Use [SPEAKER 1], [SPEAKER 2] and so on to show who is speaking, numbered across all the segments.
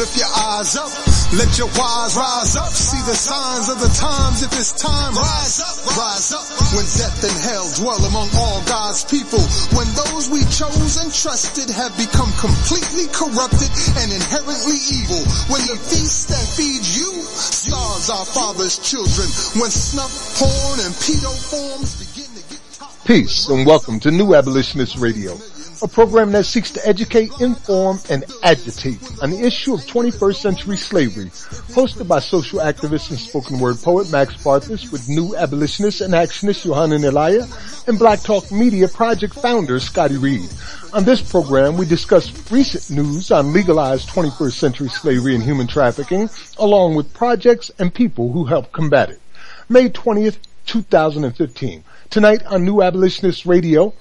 [SPEAKER 1] Lift your eyes up. Let your wise rise up. See the signs of the times. If it's time, rise up, rise up. When death and hell dwell among all God's people. When those we chose and trusted have become completely corrupted and inherently evil. When the feast that feeds you starves our father's children. When snuff, porn, and pedo forms begin to get.
[SPEAKER 2] Peace and welcome to New Abolitionist Radio, a program that seeks to educate, inform, and agitate on the issue of 21st century slavery, hosted by social activist and spoken word poet Max Parthas with New Abolitionist and Actionist Yohanan Elia and Black Talk Media Project founder Scotty Reed. On this program, we discuss recent news on legalized 21st century slavery and human trafficking, along with projects and people who help combat it. May 20th, 2015. Tonight on New Abolitionist Radio,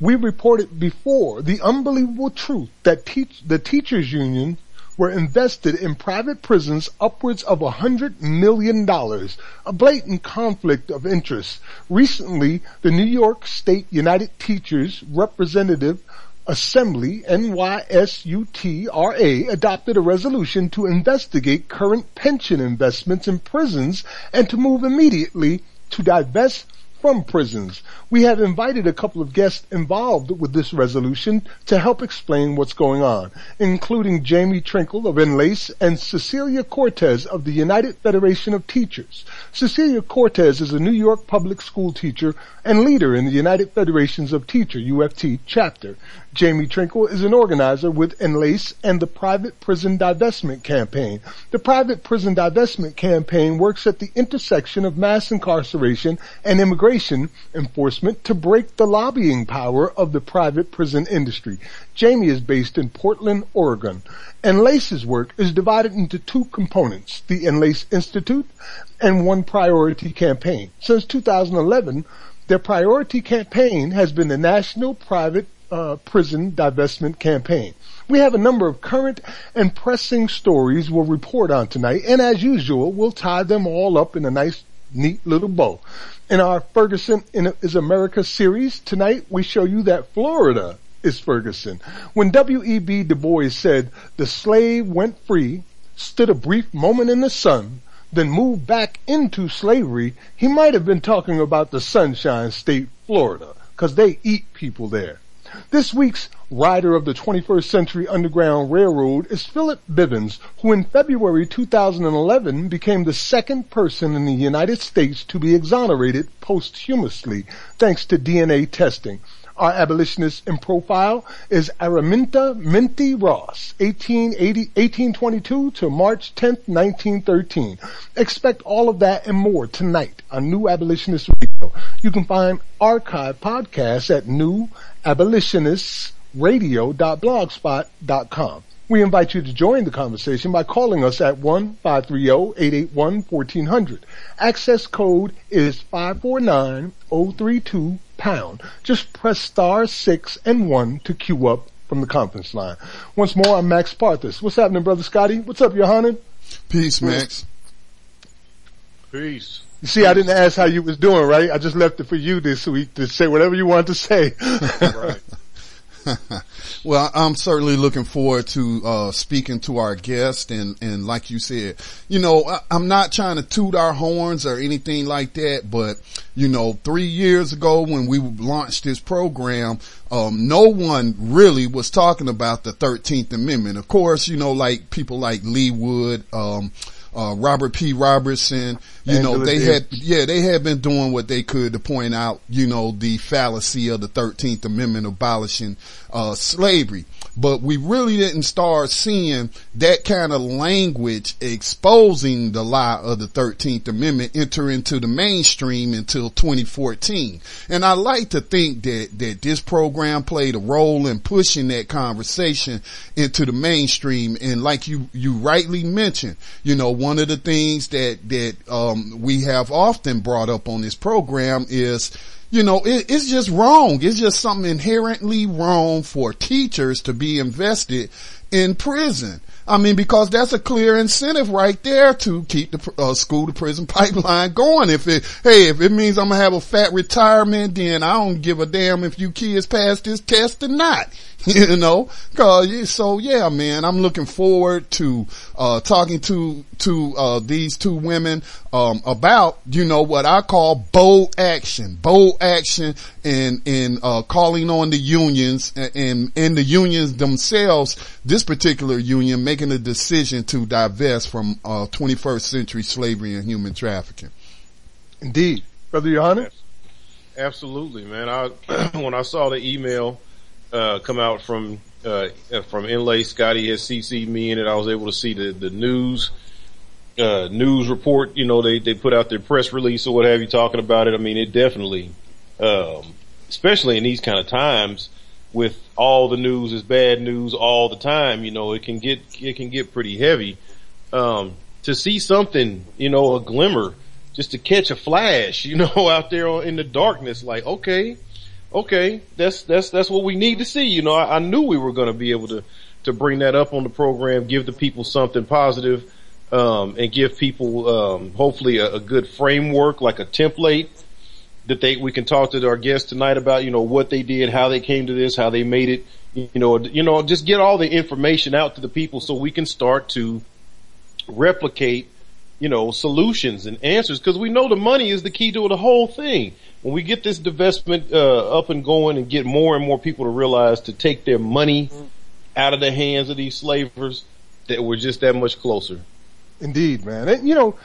[SPEAKER 2] we reported before the unbelievable truth that teach, the teachers union were invested in private prisons upwards of a hundred million dollars, a blatant conflict of interest. Recently, the New York State United Teachers Representative Assembly, NYSUTRA, adopted a resolution to investigate current pension investments in prisons and to move immediately to divest from prisons. We have invited a couple of guests involved with this resolution to help explain what's going on, including Jamie Trinkle of Enlace and Cecilia Cortez of the United Federation of Teachers. Cecilia Cortez is a New York public school teacher and leader in the United Federations of Teacher, UFT chapter. Jamie Trinkle is an organizer with Enlace and the Private Prison Divestment Campaign. The Private Prison Divestment Campaign works at the intersection of mass incarceration and immigration enforcement to break the lobbying power of the private prison industry. Jamie is based in Portland, Oregon. and Enlace's work is divided into two components, the Enlace Institute and one priority campaign. Since 2011, their priority campaign has been the National Private uh, Prison Divestment Campaign. We have a number of current and pressing stories we'll report on tonight, and as usual, we'll tie them all up in a nice, neat little bow. In our Ferguson is America series, tonight we show you that Florida is Ferguson. When W.E.B. Du Bois said, the slave went free, stood a brief moment in the sun, then moved back into slavery, he might have been talking about the Sunshine State, Florida, because they eat people there. This week's rider of the 21st Century Underground Railroad is Philip Bivens, who in February 2011 became the second person in the United States to be exonerated posthumously thanks to DNA testing. Our abolitionist in profile is Araminta Minty Ross, 1880, 1822 to March 10th, 1913. Expect all of that and more tonight on New Abolitionist Radio. You can find archive podcasts at newabolitionistsradio.blogspot.com. We invite you to join the conversation by calling us at 1-530-881-1400. Access code is 549032 pound. Just press star six and one to queue up from the conference line. Once more, I'm Max Parthas. What's happening, brother Scotty? What's up, Yohanan?
[SPEAKER 3] Peace, Max.
[SPEAKER 4] Peace.
[SPEAKER 2] You see, I didn't ask how you was doing, right? I just left it for you this week to say whatever you want to say.
[SPEAKER 4] Right.
[SPEAKER 3] well, I'm certainly looking forward to uh, speaking to our guest, and and like you said, you know, I, I'm not trying to toot our horns or anything like that, but you know, three years ago when we launched this program, um, no one really was talking about the 13th Amendment. Of course, you know, like people like Lee Wood, um, uh, Robert P. Robertson, you Angela know, they had, yeah, they had been doing what they could to point out, you know, the fallacy of the 13th Amendment abolishing, uh, slavery but we really didn't start seeing that kind of language exposing the lie of the 13th Amendment enter into the mainstream until 2014. And I like to think that, that this program played a role in pushing that conversation into the mainstream. And like you, you rightly mentioned, you know, one of the things that, that, um, we have often brought up on this program is, you know, it, it's just wrong. It's just something inherently wrong for teachers to be invested in prison. I mean, because that's a clear incentive right there to keep the uh, school to prison pipeline going. If it, hey, if it means I'm gonna have a fat retirement, then I don't give a damn if you kids pass this test or not. you know, cause so yeah, man, I'm looking forward to, uh, talking to, to, uh, these two women, um, about, you know, what I call bold action, bold action in, in, uh, calling on the unions and, and the unions themselves, this particular union making a decision to divest from, uh, 21st century slavery and human trafficking.
[SPEAKER 2] Indeed. Brother Johannes?
[SPEAKER 4] Absolutely, man. I, when I saw the email, uh, come out from uh, from Enlace. Scotty has CC'd me in it. I was able to see the the news uh, news report. You know, they they put out their press release or what have you talking about it. I mean, it definitely, um, especially in these kind of times, with all the news is bad news all the time. You know, it can get it can get pretty heavy. Um, to see something, you know, a glimmer, just to catch a flash, you know, out there in the darkness, like okay, okay, that's that's that's what we need to see. You know, I, I knew we were going to be able to to bring that up on the program, give the people something positive, um, and give people um, hopefully a, a, good framework, like a template that they we can talk to our guests tonight about. You know what they did, how they came to this, how they made it. You know, you know, just get all the information out to the people so we can start to replicate you know, solutions and answers because we know the money is the key to the whole thing when we get this divestment uh, up and going and get more and more people to realize to take their money out of the hands of these slavers, that we're just that much closer.
[SPEAKER 2] Indeed, man. And, you know,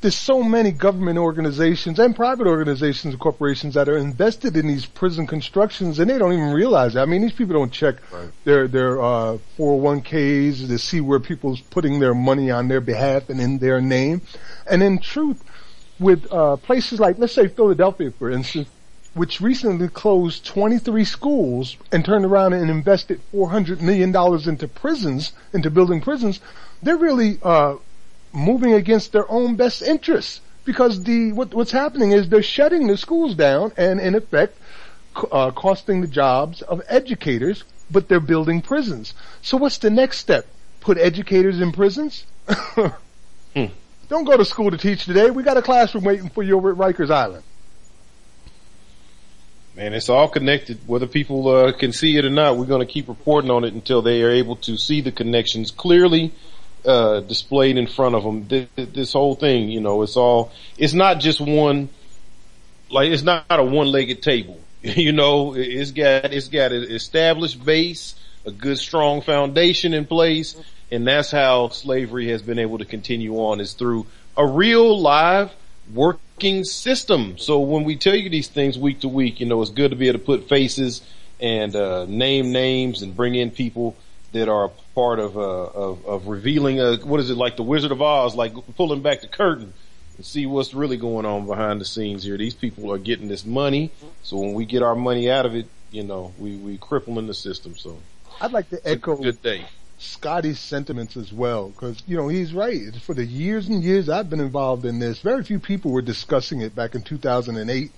[SPEAKER 2] there's so many government organizations and private organizations and corporations that are invested in these prison constructions and they don't even realize it. I mean, these people don't check right. their, their, uh, 401ks to see where people's putting their money on their behalf and in their name. And in truth, with uh, places like, let's say Philadelphia, for instance, which recently closed 23 schools and turned around and invested 400 million dollars into prisons, into building prisons, they're really uh, moving against their own best interests because the what, what's happening is they're shutting the schools down and in effect uh, costing the jobs of educators, but they're building prisons. So what's the next step? Put educators in prisons? hmm. Don't go to school to teach today. We got a classroom waiting for you over at Rikers Island.
[SPEAKER 4] Man, it's all connected. Whether people uh, can see it or not, we're going to keep reporting on it until they are able to see the connections clearly uh, displayed in front of them. This, this, whole thing, you know, it's all. It's not just one. Like it's not a one-legged table. you know, it's got it's got an established base, a good strong foundation in place, and that's how slavery has been able to continue on is through a real live working system. So when we tell you these things week to week, you know, it's good to be able to put faces and, uh, name names and bring in people that are a part of, uh, of, of revealing, a, what is it like the Wizard of Oz, like pulling back the curtain and see what's really going on behind the scenes here. These people are getting this money. So when we get our money out of it, you know, we, we crippling the system. So
[SPEAKER 2] I'd like to echo
[SPEAKER 4] good day.
[SPEAKER 2] Scotty's sentiments as well, because you know he's right. For the years and years I've been involved in this, very few people were discussing it back in 2008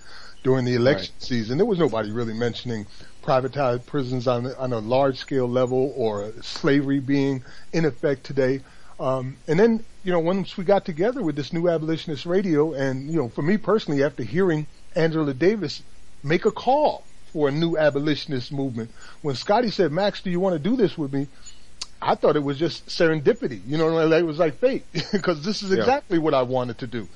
[SPEAKER 2] during the election right. season. There was nobody really mentioning privatized prisons on on a large scale level or slavery being in effect today. Um, and then you know once we got together with this new abolitionist radio, and you know for me personally, after hearing Angela Davis make a call for a new abolitionist movement. When Scotty said, Max, do you want to do this with me? I thought it was just serendipity. You know, like it was like fate because this is exactly yeah. what I wanted to do.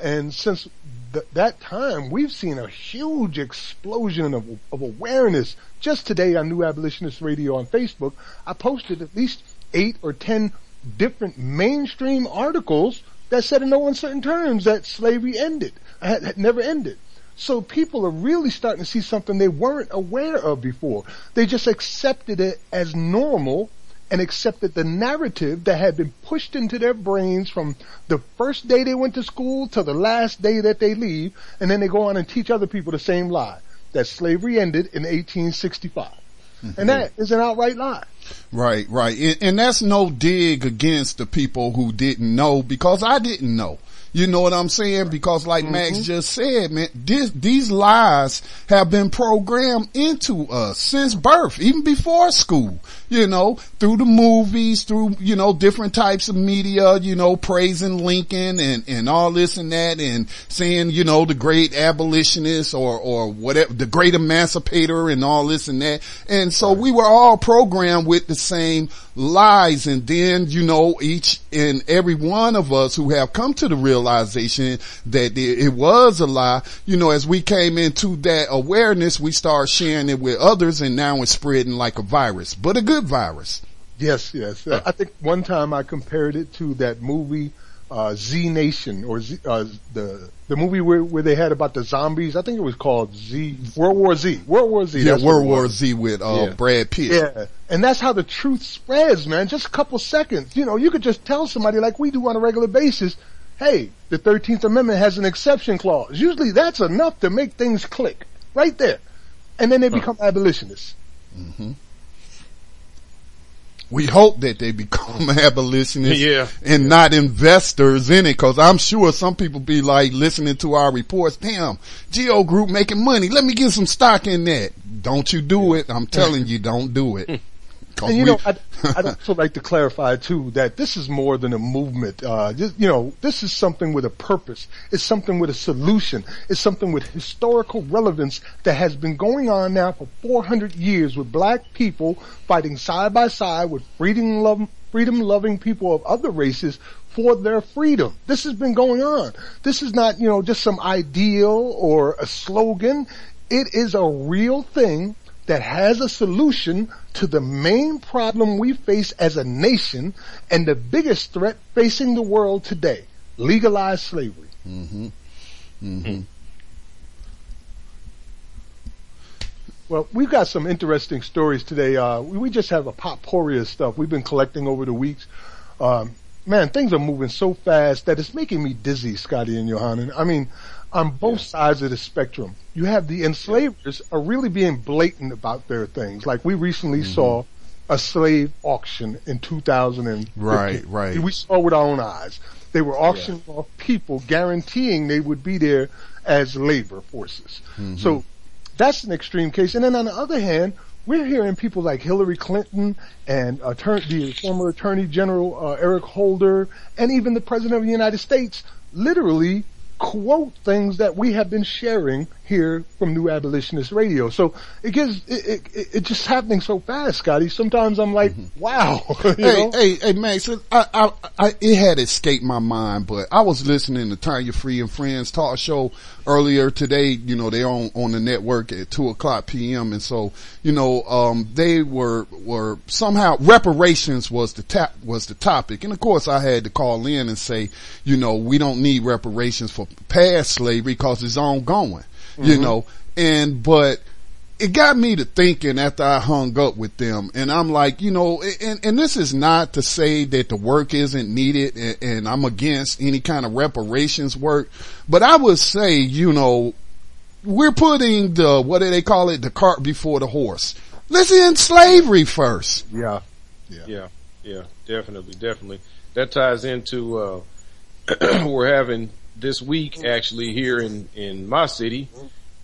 [SPEAKER 2] And since th- that time, we've seen a huge explosion of, of awareness. Just today on New Abolitionist Radio on Facebook, I posted at least eight or ten different mainstream articles that said in no uncertain terms that slavery ended, had, had never ended. So people are really starting to see something they weren't aware of before. They just accepted it as normal and accepted the narrative that had been pushed into their brains from the first day they went to school to the last day that they leave, and then they go on and teach other people the same lie that slavery ended in 1865. Mm-hmm. And that is an outright lie.
[SPEAKER 3] Right, right. And, and that's no dig against the people who didn't know because I didn't know. You know what I'm saying? Because like mm-hmm. Max just said, man, this, these lies have been programmed into us since birth, even before school, you know, through the movies, through, you know, different types of media, you know, praising Lincoln and, and all this and that and saying, you know, the great abolitionist or, or whatever, the great emancipator and all this and that. And so we were all programmed with the same lies. And then, you know, each and every one of us who have come to the realization that it was a lie, you know, as we came into that awareness, we start sharing it with others and now it's spreading like a virus, but a good virus.
[SPEAKER 2] Yes, yes. I think one time I compared it to that movie, uh, Z Nation or Z, uh, the the movie where, where they had about the zombies. I think it was called Z World War Z. World War Z.
[SPEAKER 3] Yeah, World War Z with uh, yeah. Brad Pitt.
[SPEAKER 2] Yeah, and that's how the truth spreads, man. Just a couple seconds. You know, you could just tell somebody like we do on a regular basis. Hey, the Thirteenth Amendment has an exception clause. Usually, that's enough to make things click right there, and then they become abolitionists. Mm-hmm
[SPEAKER 3] we hope that they become abolitionists
[SPEAKER 4] yeah.
[SPEAKER 3] and not investors in it. Cause I'm sure some people be like listening to our reports. Damn, Geo Group making money. Let me get some stock in that. Don't you do it. I'm telling you, don't do it.
[SPEAKER 2] And you know, I'd, I'd, also like to clarify too that this is more than a movement. Uh, you know, this is something with a purpose. It's something with a solution. It's something with historical relevance that has been going on now for 400 years with black people fighting side by side with freedom love, freedom loving people of other races for their freedom. This has been going on. This is not, you know, just some ideal or a slogan. It is a real thing that has a solution to the main problem we face as a nation and the biggest threat facing the world today, legalized slavery. Mm-hmm. Mm-hmm. Well, we've got some interesting stories today. Uh, we, we, just have a potpourri of stuff we've been collecting over the weeks. Um, man, things are moving so fast that it's making me dizzy, Scotty and Johanna. I mean, on both yeah. sides of the spectrum. You have the enslavers are really being blatant about their things. Like we recently mm-hmm. saw a slave auction in 2000
[SPEAKER 3] right, right.
[SPEAKER 2] We saw with our own eyes. They were auctioning yeah. off people, guaranteeing they would be there as labor forces. Mm-hmm. So that's an extreme case. And then on the other hand, we're hearing people like Hillary Clinton and attorney, the former Attorney General uh, Eric Holder, and even the President of the United States literally quote things that we have been sharing here from New Abolitionist Radio. So it gets it, it, it's just happening so fast, Scotty. Sometimes I'm like, mm-hmm. wow.
[SPEAKER 3] hey, know? hey, hey, Max, I, I, I, it had escaped my mind, but I was listening to Tanya Free and Friends talk show earlier today. You know, they're on on the network at two o'clock p.m. And so, you know, um, they were were somehow reparations was the tap was the topic, and of course, I had to call in and say, you know, we don't need reparations for past slavery because it's ongoing mm-hmm. you know, and, but, it got me to thinking after I hung up with them and I'm like, you know, and, and this is not to say that the work isn't needed and, and, I'm against any kind of reparations work, but I would say, you know, we're putting the, what do they call it? The cart before the horse. Let's end slavery first.
[SPEAKER 2] Yeah.
[SPEAKER 4] Yeah. Yeah. Yeah. Definitely. Definitely. That ties into, uh, we're having this week actually here in, in my city,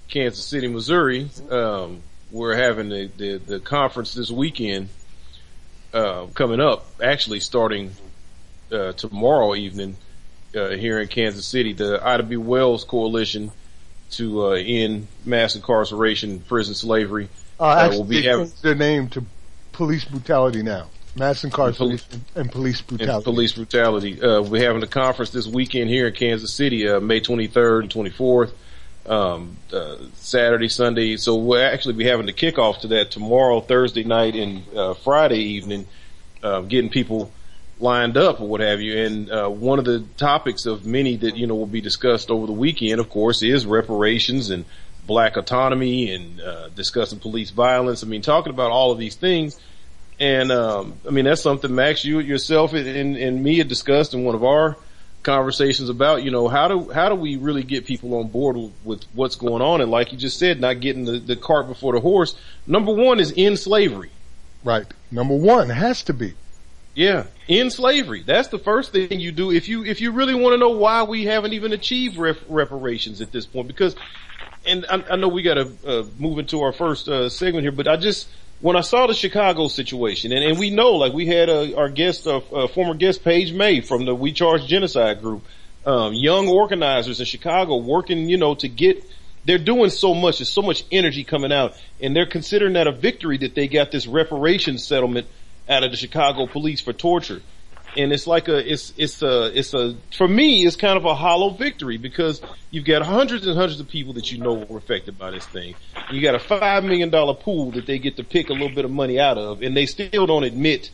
[SPEAKER 4] Kansas City, Missouri. Um, we're having the, the, the, conference this weekend, uh, coming up, actually starting, uh, tomorrow evening, uh, here in Kansas City. The Ida B. Wells Coalition to uh, end mass incarceration, prison slavery.
[SPEAKER 2] Uh, actually, will be changed their name to police brutality now. Mass incarceration and, police brutality. And
[SPEAKER 4] police brutality. Uh, we're having a conference this weekend here in Kansas City, uh, May 23rd and 24th. Um, uh, Saturday, Sunday. So we'll actually be having the kickoff to that tomorrow, Thursday night and, uh, Friday evening, uh, getting people lined up or what have you. And, uh, one of the topics of many that, you know, will be discussed over the weekend, of course, is reparations and black autonomy and, uh, discussing police violence. I mean, talking about all of these things and um, I mean that's something Max, you yourself and, and me had discussed in one of our conversations about. You know how do how do we really get people on board with, with what's going on? And like you just said, not getting the, the cart before the horse. Number one is in slavery.
[SPEAKER 2] Right. Number one has to be.
[SPEAKER 4] Yeah, in slavery. That's the first thing you do if you if you really want to know why we haven't even achieved rep- reparations at this point. Because, and I, I know we got to uh, move into our first uh, segment here, but I just when I saw the Chicago situation, and, and we know, like we had a, our guest, a, a former guest, Page May from the We Charge Genocide group, um, young organizers in Chicago working, you know, to get, they're doing so much, there's so much energy coming out, and they're considering that a victory that they got this reparations settlement out of the Chicago police for torture and it's like a it's it's a it's a for me it's kind of a hollow victory because you've got hundreds and hundreds of people that you know were affected by this thing. You got a five million dollar pool that they get to pick a little bit of money out of, and they still don't admit,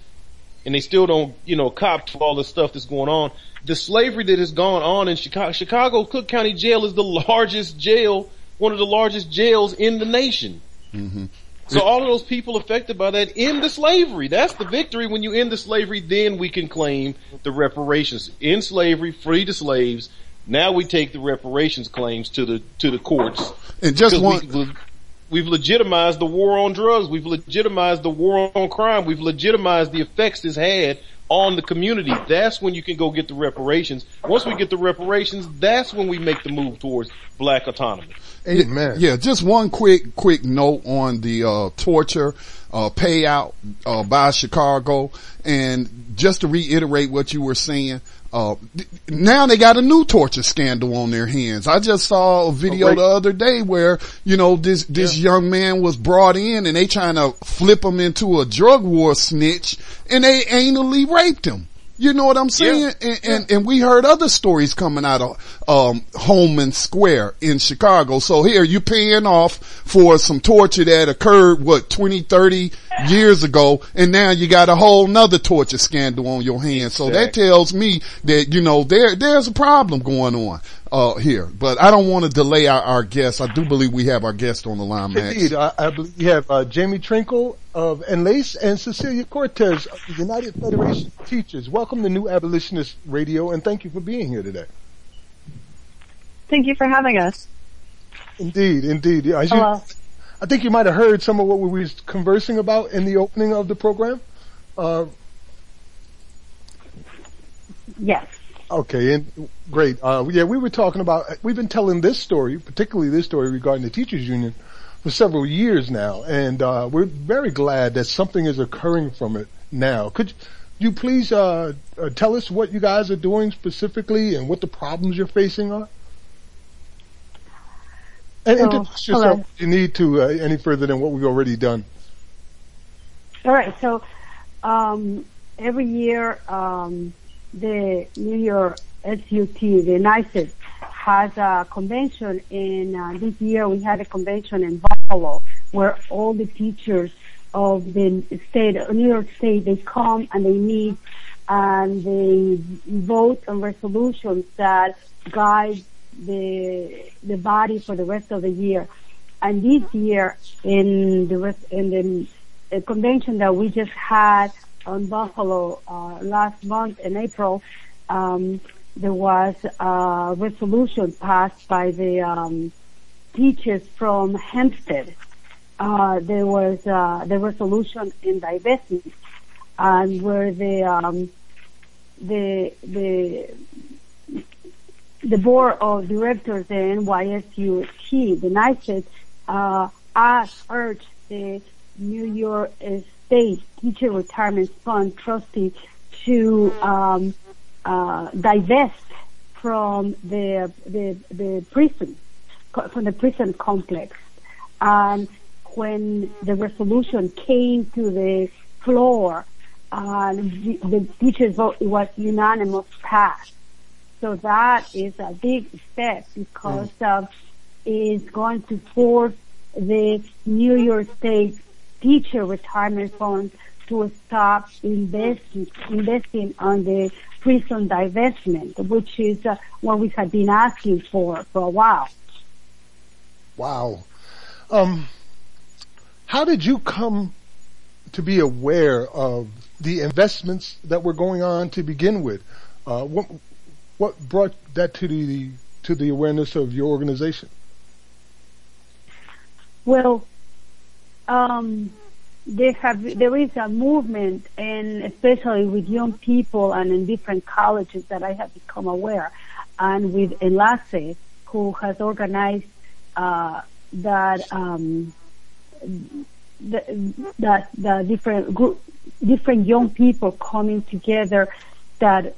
[SPEAKER 4] and they still don't you know cop to all the stuff that's going on. The slavery that has gone on in Chicago, Chicago Cook County Jail is the largest jail, one of the largest jails in the nation. Mm-hmm. So all of those people affected by that end the slavery. That's the victory. When you end the slavery, then we can claim the reparations. In slavery, free the slaves. Now we take the reparations claims to the to the courts.
[SPEAKER 3] And just one.
[SPEAKER 4] We, we've legitimized the war on drugs. We've legitimized the war on crime. We've legitimized the effects it's had on the community. That's when you can go get the reparations. Once we get the reparations, that's when we make the move towards black autonomy.
[SPEAKER 3] Amen. Yeah, just one quick, quick note on the, uh, torture, uh, payout, uh, by Chicago. And just to reiterate what you were saying, uh, now they got a new torture scandal on their hands. I just saw a video oh, the other day where, you know, this, this yeah. young man was brought in and they trying to flip him into a drug war snitch and they anally raped him. You know what I'm saying? Yeah. And, and, and, we heard other stories coming out of, um, Homan Square in Chicago. So here you paying off for some torture that occurred, what, 20, 30 years ago. And now you got a whole nother torture scandal on your hands. So that tells me that, you know, there, there's a problem going on uh, here, but I don't want to delay our, our guests. I do believe we have our guest on the line, Max.
[SPEAKER 2] Indeed, I, I believe we have uh, Jamie Trinkle of Enlace and Cecilia Cortez of the United Federation of Teachers. Welcome to New Abolitionist Radio, and thank you for being here today.
[SPEAKER 5] Thank you for having us.
[SPEAKER 2] Indeed, indeed. You, Hello. I think you might have heard some of what we were conversing about in the opening of the program. Uh,
[SPEAKER 5] yes.
[SPEAKER 2] Okay, and great. Uh, yeah, we were talking about, we've been telling this story, particularly this story regarding the teachers union for several years now, and, uh, we're very glad that something is occurring from it now. Could you please, uh, uh tell us what you guys are doing specifically and what the problems you're facing are? And so, introduce yourself if you need to, uh, any further than what we've already done.
[SPEAKER 5] Alright, so, um, every year, um, the New York SUT, the NYSUT, has a convention and uh, this year we had a convention in Buffalo where all the teachers of the state, New York State, they come and they meet and they vote on resolutions that guide the the body for the rest of the year. And this year, in the in the convention that we just had on Buffalo uh, last month in April, um, there was a resolution passed by the um, teachers from Hempstead. Uh, there was uh, the resolution in divestment, and where the um, the the the board of directors, the NYSUT, the NYSUT, uh, asked, urged the New York State Teacher Retirement Fund trustee to um, uh, divest from the the, the prison from the prison complex. And when the resolution came to the floor, uh, the, the teachers vote was unanimous pass. So that is a big step because mm. it's going to force the New York State teacher retirement fund to stop investing investing on the prison divestment, which is uh, what we have been asking for for a while.
[SPEAKER 2] Wow. Um, how did you come to be aware of the investments that were going on to begin with? Uh, what what brought that to the to the awareness of your organization?
[SPEAKER 5] Well, um, there have there is a movement, and especially with young people and in different colleges that I have become aware, and with Enlace, who has organized uh, that um, the, that the different group, different young people coming together that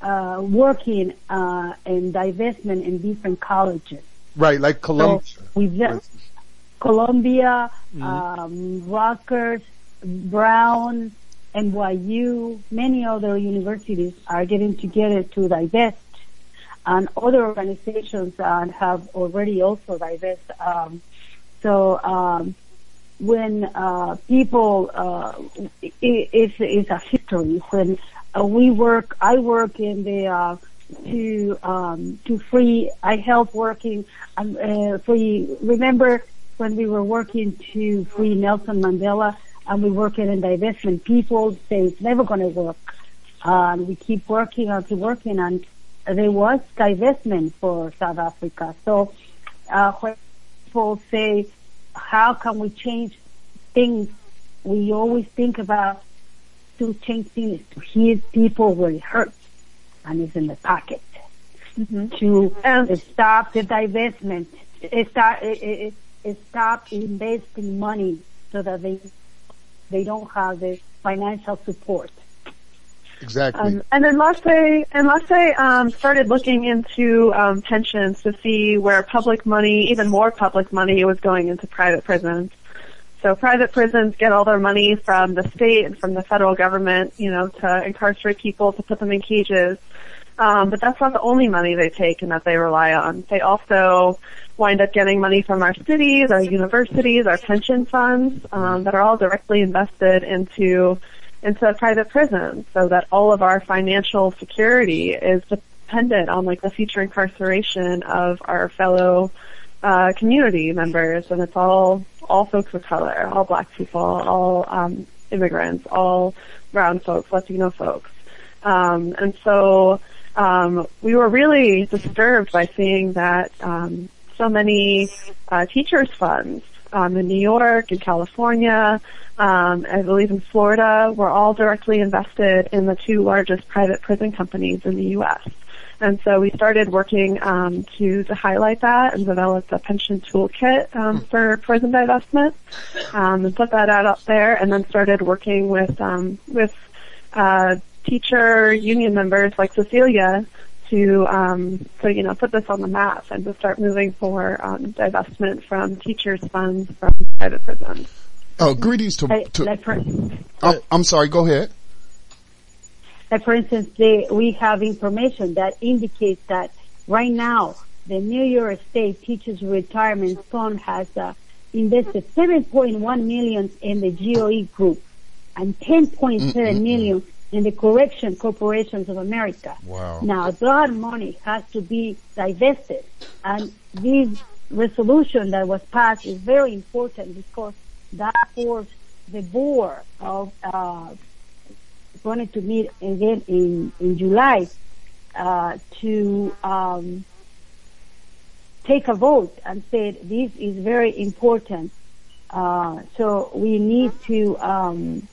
[SPEAKER 5] uh, working uh, in divestment in different colleges.
[SPEAKER 2] Right, like Columbia. So
[SPEAKER 5] with Columbia, mm-hmm. um, Rutgers, Brown, NYU, many other universities are getting together to divest, and other organizations uh, have already also divest. Um, so um, when uh, people, uh, it, it's, it's a history. When uh, we work, I work in the uh, to um, to free. I help working um, uh, free. Remember when we were working to free Nelson Mandela and we working in divestment, people say it's never going to work. And we keep working and keep working and there was divestment for South Africa. So, uh, when people say, how can we change things? We always think about to change things to hit people where it hurts and it's in the pocket. Mm-hmm. To um, stop the divestment, start, stop investing money so that they they don't have the financial support.
[SPEAKER 2] Exactly.
[SPEAKER 6] Um, and then Enlace, Enlace um, started looking into um, pensions to see where public money, even more public money, was going into private prisons. So private prisons get all their money from the state and from the federal government, you know, to incarcerate people, to put them in cages. Um, but that's not the only money they take and that they rely on. They also wind up getting money from our cities, our universities, our pension funds um, that are all directly invested into into private prisons, so that all of our financial security is dependent on like the future incarceration of our fellow uh, community members, and it's all all folks of color, all black people, all um, immigrants, all brown folks, Latino folks, um, and so um, we were really disturbed by seeing that um, so many uh, teachers' funds um, in New York, in California, um, I believe in Florida, were all directly invested in the two largest private prison companies in the U.S. And so we started working um, to, to highlight that and develop a pension toolkit um, hmm. for prison divestment, um, and put that out up there, and then started working with um, with uh, teacher union members like Cecilia to um, so you know put this on the map and to start moving for um, divestment from teachers' funds from private prisons.
[SPEAKER 3] Oh, greetings to. to like for, oh, I'm sorry. Go ahead.
[SPEAKER 5] Like for instance, they, we have information that indicates that right now the New York State Teachers Retirement Fund has uh, invested 7.1 million in the GEO group and 10.7 million in the Correction Corporations of America.
[SPEAKER 3] Wow.
[SPEAKER 5] Now that money has to be divested and this resolution that was passed is very important because that forced the board of uh, wanted to meet again in in July uh, to um, take a vote and said this is very important. Uh, so we need to um,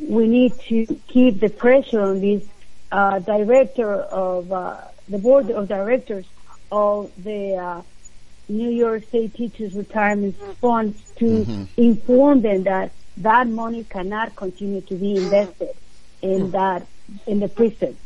[SPEAKER 5] we need to keep the pressure on this uh, director of uh, the board of directors of the uh, New York State Teachers Retirement Fund to mm-hmm. inform them that that money cannot continue to be invested in that in the prison.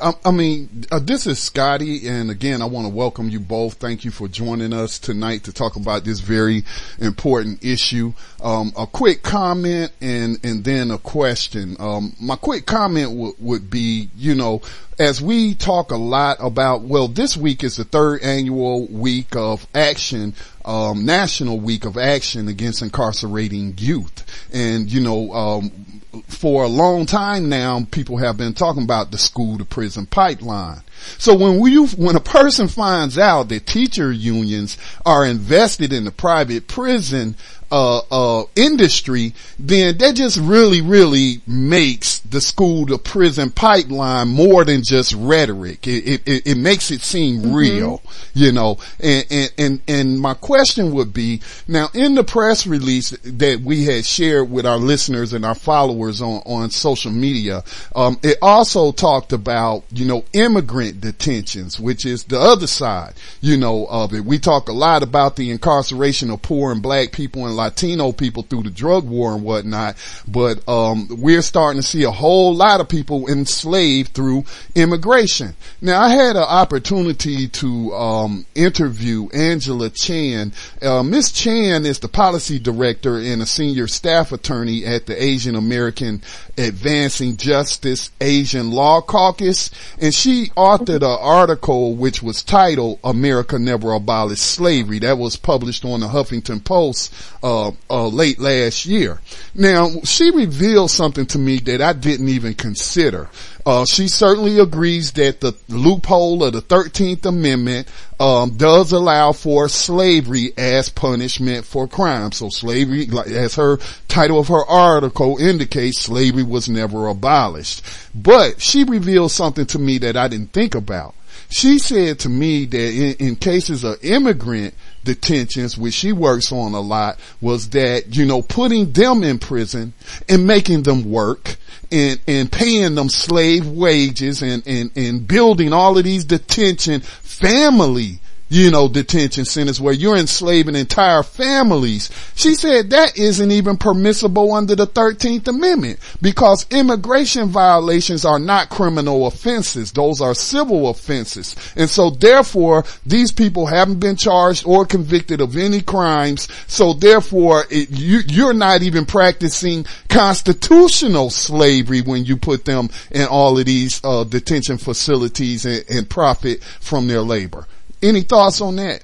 [SPEAKER 3] I, I mean, uh, this is Scotty, and again, I want to welcome you both. Thank you for joining us tonight to talk about this very important issue. Um, a quick comment and and then a question. Um, my quick comment w- would be, you know, as we talk a lot about, well, this week is the third annual week of action, um, national week of action against incarcerating youth, and you know, um, for a long time now, people have been talking about the school to prison pipeline. So when we, when a person finds out that teacher unions are invested in the private prison, uh, uh, industry, then that just really, really makes the school to prison pipeline more than just rhetoric. It, it, it makes it seem mm-hmm. real, you know, and, and, and, and my question would be, now in the press release that we had shared with our listeners and our followers on, on social media, um, it also talked about, you know, immigrant detentions, which is the other side, you know, of it. We talk a lot about the incarceration of poor and black people in Latino people through the drug war and whatnot, but um, we're starting to see a whole lot of people enslaved through immigration. Now, I had an opportunity to um, interview Angela Chan. Uh, Miss Chan is the policy director and a senior staff attorney at the Asian American Advancing Justice Asian Law Caucus, and she authored an article which was titled "America Never Abolished Slavery." That was published on the Huffington Post uh, uh, late last year. Now, she revealed something to me that I didn't even consider. Uh, she certainly agrees that the loophole of the 13th Amendment um, does allow for slavery as punishment for crime. So slavery, as her title of her article indicates, slavery was never abolished. But she revealed something to me that I didn't think about. She said to me that in, in cases of immigrant detentions, which she works on a lot, was that, you know, putting them in prison and making them work and, and paying them slave wages and, and, and building all of these detention family you know, detention centers where you're enslaving entire families. She said that isn't even permissible under the 13th Amendment because immigration violations are not criminal offenses. Those are civil offenses. And so therefore, these people haven't been charged or convicted of any crimes. So therefore, it, you, you're not even practicing constitutional slavery when you put them in all of these uh, detention facilities and, and profit from their labor. Any thoughts on that?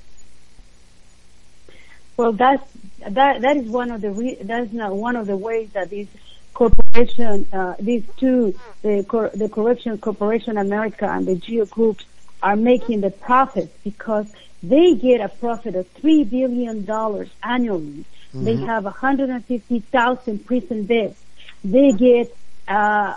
[SPEAKER 5] Well, that's that that is one of the re- that's not one of the ways that these corporation, uh, these two, the cor- the Corrections Corporation America and the Geo groups are making the profits because they get a profit of three billion dollars annually. Mm-hmm. They have 150,000 prison beds. They get uh,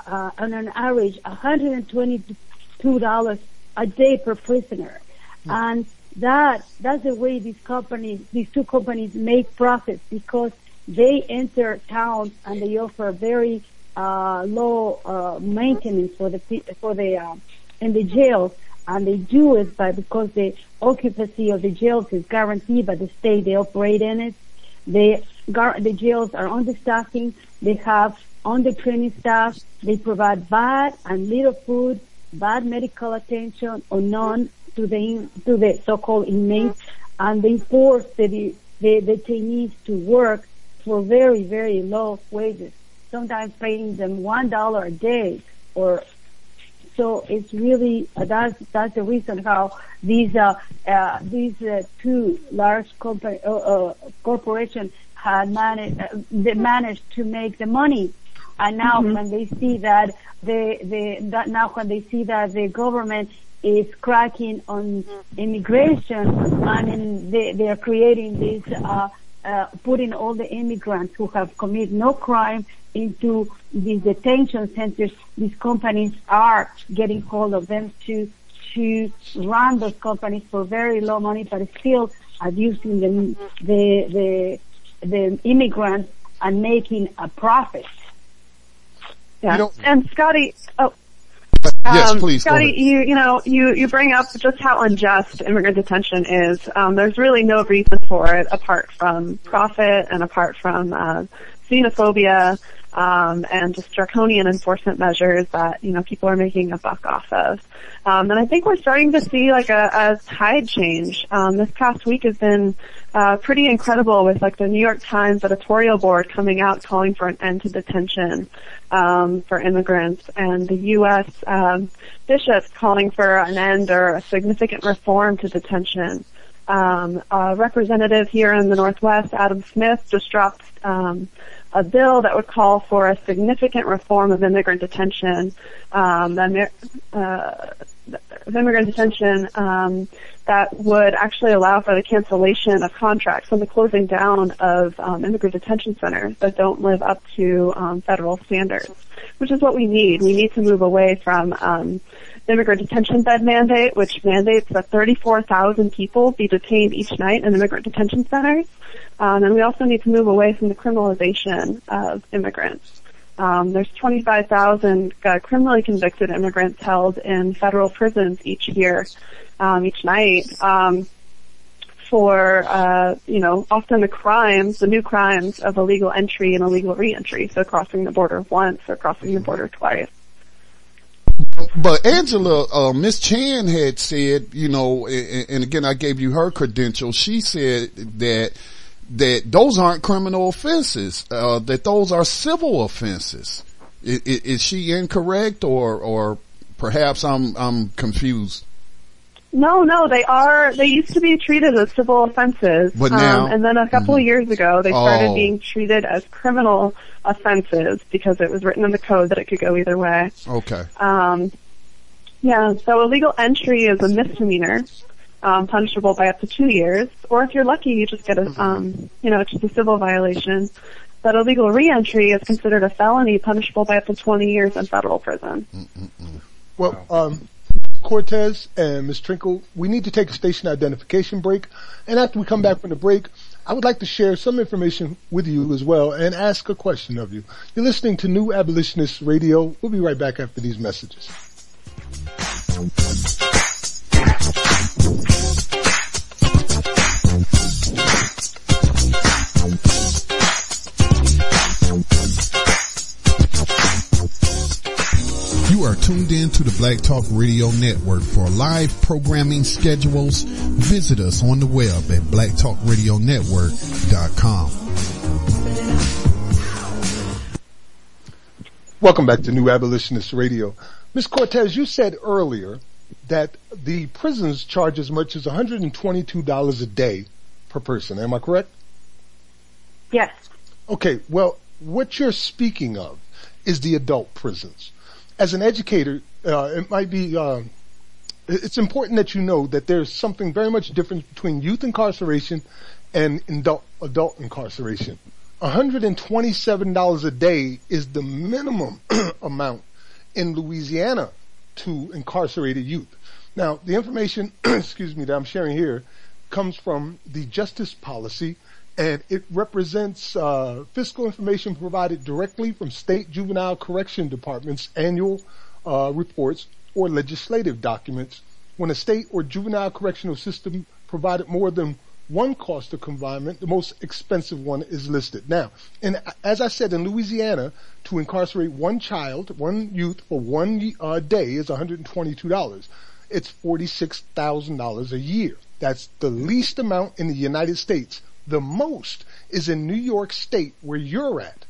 [SPEAKER 5] uh, on an average 122 dollars a day per prisoner. And that, that's the way these companies, these two companies make profits because they enter towns and they offer very, uh, low, uh, maintenance for the, for the, uh, in the jails. And they do it by, because the occupancy of the jails is guaranteed by the state they operate in it. They, the jails are understaffing. They have under training staff. They provide bad and little food, bad medical attention, or none to the to the so-called inmates, and they force the the detainees to work for very very low wages, sometimes paying them one dollar a day or so it's really uh, that's that's the reason how these uh, uh, these uh, two large company uh, uh, corporations had managed they managed to make the money, and now mm-hmm. when they see that the the that now when they see that the government is cracking on immigration and they, they are creating this, uh, uh, putting all the immigrants who have committed no crime into these detention centers. These companies are getting hold of them to to run those companies for very low money, but still abusing the the the, the immigrants and making a profit.
[SPEAKER 6] Yeah. And Scotty, oh,
[SPEAKER 3] yes, um, please.
[SPEAKER 6] Scotty, you you know you you bring up just how unjust immigrant detention is. Um, there's really no reason for it apart from profit and apart from uh, xenophobia. Um, and just draconian enforcement measures that you know people are making a buck off of. Um, and I think we're starting to see like a, a tide change. Um, this past week has been uh, pretty incredible with like the New York Times editorial board coming out calling for an end to detention um, for immigrants, and the U.S. Um, bishops calling for an end or a significant reform to detention. Um, a representative here in the Northwest, Adam Smith, just dropped um, a bill that would call for a significant reform of immigrant detention, um, uh, of immigrant detention um, that would actually allow for the cancellation of contracts and the closing down of um, immigrant detention centers that don't live up to um, federal standards, which is what we need. We need to move away from um, the immigrant detention bed mandate, which mandates that 34,000 people be detained each night in immigrant detention centers. Um, and we also need to move away from the criminalization of immigrants. Um, there's 25,000 uh, criminally convicted immigrants held in federal prisons each year, um, each night, um, for, uh, you know, often the crimes, the new crimes of illegal entry and illegal reentry, so crossing the border once or crossing the border twice.
[SPEAKER 3] But Angela, uh, Miss Chan had said, you know, and, and again, I gave you her credentials. She said that that those aren't criminal offenses, uh, that those are civil offenses. Is, is, she incorrect or, or perhaps I'm, I'm confused?
[SPEAKER 6] No, no, they are, they used to be treated as civil offenses.
[SPEAKER 3] But now,
[SPEAKER 6] um, and then a couple
[SPEAKER 3] mm-hmm.
[SPEAKER 6] of years ago, they started
[SPEAKER 3] Oh.
[SPEAKER 6] being treated as criminal offenses because it was written in the code that it could go either way.
[SPEAKER 3] okay.
[SPEAKER 6] Um, yeah, so illegal entry is a misdemeanor, um, punishable by up to two years, or if you're lucky, you just get a, um, you know, it's just a civil violation. But illegal reentry is considered a felony, punishable by up to 20 years in federal prison.
[SPEAKER 2] Well, um, Cortez and Ms. Trinkle, we need to take a station identification break. And after we come back from the break, I would like to share some information with you as well and ask a question of you. You're listening to New Abolitionist Radio. We'll be right back after these messages.
[SPEAKER 7] You are tuned in to the Black Talk Radio Network. For live programming schedules, visit us on the web at blacktalkradionetwork.com.
[SPEAKER 2] Welcome back to New Abolitionist Radio. Ms. Cortez, you said earlier that the prisons charge as much as $122 a day per person. Am I correct?
[SPEAKER 6] Yes.
[SPEAKER 2] Okay, well, what you're speaking of is the adult prisons. As an educator, uh, it might be, uh, it's important that you know that there's something very much different between youth incarceration and adult, adult incarceration. $127 a day is the minimum amount in Louisiana to incarcerated youth. Now, the information, excuse me, that I'm sharing here comes from the justice policy and it represents uh, fiscal information provided directly from state juvenile correction departments annual uh, reports or legislative documents when a state or juvenile correctional system provided more than one cost of confinement, the most expensive one is listed. Now, and as I said, in Louisiana, to incarcerate one child, one youth for one uh, day is $122. It's $46,000 a year. That's the least amount in the United States. The most is in New York State where you're at.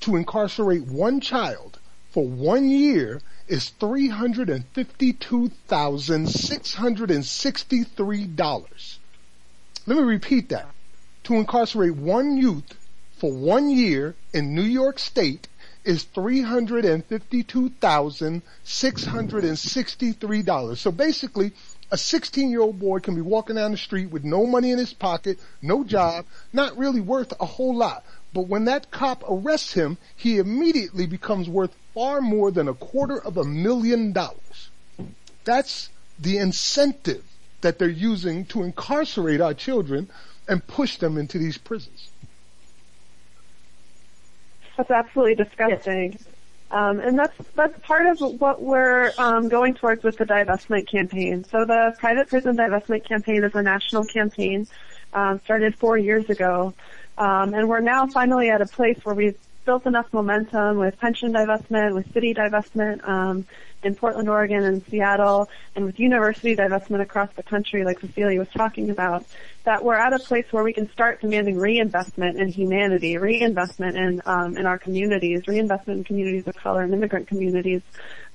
[SPEAKER 2] To incarcerate one child for one year is $352,663. Let me repeat that. To incarcerate one youth for one year in New York State is $352,663. So basically, a 16 year old boy can be walking down the street with no money in his pocket, no job, not really worth a whole lot. But when that cop arrests him, he immediately becomes worth far more than a quarter of a million dollars. That's the incentive that they're using to incarcerate our children and push them into these prisons.
[SPEAKER 6] That's absolutely disgusting. Um, and that's that's part of what we're um, going towards with the divestment campaign. So the private prison divestment campaign is a national campaign, um, started four years ago, um, and we're now finally at a place where we've built enough momentum with pension divestment, with city divestment um, in Portland, Oregon, and Seattle, and with university divestment across the country, like Cecilia was talking about, that we're at a place where we can start demanding reinvestment in humanity, reinvestment in um, in our communities, reinvestment in communities of color and immigrant communities,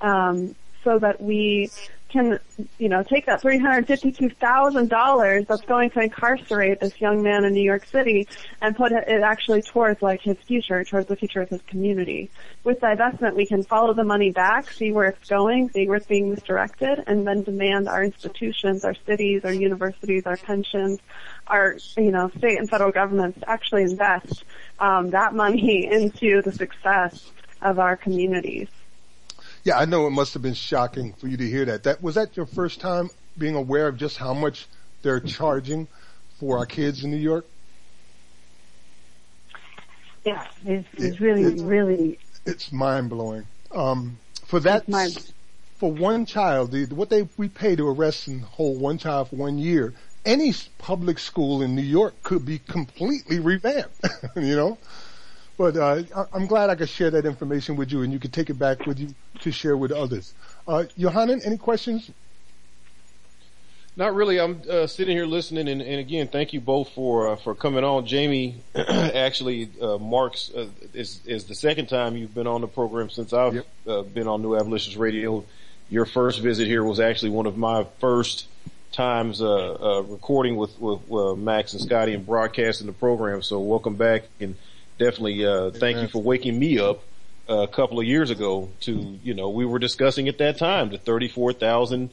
[SPEAKER 6] um, so that we can, you know, take that $352,000 that's going to incarcerate this young man in New York City and put it actually towards like his future, towards the future of his community. With divestment, we can follow the money back, see where it's going, see where it's being misdirected, and then demand our institutions, our cities, our universities, our pensions, our, you know, state and federal governments to actually invest um, that money into the success of our communities.
[SPEAKER 2] Yeah, I know it must have been shocking for you to hear that. That was that your first time being aware of just how much they're charging for our kids in New York?
[SPEAKER 5] Yeah, it's, it's really, it's, really.
[SPEAKER 2] It's mind blowing. Um, for that, for one child, the, what they we pay to arrest and hold one child for one year, any public school in New York could be completely revamped. you know, but uh, I'm glad I could share that information with you, and you can take it back with you to share with others. Uh, Yohanan, any questions?
[SPEAKER 4] Not really. I'm uh, sitting here listening, and, and, again, thank you both for uh, for coming on. Jamie, actually, uh, marks uh, is is the second time you've been on the program since I've yep. Uh, been on New Abolitionist Radio. Your first visit here was actually one of my first times uh, recording with with Max and Scotty and broadcasting the program. So welcome back and definitely uh, thank you for waking me up uh, a couple of years ago to, you know, we were discussing at that time the 34,000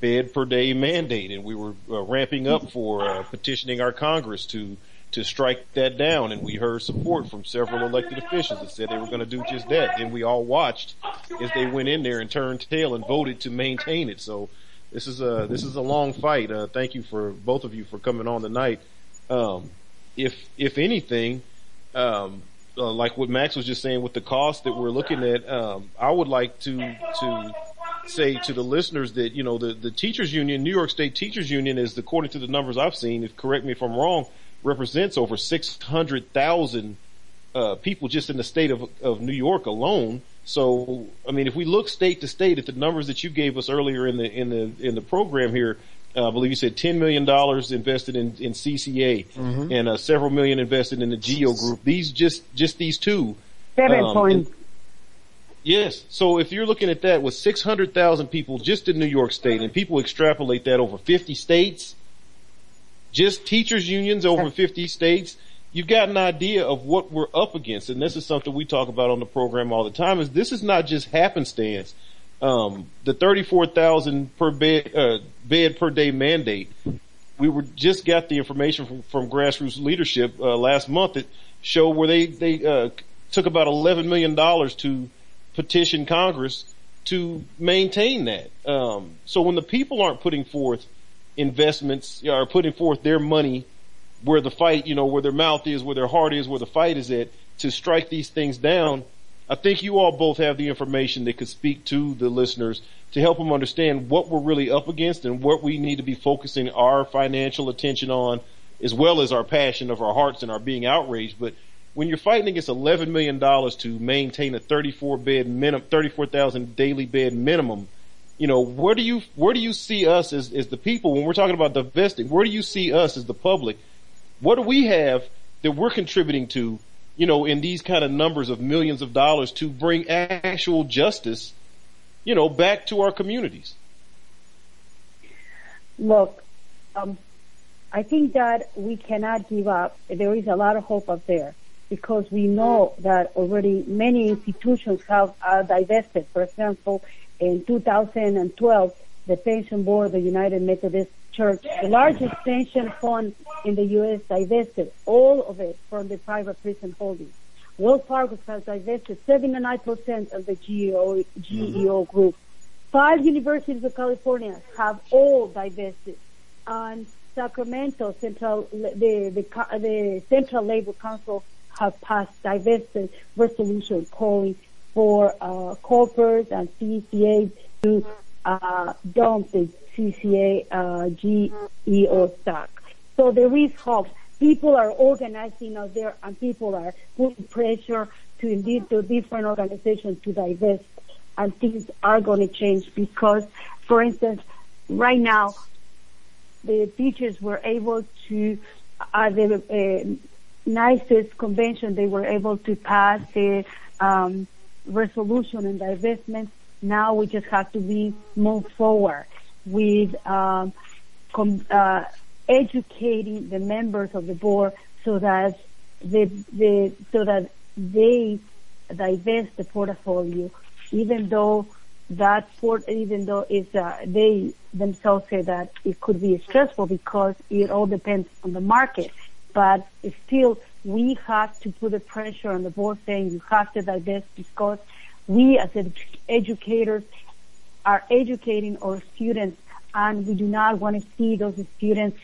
[SPEAKER 4] bed per day mandate and we were uh, ramping up for uh, petitioning our Congress to to strike that down and we heard support from several elected officials that said they were going to do just that. And we all watched as they went in there and turned tail and voted to maintain it. So this is a this is a long fight. Uh, thank you for both of you for coming on tonight. Um, if if anything um, uh, like what Max was just saying with the cost that we're looking at, um, I would like to to say to the listeners that you know the the teachers union, New York State Teachers Union, is according to the numbers I've seen. If correct me if I'm wrong, represents over six hundred thousand uh, people just in the state of of New York alone. So, I mean, if we look state to state at the numbers that you gave us earlier in the in the in the program here, uh, I believe you said $10 million invested in, in CCA mm-hmm. and uh, several million invested in the GEO group. These just, just these two.
[SPEAKER 5] Seven um, points.
[SPEAKER 4] Yes. So if you're looking at that with 600,000 people just in New York State and people extrapolate that over 50 states, just teachers unions over 50 states, you've got an idea of what we're up against. And this is something we talk about on the program all the time is this is not just happenstance um, the 34,000 per bed, uh, bed per day mandate. We were just got the information from, from grassroots leadership, uh, last month that showed where they, they, uh, took about $11 million to petition Congress to maintain that. Um, so when the people aren't putting forth investments or putting forth their money where the fight, you know, where their mouth is, where their heart is, where the fight is at to strike these things down, I think you all both have the information that could speak to the listeners to help them understand what we're really up against and what we need to be focusing our financial attention on as well as our passion of our hearts and our being outraged. But when you're fighting against $11 million to maintain a 34 bed minimum, 34,000 daily bed minimum, you know, where do you, where do you see us as, as the people when we're talking about divesting? Where do you see us as the public? What do we have that we're contributing to you know, in these kind of numbers of millions of dollars to bring actual justice, you know, back to our communities?
[SPEAKER 5] Look, um, I think that we cannot give up. There is a lot of hope up there because we know that already many institutions have uh, divested. For example, in 2012, the Pension Board, the United Methodist Church, the largest pension fund in the U.S., divested all of it from the private prison holdings. Wells Fargo has divested 79% of the GEO, GEO mm-hmm. group. Five universities of California have all divested. And Sacramento Central, the, the, the Central Labor Council have passed divested resolution calling for uh, corporates and CCA to uh, dump the CCA uh, stock. So there is hope. People are organizing out there and people are putting pressure to indeed to different organizations to divest and things are going to change because, for instance, right now, the teachers were able to, at the uh, NYSUT convention, they were able to pass the um, resolution and divestment. Now we just have to be move forward with um, com- uh, educating the members of the board so that the, the so that they divest the portfolio, even though that port, even though it's uh, they themselves say that it could be stressful because it all depends on the market, but still we have to put the pressure on the board saying you have to divest because we as ed- educators are educating our students and we do not want to see those students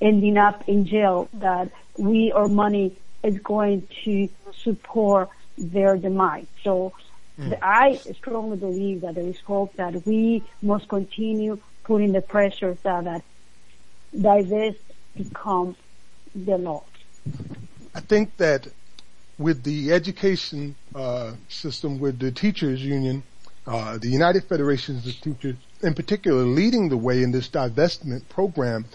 [SPEAKER 5] ending up in jail that we or money is going to support their demise. So mm. I strongly believe that there is hope that we must continue putting the pressure so that divest become the law.
[SPEAKER 2] I think that with the education uh, system, with the teachers union, uh, the United Federations of Teachers in particular leading the way in this divestment program,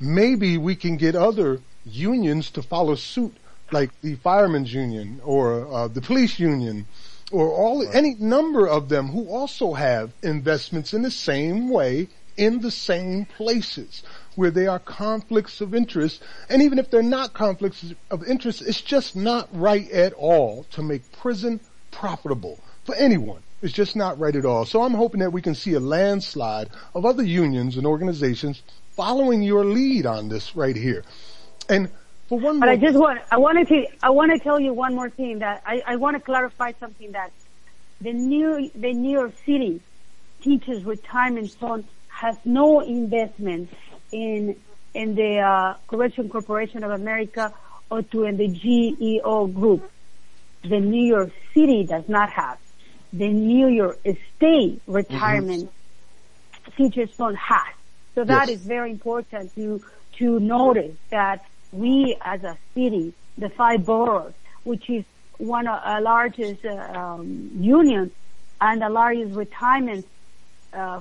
[SPEAKER 2] maybe we can get other unions to follow suit, like the firemen's union or uh, the police union, or all right. any number of them who also have investments in the same way in the same places where there are conflicts of interest. And even if they're not conflicts of interest, it's just not right at all to make prison profitable for anyone. It's just not right at all. So I'm hoping that we can see a landslide of other unions and organizations following your lead on this right here. And for one
[SPEAKER 5] But I just want, I wanted to, I want to tell you one more thing that I, I want to clarify something that the new, the New York City Teachers Retirement Fund has no investment in, in the, uh, Correction Corporation of America or to in the GEO group. The New York City does not have the New York State Retirement mm-hmm. Teachers Fund has. So that yes. is very important to to notice that we as a city, the five boroughs, which is one of the largest uh, um, union and the largest retirement uh,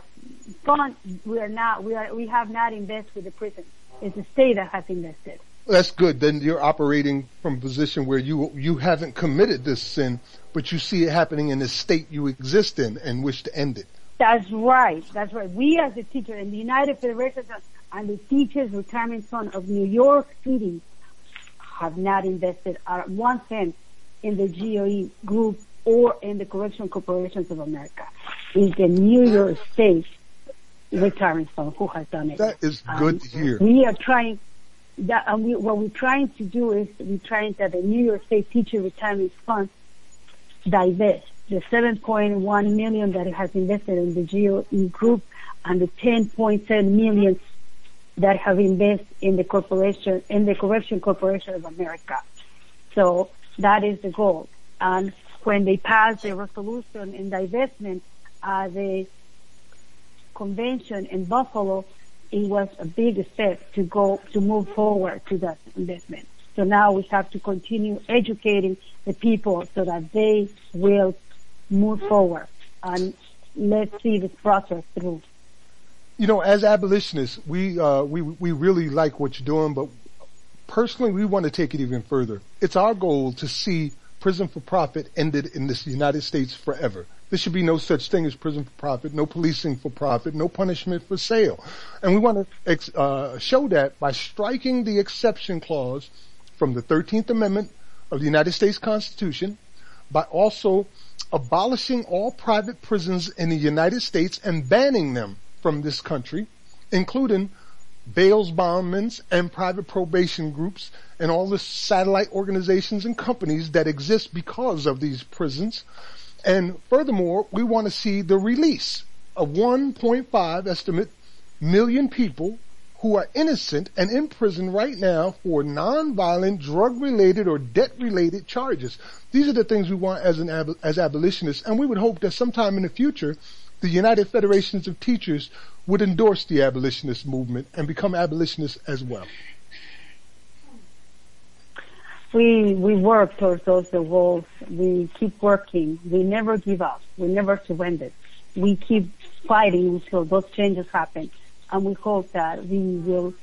[SPEAKER 5] fund, we are not we are we have not invested with the prison. It's the state that has invested.
[SPEAKER 2] That's good. Then you're operating from a position where you you haven't committed this sin, but you see it happening in the state you exist in and wish to end it.
[SPEAKER 5] That's right. That's right. We as a teacher in the United Federation and the Teachers Retirement Fund of New York City have not invested one cent in the GEO group or in the Correction Corporations of America. It's the New York State Retirement Fund who has done it.
[SPEAKER 2] That is good um, to hear.
[SPEAKER 5] We are trying that, and we, what we're trying to do is we're trying that the New York State Teacher Retirement Fund divest the 7.1 million that it has invested in the GEO group and the 10.7 million that have invested in the corporation, in the Correction Corporation of America. So that is the goal. And when they pass the resolution in divestment, uh, the convention in Buffalo, it was a big step to go, to move forward to that investment. So now we have to continue educating the people so that they will move forward and let's see this process through.
[SPEAKER 2] You know, as abolitionists, we uh, we we really like what you're doing, but personally, we want to take it even further. It's our goal to see prison for profit ended in this United States forever. There should be no such thing as prison for profit, no policing for profit, no punishment for sale. And we want to uh, show that by striking the exception clause from the 13th Amendment of the United States Constitution, by also abolishing all private prisons in the United States and banning them from this country, including bail bondsmen and private probation groups and all the satellite organizations and companies that exist because of these prisons. And furthermore, we want to see the release of 1.5 estimate million people who are innocent and in prison right now for non-violent, drug-related or debt-related charges. These are the things we want as an as abolitionists, and we would hope that sometime in the future, the United Federations of Teachers would endorse the abolitionist movement and become abolitionists as well.
[SPEAKER 5] We we work towards those goals. We keep working. We never give up. We never surrender. We keep fighting until those changes happen, and we hope that we will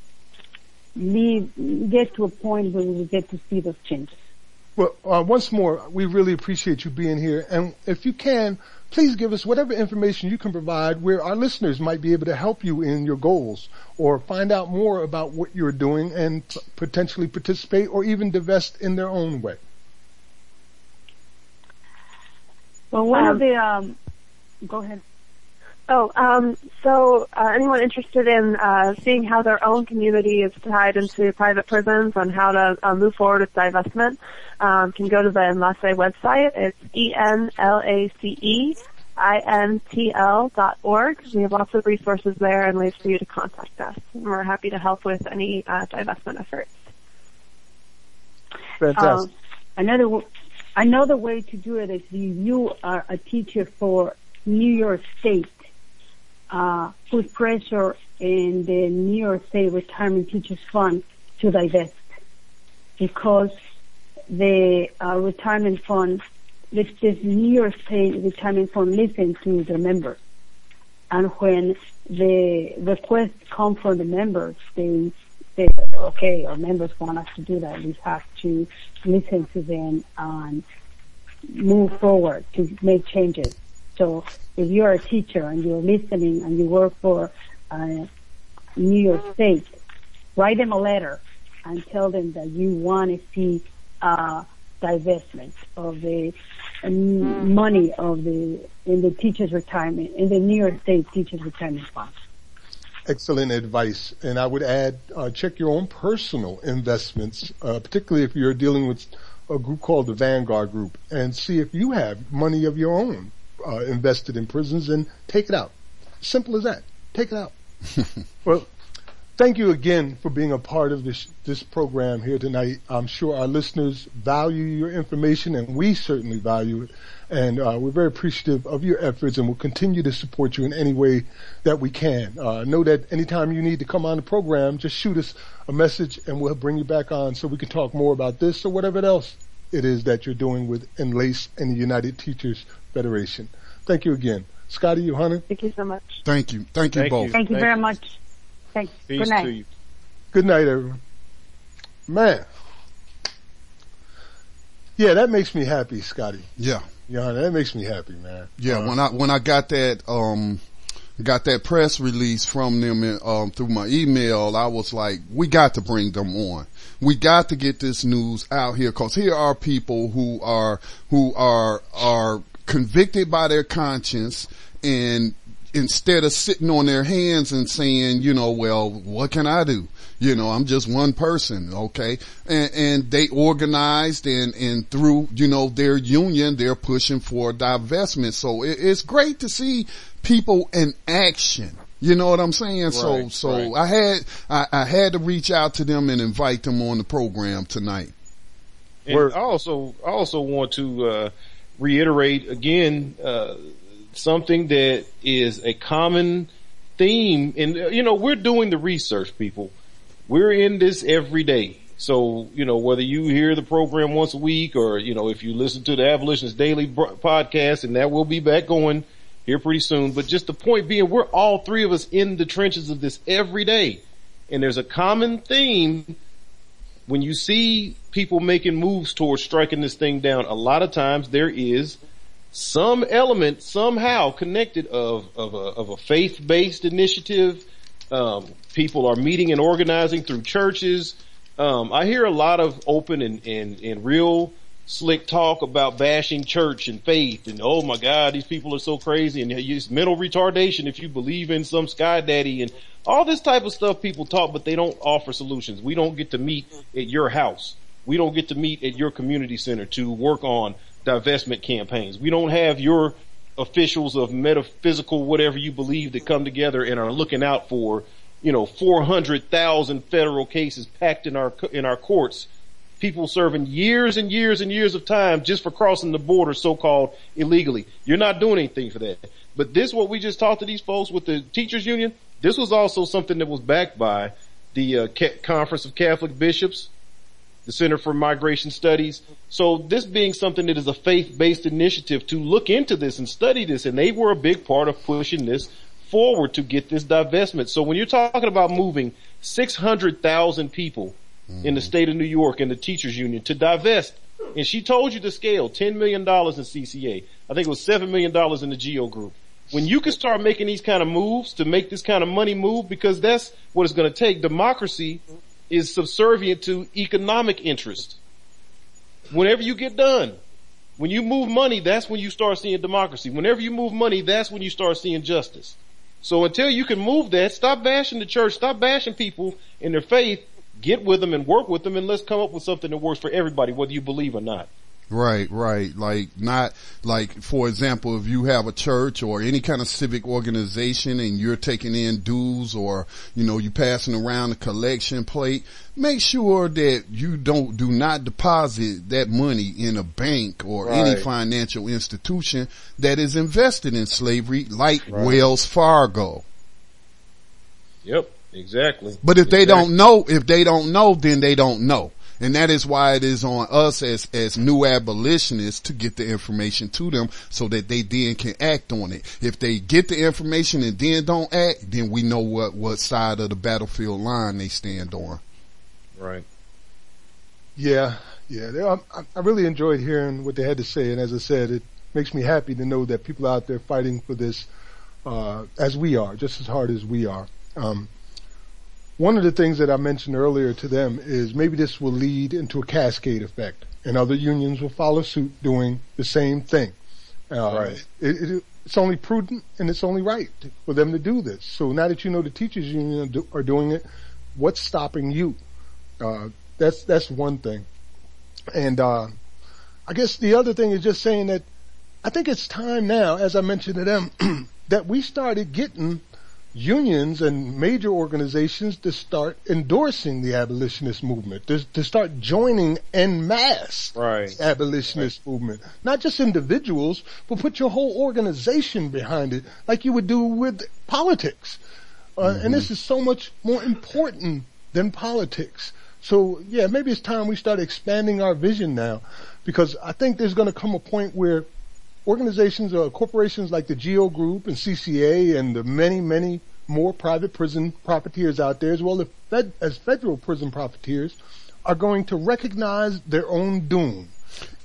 [SPEAKER 5] leave, get to a point where we get to see those changes.
[SPEAKER 2] Well, uh, once more, we really appreciate you being here, and if you can, please give us whatever information you can provide where our listeners might be able to help you in your goals or find out more about what you're doing and p- potentially participate or even divest in their own way.
[SPEAKER 5] Well, one
[SPEAKER 6] Um,
[SPEAKER 5] of the um, go ahead.
[SPEAKER 6] Oh, um, so uh, anyone interested in uh, seeing how their own community is tied into private prisons and how to uh, move forward with divestment um, can go to the Enlace website. It's E-N-L-A-C-E I-N-T-L dot org. We have lots of resources there and ways for you to contact us. And we're happy to help with any uh, divestment efforts.
[SPEAKER 2] Fantastic.
[SPEAKER 5] Um, another w- another way to do it is you, you are a teacher for New York State. Uh, put pressure in the New York State Retirement Teachers Fund to divest because the uh, retirement fund, this, this New York State Retirement Fund listens to the members. And when the requests come from the members, they say, okay, our members want us to do that. We have to listen to them and move forward to make changes. So if you're a teacher and you're listening and you work for uh, New York State, write them a letter and tell them that you want to see uh, divestment of the um, money of the in the teachers' retirement in the New York State Teachers Retirement Fund.
[SPEAKER 2] Excellent advice. And I would add, uh, check your own personal investments, uh, particularly if you're dealing with a group called the Vanguard Group, and see if you have money of your own uh, invested in prisons and take it out. Simple as that. Take it out. well, thank you again for being a part of this this program here tonight. I'm sure our listeners value your information, and we certainly value it. And uh, we're very appreciative of your efforts, and we'll continue to support you in any way that we can. Uh, know that anytime you need to come on the program, just shoot us a message, and we'll bring you back on so we can talk more about this or whatever else it is that you're doing with Enlace and the United Teachers Federation. Thank you again, Scotty Johanna.
[SPEAKER 6] Thank you so much.
[SPEAKER 3] Thank you. Thank you
[SPEAKER 4] Thank
[SPEAKER 3] both.
[SPEAKER 4] you.
[SPEAKER 5] Thank you
[SPEAKER 4] Thank
[SPEAKER 5] very
[SPEAKER 4] you.
[SPEAKER 5] much. Thanks.
[SPEAKER 4] Peace
[SPEAKER 5] Good night.
[SPEAKER 4] to you.
[SPEAKER 2] Good night, everyone. Man. Yeah, that makes me happy, Scotty.
[SPEAKER 3] Yeah.
[SPEAKER 2] Johanna, that makes me happy, man.
[SPEAKER 3] Yeah,
[SPEAKER 2] Uh,
[SPEAKER 3] when I when I got that um got that press release from them in, um through my email, I was like, we got to bring them on. We got to get this news out here because here are people who are who are are convicted by their conscience and instead of sitting on their hands and saying, you know, well, what can I do? You know, I'm just one person, okay? And, and they organized and, and through, you know, their union, they're pushing for divestment. So it, it's great to see people in action. You know what I'm saying? so,
[SPEAKER 4] Right,
[SPEAKER 3] so
[SPEAKER 4] right.
[SPEAKER 3] I had, I, I had to reach out to them and invite them on the program tonight.
[SPEAKER 4] And I also, I also want to, uh, reiterate again, uh, something that is a common theme and you know, we're doing the research people. We're in this every day. So, you know, whether you hear the program once a week or, you know, if you listen to the Abolitionist Daily podcast and that will be back going here pretty soon. But just the point being, we're all three of us in the trenches of this every day. And there's a common theme when you see people making moves towards striking this thing down, a lot of times there is some element somehow connected of, of a, a faith-based initiative. Um, people are meeting and organizing through churches. Um, I hear a lot of open and, and, and real slick talk about bashing church and faith and oh my God, these people are so crazy and it's mental retardation if you believe in some sky daddy and all this type of stuff people talk, but they don't offer solutions. We don't get to meet at your house. We don't get to meet at your community center to work on divestment campaigns. We don't have your officials of metaphysical whatever you believe that come together and are looking out for, you know, 400,000 federal cases packed in our, in our courts. People serving years and years and years of time just for crossing the border so-called illegally. You're not doing anything for that. But this, what we just talked to these folks with the teachers union, this was also something that was backed by the uh, Conference of Catholic Bishops, the Center for Migration Studies. So this being something that is a faith-based initiative to look into this and study this, and they were a big part of pushing this forward to get this divestment. So when you're talking about moving 600,000 people mm-hmm. in the state of New York and the teachers union to divest, and she told you the scale, $10 million in CCA. I think it was $7 million in the GEO group. When you can start making these kind of moves to make this kind of money move, because that's what it's going to take. Democracy is subservient to economic interest. Whenever you get done, when you move money, that's when you start seeing democracy. Whenever you move money, that's when you start seeing justice. So until you can move that, stop bashing the church, stop bashing people in their faith, get with them and work with them and let's come up with something that works for everybody, whether you believe or not.
[SPEAKER 3] Right, right. Like not like for example, if you have a church or any kind of civic organization and you're taking in dues or you know you're passing around a collection plate, make sure that you don't do not deposit that money in a bank or right. any financial institution that is invested in slavery, like right. Wells Fargo.
[SPEAKER 4] Yep, exactly.
[SPEAKER 3] But if
[SPEAKER 4] exactly.
[SPEAKER 3] they don't know, if they don't know, then they don't know. And that is why it is on us as, as new abolitionists to get the information to them so that they then can act on it. If they get the information and then don't act, then we know what, what side of the battlefield line they stand on.
[SPEAKER 4] Right.
[SPEAKER 2] Yeah, yeah. I, I really enjoyed hearing what they had to say. And as I said, it makes me happy to know that people out there fighting for this, uh, as we are, just as hard as we are. Um, one of the things that I mentioned earlier to them is maybe this will lead into a cascade effect and other unions will follow suit doing the same thing. Uh, right. It, it, it's only prudent and it's only right for them to do this. So now that you know the teachers union are doing it, what's stopping you? Uh, that's, that's one thing. And, uh, I guess the other thing is just saying that I think it's time now, as I mentioned to them, that we started getting unions and major organizations to start endorsing the abolitionist movement, to, to start joining en masse
[SPEAKER 4] right.
[SPEAKER 2] the abolitionist right. movement. Not just individuals, but put your whole organization behind it, like you would do with politics. Uh, mm-hmm. And this is so much more important than politics. So yeah, maybe it's time we start expanding our vision now, because I think there's going to come a point where organizations or corporations like the GEO Group and CCA and the many, many more private prison profiteers out there, as well as federal prison profiteers, are going to recognize their own doom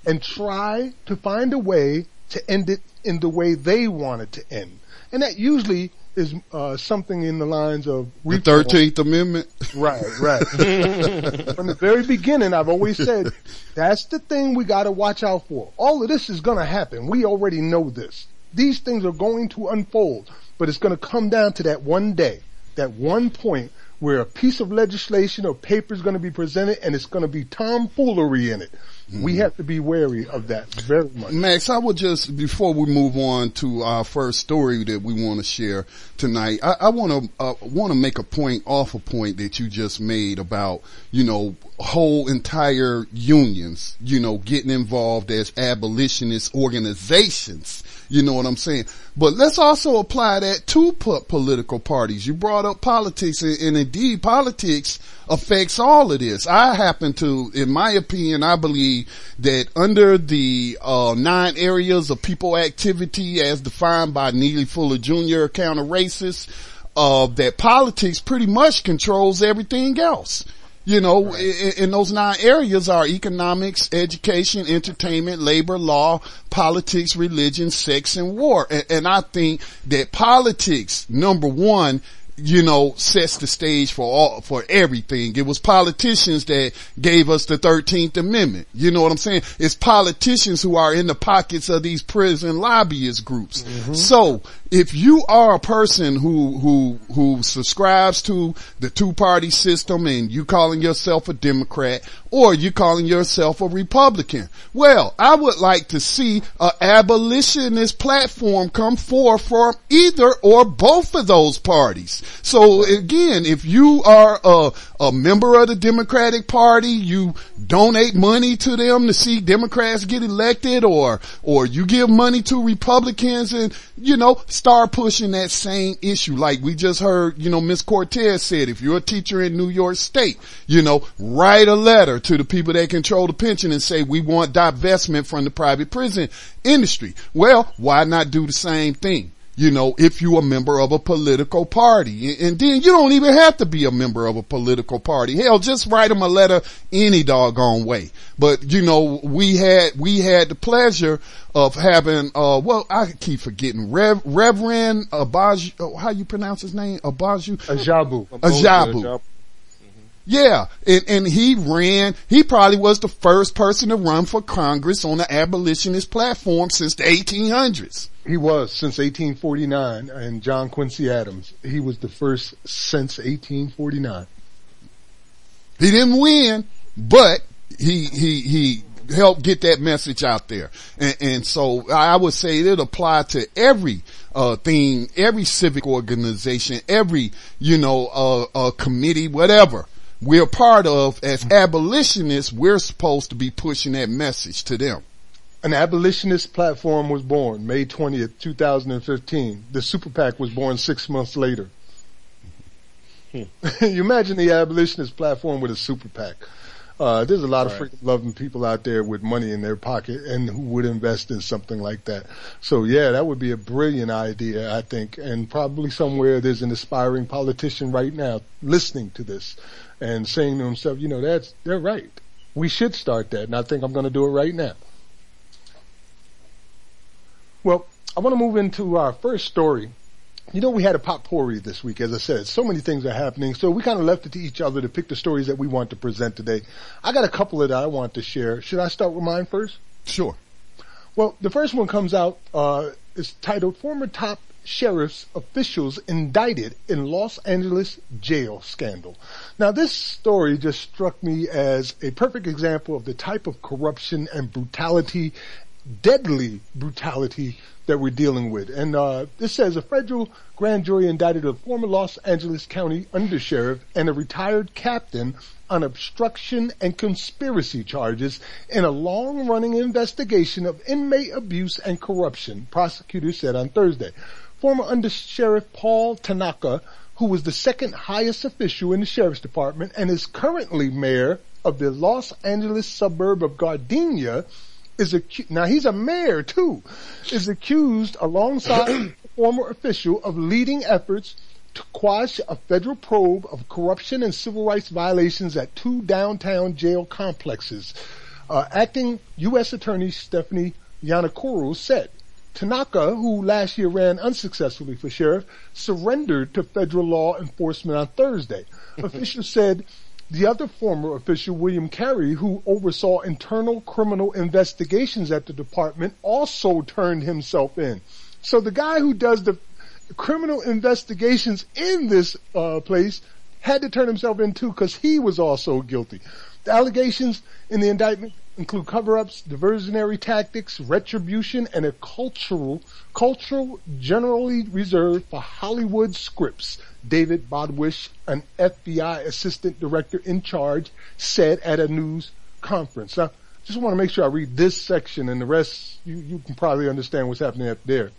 [SPEAKER 2] and try to find a way to end it in the way they want it to end. And that usually is uh, something in the lines of
[SPEAKER 3] the Thirteenth Amendment.
[SPEAKER 2] Right, right. From the very beginning, I've always said that's the thing we got to watch out for. All of this is going to happen. We already know this. These things are going to unfold, but it's going to come down to that one day, that one point where a piece of legislation or paper is going to be presented and it's going to be tomfoolery in it. We have to be wary of that very much.
[SPEAKER 3] Max, I would just, before we move on to our first story that we want to share tonight, I want to, want to make a point off a point that you just made about, you know, whole entire unions, you know, getting involved as abolitionist organizations. You know what I'm saying? But let's also apply that to political parties. You brought up politics and, and indeed politics affects all of this. I happen to, in my opinion, I believe that under the uh, nine areas of people activity as defined by Neely Fuller Jr. counter racist, uh, that politics pretty much controls everything else. You know, right. those nine areas are economics, education, entertainment, labor, law, politics, religion, sex, and war. And, and I think that politics, number one, you know, sets the stage for all, for everything. It was politicians that gave us the 13th Amendment. You know what I'm saying? It's politicians who are in the pockets of these prison lobbyist groups. Mm-hmm. So if you are a person who, who, who subscribes to the two party system and you calling yourself a Democrat or you calling yourself a Republican, well, I would like to see an abolitionist platform come forth from either or both of those parties. So again, if you are a, a member of the Democratic Party, you donate money to them to see Democrats get elected or, or you give money to Republicans and, you know, start pushing that same issue. Like we just heard, you know, Miss Cortez said, if you're a teacher in New York State, you know, write a letter to the people that control the pension and say, we want divestment from the private prison industry. Well, why not do the same thing? You know, if you're a member of a political party. And then you don't even have to be a member of a political party. Hell, just write them a letter any doggone way. But, you know, we had, we had the pleasure of having, uh, well, I keep forgetting, Rev, Reverend Abaj, oh, how you pronounce his name? Abaju?
[SPEAKER 2] Ajabu.
[SPEAKER 3] Ajabu. Yeah, and, and he ran, he probably was the first person to run for Congress on the abolitionist platform since the 1800s.
[SPEAKER 2] He was since 1849 and John Quincy Adams. He was the first since 1849.
[SPEAKER 3] He didn't win, but he, he, he helped get that message out there. And, and so I would say it apply to every, uh, thing, every civic organization, every, you know, uh, uh, committee, whatever we're part of as abolitionists, we're supposed to be pushing that message to them.
[SPEAKER 2] An abolitionist platform was born May 20th, 2015. The super PAC was born six months later. Hmm. you imagine the abolitionist platform with a super PAC. Uh, there's a lot right. of freaking loving people out there with money in their pocket and who would invest in something like that. So yeah, that would be a brilliant idea, I think. And probably somewhere there's an aspiring politician right now listening to this and saying to himself, you know, that's, they're right. We should start that. And I think I'm going to do it right now. Well, I want to move into our first story. You know, we had a potpourri this week, as I said. So many things are happening. So we kind of left it to each other to pick the stories that we want to present today. I got a couple that I want to share. Should I start with mine first?
[SPEAKER 3] Sure.
[SPEAKER 2] Well, the first one comes out, uh, is titled Former Top sheriff's officials indicted in Los Angeles jail scandal. Now this story just struck me as a perfect example of the type of corruption and brutality, deadly brutality that we're dealing with. And uh, this says a federal grand jury indicted a former Los Angeles County undersheriff and a retired captain on obstruction and conspiracy charges in a long-running investigation of inmate abuse and corruption, prosecutors said on Thursday. Former Under Sheriff Paul Tanaka, who was the second highest official in the Sheriff's Department and is currently mayor of the Los Angeles suburb of Gardena, is accused, now he's a mayor too, is accused alongside a former official of leading efforts to quash a federal probe of corruption and civil rights violations at two downtown jail complexes. Uh, acting U.S. Attorney Stephanie Yonekura said, Tanaka, who last year ran unsuccessfully for sheriff, surrendered to federal law enforcement on Thursday. Officials said the other former official, William Carey, who oversaw internal criminal investigations at the department, also turned himself in. So the guy who does the criminal investigations in this uh, place had to turn himself in too because he was also guilty. The allegations in the indictment include cover-ups, diversionary tactics, retribution, and a cultural, cultural generally reserved for Hollywood scripts. David Bowdich, an FBI assistant director in charge, said at a news conference. Now, just want to make sure I read this section and the rest, you, you can probably understand what's happening up there.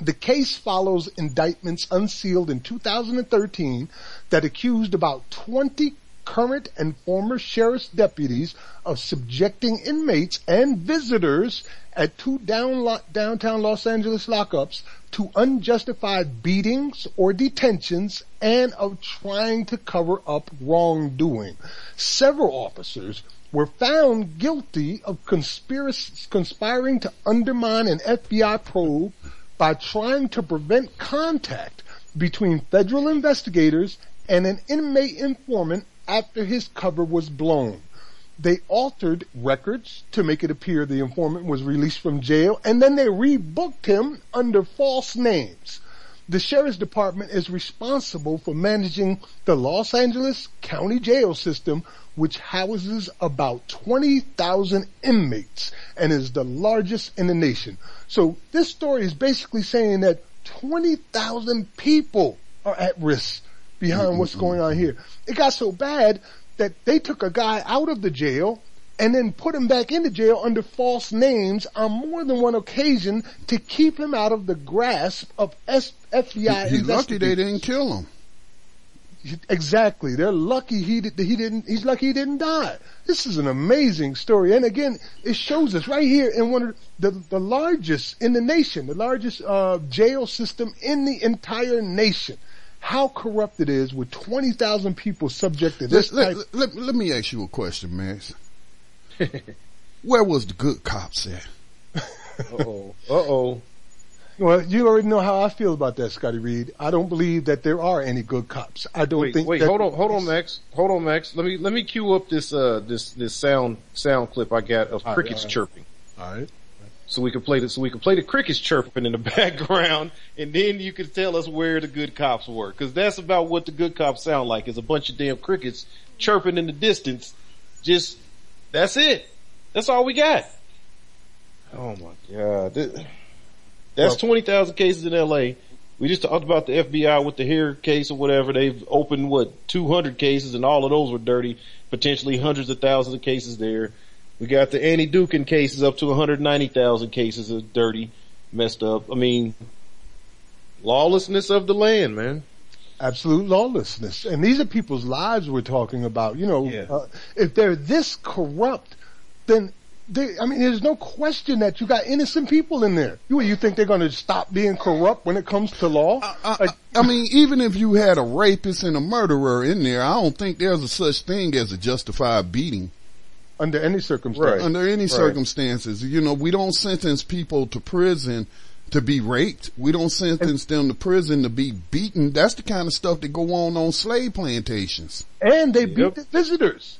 [SPEAKER 2] The case follows indictments unsealed in 2013 that accused about 20 current and former sheriff's deputies of subjecting inmates and visitors at two down, downtown Los Angeles lockups to unjustified beatings or detentions and of trying to cover up wrongdoing. Several officers were found guilty of conspiring to undermine an FBI probe by trying to prevent contact between federal investigators and an inmate informant after his cover was blown. They altered records to make it appear the informant was released from jail and then they rebooked him under false names. The sheriff's department is responsible for managing the Los Angeles County jail system, which houses about 20,000 inmates and is the largest in the nation. So this story is basically saying that 20,000 people are at risk behind what's going on here. It got so bad that they took a guy out of the jail and then put him back into jail under false names on more than one occasion to keep him out of the grasp of S- FBI
[SPEAKER 3] He's lucky they didn't kill him.
[SPEAKER 2] Exactly. They're lucky he did, he didn't, he's lucky he didn't die. This is an amazing story. And again, it shows us right here in one of the, the largest in the nation, the largest, uh, jail system in the entire nation, how corrupt it is with 20,000 people subject to this
[SPEAKER 3] Let,
[SPEAKER 2] type.
[SPEAKER 3] let, let, let me ask you a question, Max. Where was the good cops at?
[SPEAKER 4] Uh oh. Uh oh.
[SPEAKER 2] Well, you already know how I feel about that, Scotty Reed. I don't believe that there are any good cops. I don't
[SPEAKER 4] Wait,
[SPEAKER 2] think
[SPEAKER 4] wait,
[SPEAKER 2] that-
[SPEAKER 4] hold on, hold on, Max. Hold on, Max. Let me let me cue up this uh this this sound sound clip I got of
[SPEAKER 2] right,
[SPEAKER 4] crickets
[SPEAKER 2] all right.
[SPEAKER 4] chirping.
[SPEAKER 2] All right.
[SPEAKER 4] So we could play the so we can play the crickets chirping in the background, and then you could tell us where the good cops were, because that's about what the good cops sound like: is a bunch of damn crickets chirping in the distance. Just that's it. That's all we got. Oh my god, that's twenty thousand cases in L.A. We just talked about the FBI with the hair case or whatever. They've opened what two hundred cases, and all of those were dirty. Potentially hundreds of thousands of cases there. We got the Annie Dookhan cases up to 190,000 cases of dirty, messed up. I mean, lawlessness of the land, man.
[SPEAKER 2] absolute lawlessness. And these are people's lives we're talking about. You know,
[SPEAKER 4] Yeah.
[SPEAKER 2] uh, if they're this corrupt, then they, I mean, there's no question that you got innocent people in there. You, you think they're going to stop being corrupt when it comes to law?
[SPEAKER 3] I,
[SPEAKER 2] Like,
[SPEAKER 3] I mean, even if you had a rapist and a murderer in there, I don't think there's a such thing as a justified beating
[SPEAKER 2] under any circumstance.
[SPEAKER 4] Right.
[SPEAKER 3] under any circumstances. You know, we don't sentence people to prison to be raped. We don't sentence them to prison to be beaten. That's the kind of stuff that go on on slave plantations.
[SPEAKER 2] And they beat the visitors.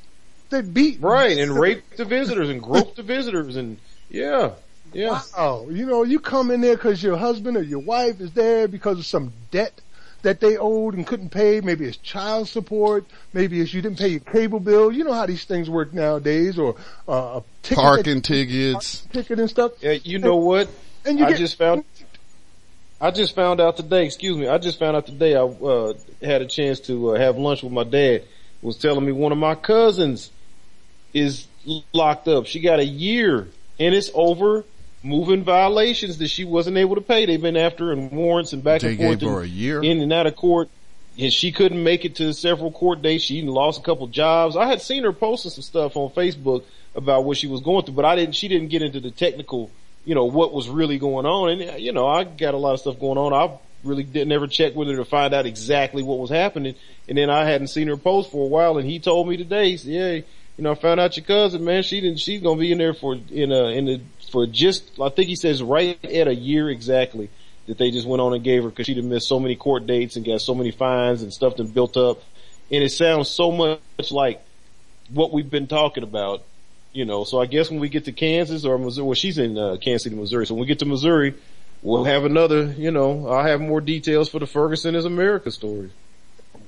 [SPEAKER 2] They beat
[SPEAKER 4] Right, and rape the visitors and grope the visitors and yeah, yeah.
[SPEAKER 2] Wow, you know, you come in there because your husband or your wife is there because of some debt that they owed and couldn't pay. Maybe it's child support. Maybe it's you didn't pay your cable bill. You know how these things work nowadays, or uh, a ticket
[SPEAKER 3] Parking tickets.
[SPEAKER 2] ticket and stuff.
[SPEAKER 4] Yeah, you know what?
[SPEAKER 2] And you
[SPEAKER 4] I
[SPEAKER 2] get
[SPEAKER 4] just found, I just found out today, excuse me, I just found out today I, uh, had a chance to uh, have lunch with my dad, was telling me one of my cousins is locked up. She got a year and it's over moving violations that she wasn't able to pay. They've been after and warrants and back
[SPEAKER 3] They
[SPEAKER 4] and forth
[SPEAKER 3] gave her a year?
[SPEAKER 4] in and out of court. And she couldn't make it to several court dates. She even lost a couple jobs. I had seen her posting some stuff on Facebook about what she was going through, but I didn't, she didn't get into the technical, you know, what was really going on. And, you know, I got a lot of stuff going on. I really didn't ever check with her to find out exactly what was happening. And then I hadn't seen her post for a while and he told me today, he said, yeah, you know, I found out your cousin, man, she didn't, she's going to be in there for, in a, in the, for just, I think he says right at a year exactly that they just went on and gave her because she'd have missed so many court dates and got so many fines and stuff that built up. And it sounds so much like what we've been talking about, you know. So I guess when we get to Kansas or Missouri, well, she's in uh, Kansas City, Missouri. So when we get to Missouri, we'll have another, you know, I'll have more details for the Ferguson is America story.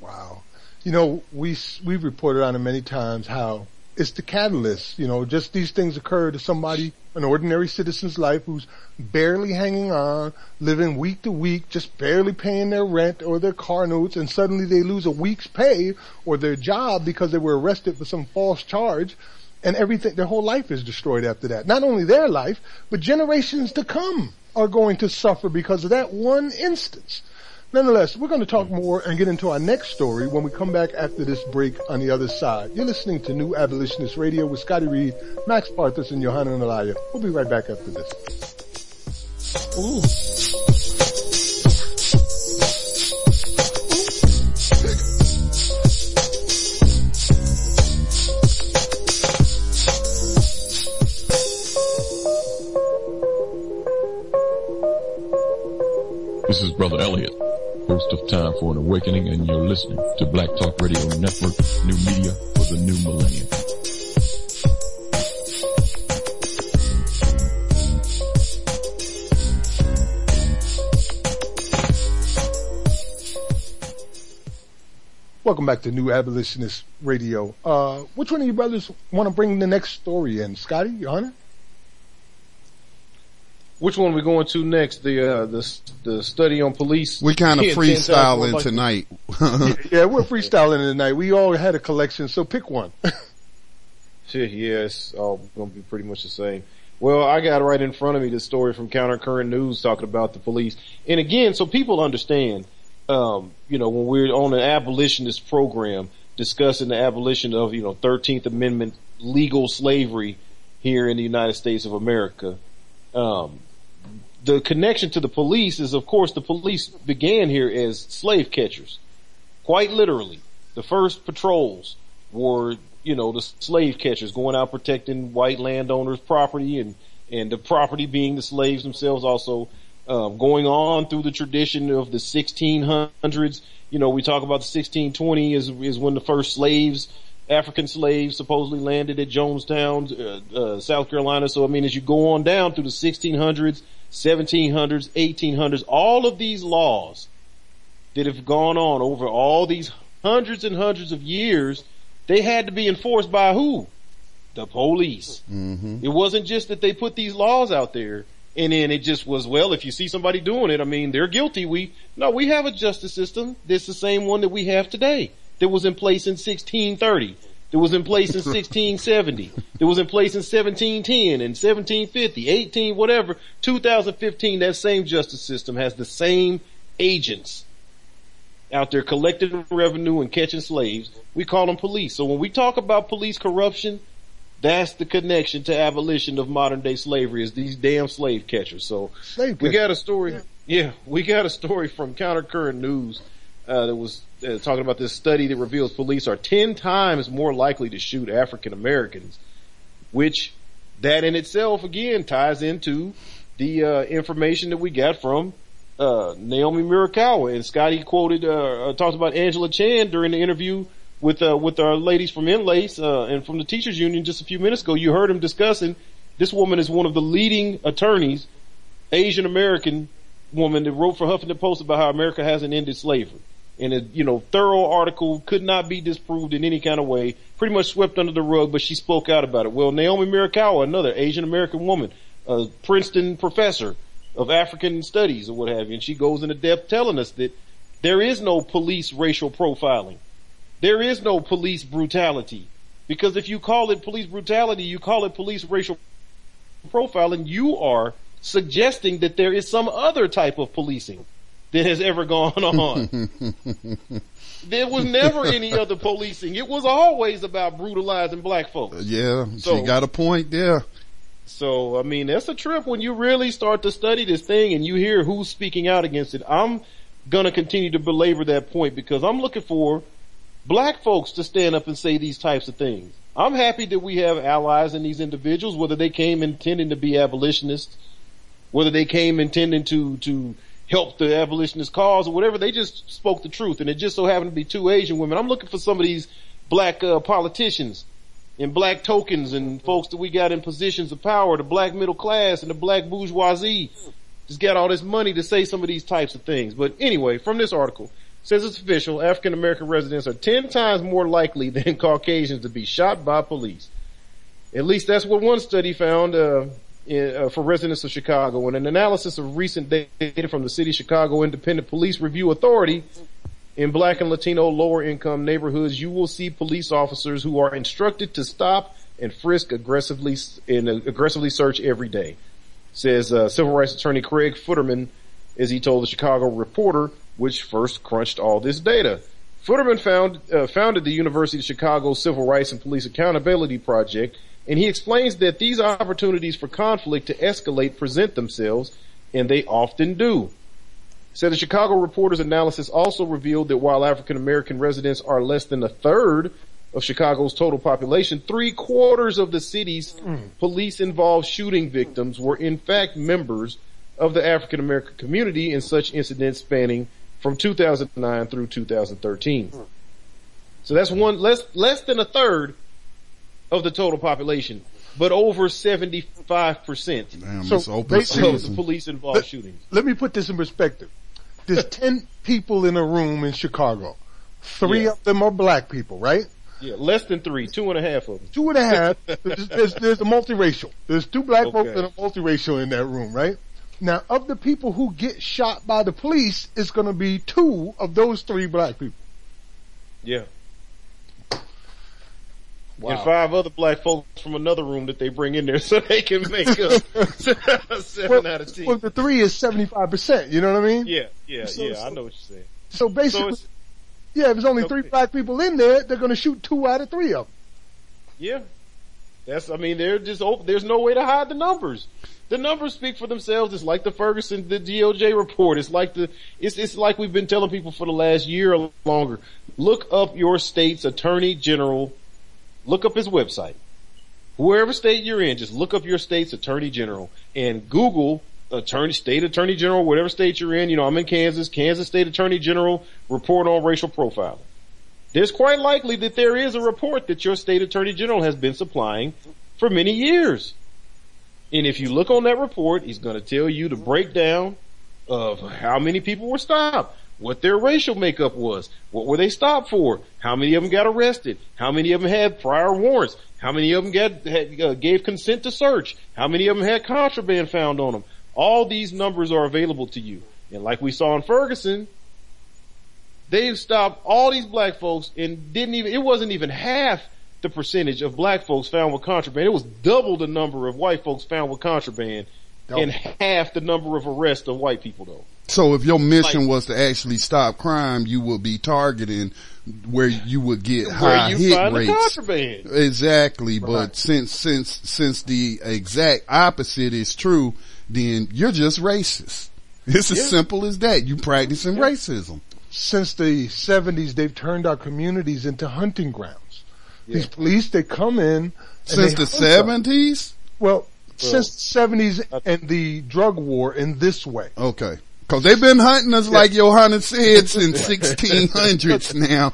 [SPEAKER 2] Wow. You know, we, we've reported on it many times how it's the catalyst, you know, just these things occur to somebody, an ordinary citizen's life who's barely hanging on, living week to week, just barely paying their rent or their car notes and suddenly they lose a week's pay or their job because they were arrested for some false charge and everything, their whole life is destroyed after that. Not only their life, but generations to come are going to suffer because of that one instance. Nonetheless, we're going to talk more and get into our next story when we come back after this break on the other side. You're listening to New Abolitionist Radio with Scotty Reed, Max Parthas, and Johanna Nalaya. We'll be right back after this.
[SPEAKER 8] This is Brother Elliot, host of Time for an Awakening, and you're listening to Black Talk Radio Network, new media for the new millennium.
[SPEAKER 2] Welcome back to New Abolitionist Radio. Uh, which one of you brothers want to bring the next story in? Scotty, Johanna?
[SPEAKER 4] Which one are we going to next? The, uh, the, the study on police.
[SPEAKER 3] We kind of freestyling
[SPEAKER 4] like-
[SPEAKER 3] tonight.
[SPEAKER 2] yeah, we're freestyling tonight. We all had a collection, so pick one.
[SPEAKER 4] Yeah, it's all going to be pretty much the same. Well, I got right in front of me the story from Counter Current News talking about the police. And again, so people understand, um, you know, when we're on an abolitionist program discussing the abolition of, you know, 13th Amendment legal slavery here in the United States of America, um, the connection to the police is, of course, the police began here as slave catchers. Quite literally. The first patrols were you know, the slave catchers going out protecting white landowners' property and, and the property being the slaves themselves also, um, going on through the tradition of the 1600s. You know, we talk about the 1620 is, is when the first slaves, African slaves supposedly landed at Jonestown, uh, uh, South Carolina. So I mean, as you go on down through the 1600s, 1700s, 1800s, all of these laws that have gone on over all these hundreds and hundreds of years they had to be enforced by who? The police.
[SPEAKER 3] Mm-hmm.
[SPEAKER 4] It wasn't just that they put these laws out there and then it just was, well, if you see somebody doing it, I mean, they're guilty. We, no, we have a justice system that's the same one that we have today that was in place in 1630. That was in place in 1670. That was in place in 1710 and 1750, 18, whatever. 2015, that same justice system has the same agents out there collecting revenue and catching slaves. We call them police. So when we talk about police corruption, that's the connection to abolition of modern day slavery is these damn slave catchers. So
[SPEAKER 2] Slave
[SPEAKER 4] we
[SPEAKER 2] catchers.
[SPEAKER 4] got a story. Yeah. yeah, we got a story from Counter Current News uh, that was uh, talking about this study that reveals police are 10 times more likely to shoot African Americans, which that in itself again ties into the uh, information that we got from uh, Naomi Murakawa and Scotty quoted, uh, uh, talked about Angela Chan during the interview with, uh, with our ladies from Enlace, uh, and from the teachers union just a few minutes ago. You heard him discussing this woman is one of the leading attorneys, Asian American woman that wrote for Huffington Post about how America hasn't ended slavery. And a, you know, thorough article could not be disproved in any kind of way, pretty much swept under the rug, but she spoke out about it. Well, Naomi Murakawa, another Asian American woman, a Princeton professor, of African studies or what have you. And she goes into depth telling us that there is no police racial profiling. There is no police brutality. Because if you call it police brutality, you call it police racial profiling, you are suggesting that there is some other type of policing that has ever gone on. there was never any other policing. It was always about brutalizing black folks.
[SPEAKER 3] Uh, yeah,
[SPEAKER 4] So-
[SPEAKER 3] she got a point there.
[SPEAKER 4] So, I mean, that's a trip when you really start to study this thing and you hear who's speaking out against it. I'm gonna continue to belabor that point because I'm looking for black folks to stand up and say these types of things. I'm happy that we have allies in these individuals, whether they came intending to be abolitionists, whether they came intending to, to help the abolitionist cause or whatever, they just spoke the truth. And it just so happened to be two Asian women. I'm looking for some of these black, uh, politicians and black tokens and folks that we got in positions of power, the black middle class and the black bourgeoisie just got all this money to say some of these types of things. But anyway, from this article, says it's official, African American residents are 10 times more likely than Caucasians to be shot by police. At least that's what one study found, uh, in, uh, for residents of Chicago. In an analysis of recent data from the City of Chicago Independent Police Review Authority, in black and Latino lower income neighborhoods, you will see police officers who are instructed to stop and frisk aggressively and aggressively search every day. Says uh, civil rights attorney Craig Futterman, as he told the Chicago Reporter, which first crunched all this data. Futterman found, uh, founded the University of Chicago Civil Rights and Police Accountability Project, and he explains that these opportunities for conflict to escalate present themselves, and they often do. Said the Chicago Reporter's analysis also revealed that while African American residents are less than a third of Chicago's total population, three quarters of the city's police involved shooting victims were in fact members of the African American community in such incidents spanning from 2009 through 2013. So that's one less less than a third of the total population, but over 75 percent
[SPEAKER 3] Damn,
[SPEAKER 2] So
[SPEAKER 3] it's open
[SPEAKER 2] basically-
[SPEAKER 4] of the police involved shootings.
[SPEAKER 2] Let me put this in perspective. There's 10 people in a room in Chicago. Three
[SPEAKER 4] Yeah.
[SPEAKER 2] of them are black people, right?
[SPEAKER 4] Yeah, less than three, two and a half of them.
[SPEAKER 2] Two and a half. There's, there's, there's a multiracial. There's two black folks
[SPEAKER 4] Okay.
[SPEAKER 2] and a multiracial in that room, right? Now, of the people who get shot by the police, it's going to be two of those three black people.
[SPEAKER 4] Yeah. And five other black folks from another room that they bring in there so they can make up seven
[SPEAKER 2] Well,
[SPEAKER 4] out of ten.
[SPEAKER 2] well, the three is 75%, you know what I mean?
[SPEAKER 4] yeah, yeah,
[SPEAKER 2] So-
[SPEAKER 4] yeah. I know what you're saying.
[SPEAKER 2] So basically,
[SPEAKER 4] So
[SPEAKER 2] yeah, if there's only three black people in there, they're gonna shoot two out of three of them.
[SPEAKER 4] yeah. That's. I mean, they're just open. There's no way to hide the numbers. The numbers speak for themselves. It's like the Ferguson, the DOJ report. It's like the. It's it's like we've been telling people for the last year or longer. Look up your state's attorney general. Look up his website. Wherever state you're in, just look up your state's attorney general and Google attorney, state attorney general, whatever state you're in. You know, I'm in Kansas, Kansas state attorney general report on racial profiling. There's quite likely that there is a report that your state attorney general has been supplying for many years. And if you look on that report, he's going to tell you the breakdown of how many people were stopped, what their racial makeup was, what were they stopped for, how many of them got arrested, how many of them had prior warrants, how many of them got, had, uh, gave consent to search, how many of them had contraband found on them. All these numbers are available to you. And like we saw in Ferguson, they stopped all these black folks and didn't even, it wasn't even half the percentage of black folks found with contraband. It was double the number of white folks found with contraband and half the number of arrests of white people though.
[SPEAKER 3] So if your mission was to actually stop crime, you would be targeting where you would get high
[SPEAKER 4] Where you
[SPEAKER 3] hit
[SPEAKER 4] find the
[SPEAKER 3] rates.
[SPEAKER 4] contraband.
[SPEAKER 3] Exactly, but since since since the exact opposite is true, then you're just racist. It's as simple as that. You practicing racism.
[SPEAKER 2] Since the 70s, they've turned our communities into hunting grounds. These police, they come in.
[SPEAKER 3] Since the
[SPEAKER 2] hunt us.
[SPEAKER 3] seventies?
[SPEAKER 2] Well, since the 70s and the drug war in this way.
[SPEAKER 3] Okay. Cause they've been hunting us like Johanna said since 1600s now.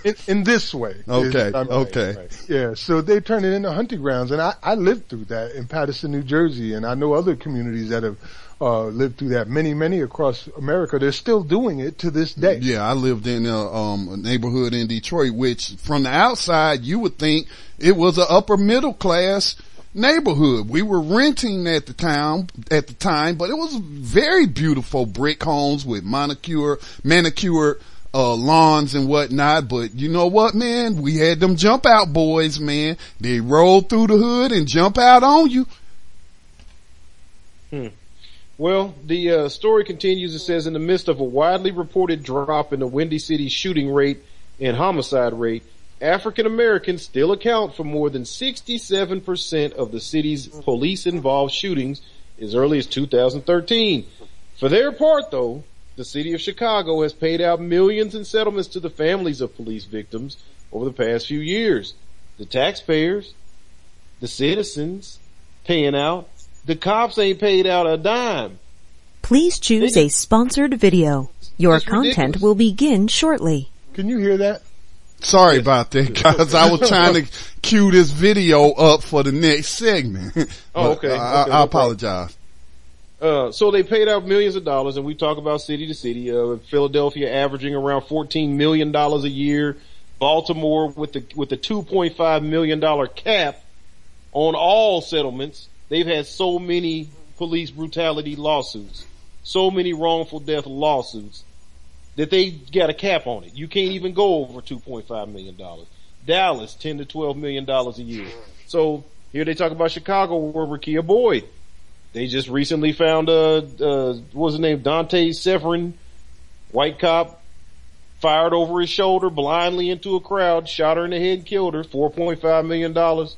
[SPEAKER 2] in, in this way. is-
[SPEAKER 3] Okay,
[SPEAKER 2] I'm-
[SPEAKER 3] okay.
[SPEAKER 2] Yeah, so they turn it into hunting grounds, and I, I lived through that in Patterson, New Jersey, and I know other communities that have uh, lived through that. Many, many across America. They're still doing it to this day.
[SPEAKER 3] Yeah, I lived in a, um, a neighborhood in Detroit, which from the outside you would think it was an upper middle class neighborhood. We were renting at the time, at the time, but it was very beautiful brick homes with manicure, manicured, uh, lawns and whatnot. But you know what, man? We had them jump out boys, man. They roll through the hood and jump out on you. Hmm.
[SPEAKER 4] Well, the uh, story continues. It says, in the midst of a widely reported drop in the Windy City shooting rate and homicide rate, African Americans still account for more than 67% of the city's police involved shootings as early as 2013. For their part though, the city of Chicago has paid out millions in settlements to the families of police victims over the past few years. The taxpayers, the citizens paying out, the cops ain't paid out a dime.
[SPEAKER 9] Please choose a sponsored video. Your
[SPEAKER 4] It's
[SPEAKER 9] content
[SPEAKER 4] ridiculous.
[SPEAKER 9] will begin shortly.
[SPEAKER 2] Can you hear that?
[SPEAKER 3] Sorry about that, guys. I was trying to cue this video up for the next segment.
[SPEAKER 4] Oh, okay.
[SPEAKER 3] I,
[SPEAKER 4] Okay,
[SPEAKER 3] I
[SPEAKER 4] no
[SPEAKER 3] apologize.
[SPEAKER 4] Uh, so they paid out millions of dollars, and we talk about city to city. Uh, Philadelphia averaging around fourteen million dollars a year. Baltimore with the with the two point five million dollar cap on all settlements. They've had so many police brutality lawsuits, so many wrongful death lawsuits that they got a cap on it. You can't even go over two point five million dollars. Dallas ten to twelve million dollars a year. So here they talk about Chicago where Rekia Boyd. They just recently found uh uh what was his name Dante Servin, white cop, fired over his shoulder blindly into a crowd, shot her in the head, and killed her. Four point five million dollars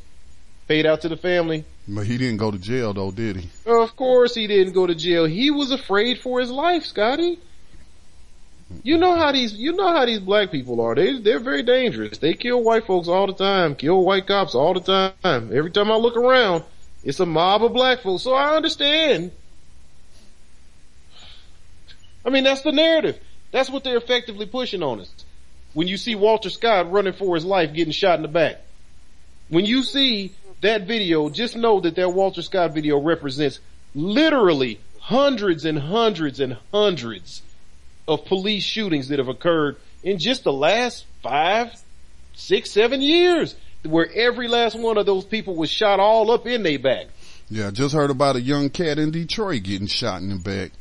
[SPEAKER 4] paid out to the family.
[SPEAKER 3] But he didn't go to jail though, did he?
[SPEAKER 4] Of course he didn't go to jail. He was afraid for his life, Scotty. You know how these you know how these black people are. They they're very dangerous. They kill white folks all the time, kill white cops all the time. Every time I look around, it's a mob of black folks. So I understand. I mean that's the narrative. That's what they're effectively pushing on us. When you see Walter Scott running for his life getting shot in the back. When you see that video, just know that that Walter Scott video represents literally hundreds and hundreds and hundreds of police shootings that have occurred in just the last five, six, seven years where every last one of those people was shot all up in their back.
[SPEAKER 3] Yeah, I just heard about a young cat in Detroit getting shot in the back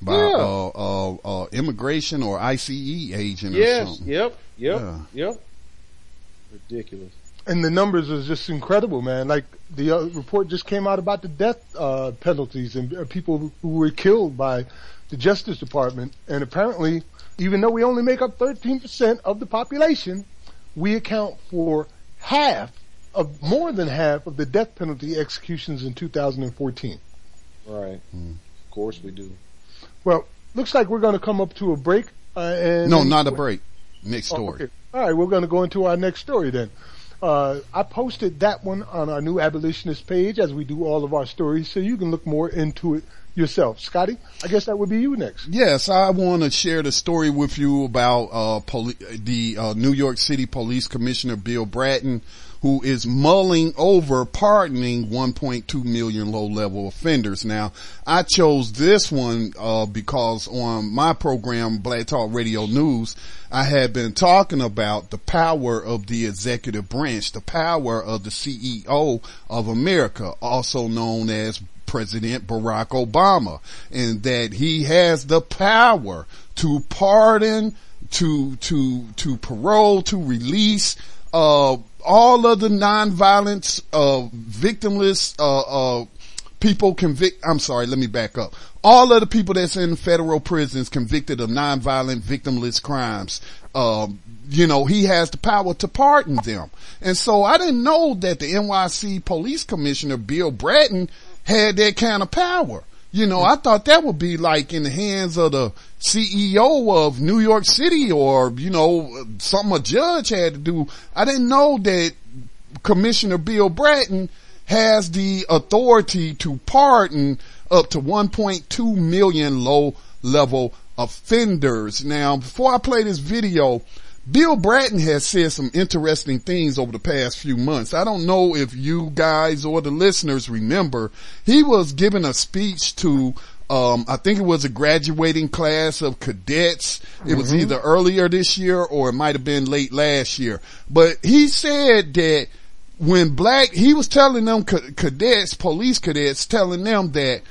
[SPEAKER 3] by
[SPEAKER 4] Yeah.
[SPEAKER 3] uh, uh, uh, immigration or ICE agent or
[SPEAKER 4] Yes,
[SPEAKER 3] something.
[SPEAKER 4] yep, yep,
[SPEAKER 3] Yeah.
[SPEAKER 4] yep. Ridiculous.
[SPEAKER 2] and the numbers is just incredible, man. Like the uh, report just came out about the death uh, penalties and uh, people who were killed by the Justice Department, and apparently, even though we only make up 13% of the population, we account for half of more than half of the death penalty executions in 2014.
[SPEAKER 4] Right. Mm. Of course we do.
[SPEAKER 2] Well, looks like we're going to come up to a break. Uh, and
[SPEAKER 3] no, not a break. Next oh, story.
[SPEAKER 2] Oh, okay. All right, we're going to go into our next story then. Uh, I posted that one on our new abolitionist page as we do all of our stories, so you can look more into it yourself. Scotty, I guess that would be you next.
[SPEAKER 3] Yes, I want to share the story with you about uh, poli- the uh, New York City Police Commissioner Bill Bratton, who is mulling over pardoning 1.2 million low-level offenders. Now, I chose this one uh, because on my program, Black Talk Radio News, I had been talking about the power of the executive branch, the power of the CEO of America, also known as President Barack Obama and that he has the power to pardon, to, to, to parole, to release, uh, all of the nonviolence, uh, victimless, uh, uh, people convict, I'm sorry, let me back up. All of the people that's in federal prisons convicted of nonviolent victimless crimes, um, you know, he has the power to pardon them. And so I didn't know that the NYC police commissioner, Bill Bratton, had that kind of power. You know, I thought that would be like in the hands of the CEO of New York City or, you know, something a judge had to do. I didn't know that Commissioner Bill Bratton has the authority to pardon up to 1.2 million low level offenders. Now, before I play this video, Bill Bratton has said some interesting things over the past few months. I don't know if you guys or the listeners remember. He was giving a speech to um, I think it was a graduating class of cadets. It mm-hmm. was either earlier this year or it might have been late last year. But he said that when black, he was telling them cadets, police cadets, telling them that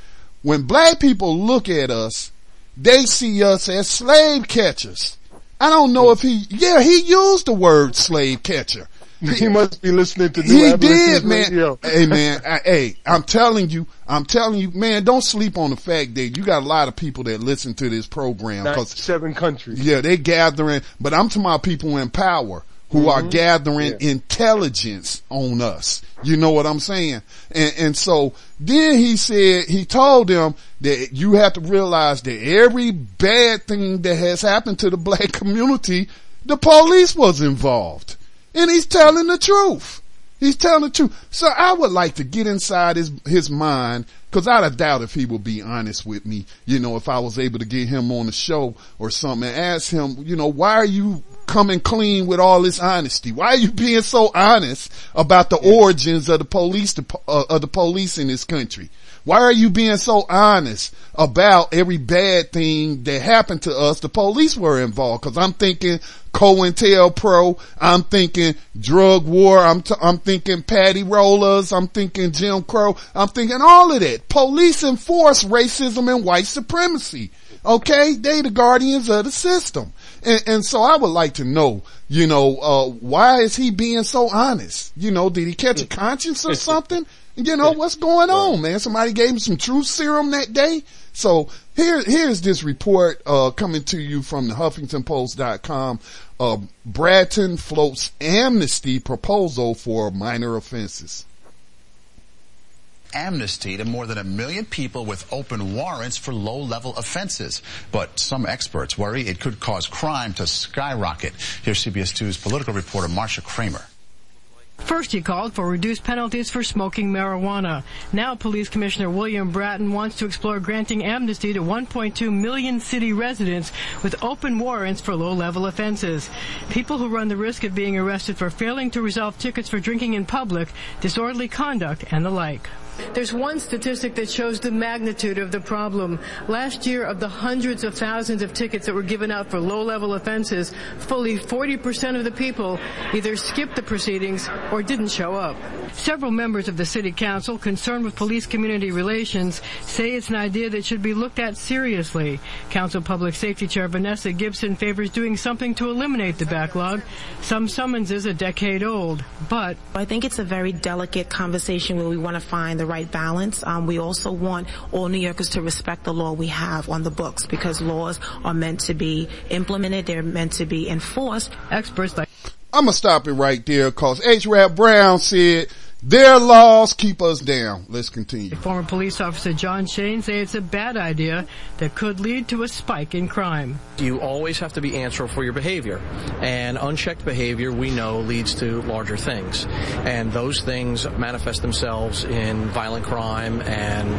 [SPEAKER 3] when black people look at us, they see us as slave catchers. I don't know if he, yeah, he used the word slave catcher.
[SPEAKER 2] He must be listening to
[SPEAKER 3] He did, man. Radio. hey, man. I, hey, I'm telling you, I'm telling you, man. Don't sleep on the fact that you got a lot of people that listen to this program.
[SPEAKER 2] Cause seven countries.
[SPEAKER 3] Yeah, they gathering, but I'm to my people in power who mm-hmm. are gathering yeah. intelligence on us. You know what I'm saying? And, and so then he said, he told them that you have to realize that every bad thing that has happened to the black community, the police was involved. And he's telling the truth. He's telling the truth. So I would like to get inside his, his mind Cause I doubt if he would be honest with me, you know, if I was able to get him on the show or something and ask him, you know, why are you coming clean with all this honesty? Why are you being so honest about the origins of the police, uh, of the police in this country? Why are you being so honest about every bad thing that happened to us? The police were involved because I'm thinking COINTELPRO. I'm thinking drug war. I'm, t- I'm thinking paddy rollers. I'm thinking Jim Crow. I'm thinking all of that. Police enforce racism and white supremacy. Okay. They the guardians of the system. And, and so I would like to know, you know, uh, why is he being so honest? You know, did he catch a conscience or something? You know, what's going on, man? Somebody gave him some truth serum that day. So here, here's this report, uh, coming to you from the HuffingtonPost.com. Uh, Bratton floats amnesty proposal for minor offenses
[SPEAKER 10] amnesty to more than a million people with open warrants for low-level offenses. But some experts worry it could cause crime to skyrocket. Here's CBS 2's political reporter Marcia Kramer.
[SPEAKER 11] First, he called for reduced penalties for smoking marijuana. Now, Police Commissioner William Bratton wants to explore granting amnesty to 1.2 million city residents with open warrants for low-level offenses. People who run the risk of being arrested for failing to resolve tickets for drinking in public, disorderly conduct, and the like. There's one statistic that shows the magnitude of the problem. Last year, of the hundreds of thousands of tickets that were given out for low-level offenses, fully 40% of the people either skipped the proceedings or didn't show up. Several members of the city council concerned with police community relations say it's an idea that should be looked at seriously. Council Public Safety Chair Vanessa Gibson favors doing something to eliminate the backlog. Some summonses a decade old, but
[SPEAKER 12] I think it's a very delicate conversation where we want to find the right balance. Um, we also want all New Yorkers to respect the law we have on the books because laws are meant to be implemented, they're meant to be enforced.
[SPEAKER 11] Experts like
[SPEAKER 3] I'm gonna stop it right there cause H. Rap Brown said their laws keep us down. Let's continue.
[SPEAKER 11] Former police officer John Shane says it's a bad idea that could lead to a spike in crime.
[SPEAKER 13] You always have to be answerable for your behavior. And unchecked behavior, we know, leads to larger things. And those things manifest themselves in violent crime and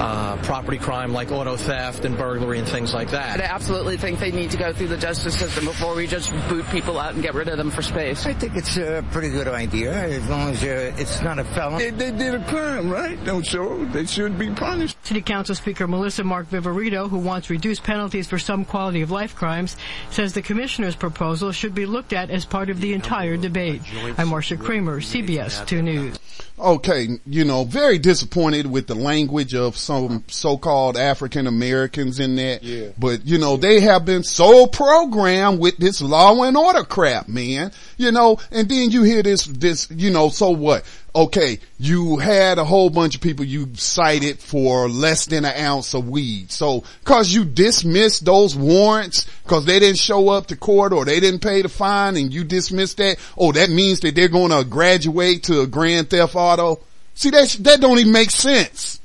[SPEAKER 13] uh, property crime like auto theft and burglary and things like that.
[SPEAKER 14] I absolutely think they need to go through the justice system before we just boot people out and get rid of them for space.
[SPEAKER 15] I think it's a pretty good idea as long as uh, it's not a felon.
[SPEAKER 16] They, they did a crime, right? Don't show. they should be punished.
[SPEAKER 11] City Council Speaker Melissa Mark Viverito, who wants reduced penalties for some quality of life crimes, says the commissioner's proposal should be looked at as part of the entire debate. I'm Marcia Kramer, CBS 2 News.
[SPEAKER 3] Okay, you know, very disappointed with the language of some so-called African Americans in that.
[SPEAKER 4] Yeah.
[SPEAKER 3] But, you know, they have been so programmed with this law and order crap, man. You know, and then you hear this, this, you know, so what? Okay, you had a whole bunch of people you cited for less than an ounce of weed. So, cause you dismissed those warrants cause they didn't show up to court or they didn't pay the fine and you dismissed that, oh, that means that they're gonna graduate to a grand theft auto. See, that, that don't even make sense.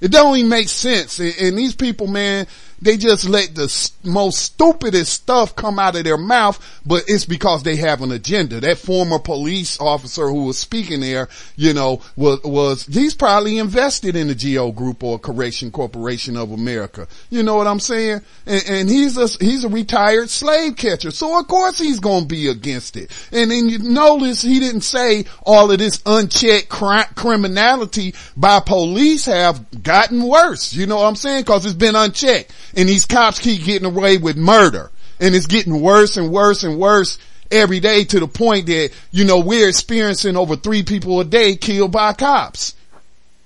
[SPEAKER 3] It don't even make sense. And, and these people, man, they just let the most stupidest stuff come out of their mouth, but it's because they have an agenda. That former police officer who was speaking there, you know, was, was, he's probably invested in the GEO Group or Correction Corporation of America. You know what I'm saying? And, and he's a, he's a retired slave catcher. So of course he's gonna be against it. And then you notice he didn't say all of this unchecked cri- criminality by police have gotten worse. You know what I'm saying? Cause it's been unchecked and these cops keep getting away with murder and it's getting worse and worse and worse every day to the point that, you know, we're experiencing over three people a day killed by cops.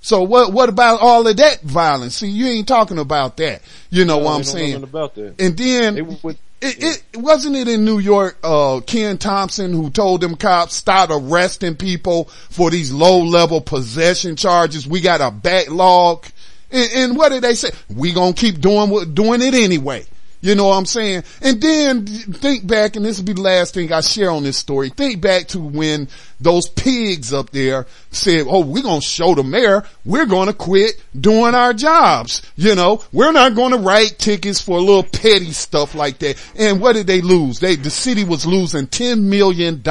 [SPEAKER 3] So what, what about all of that violence? See, you ain't talking about that. You know
[SPEAKER 4] No,
[SPEAKER 3] what I'm saying?
[SPEAKER 4] about that.
[SPEAKER 3] And then,
[SPEAKER 4] would-
[SPEAKER 3] it, it wasn't it in New York, uh, Ken Thompson who told them cops start arresting people for these low level possession charges. We got a backlog. And, and what did they say? We gonna keep doing what, doing it anyway. You know what I'm saying? And then think back, and this will be the last thing I share on this story. Think back to when those pigs up there said, oh, we're gonna show the mayor, we're gonna quit doing our jobs. You know, we're not gonna write tickets for a little petty stuff like that. And what did they lose? They, the city was losing $10 million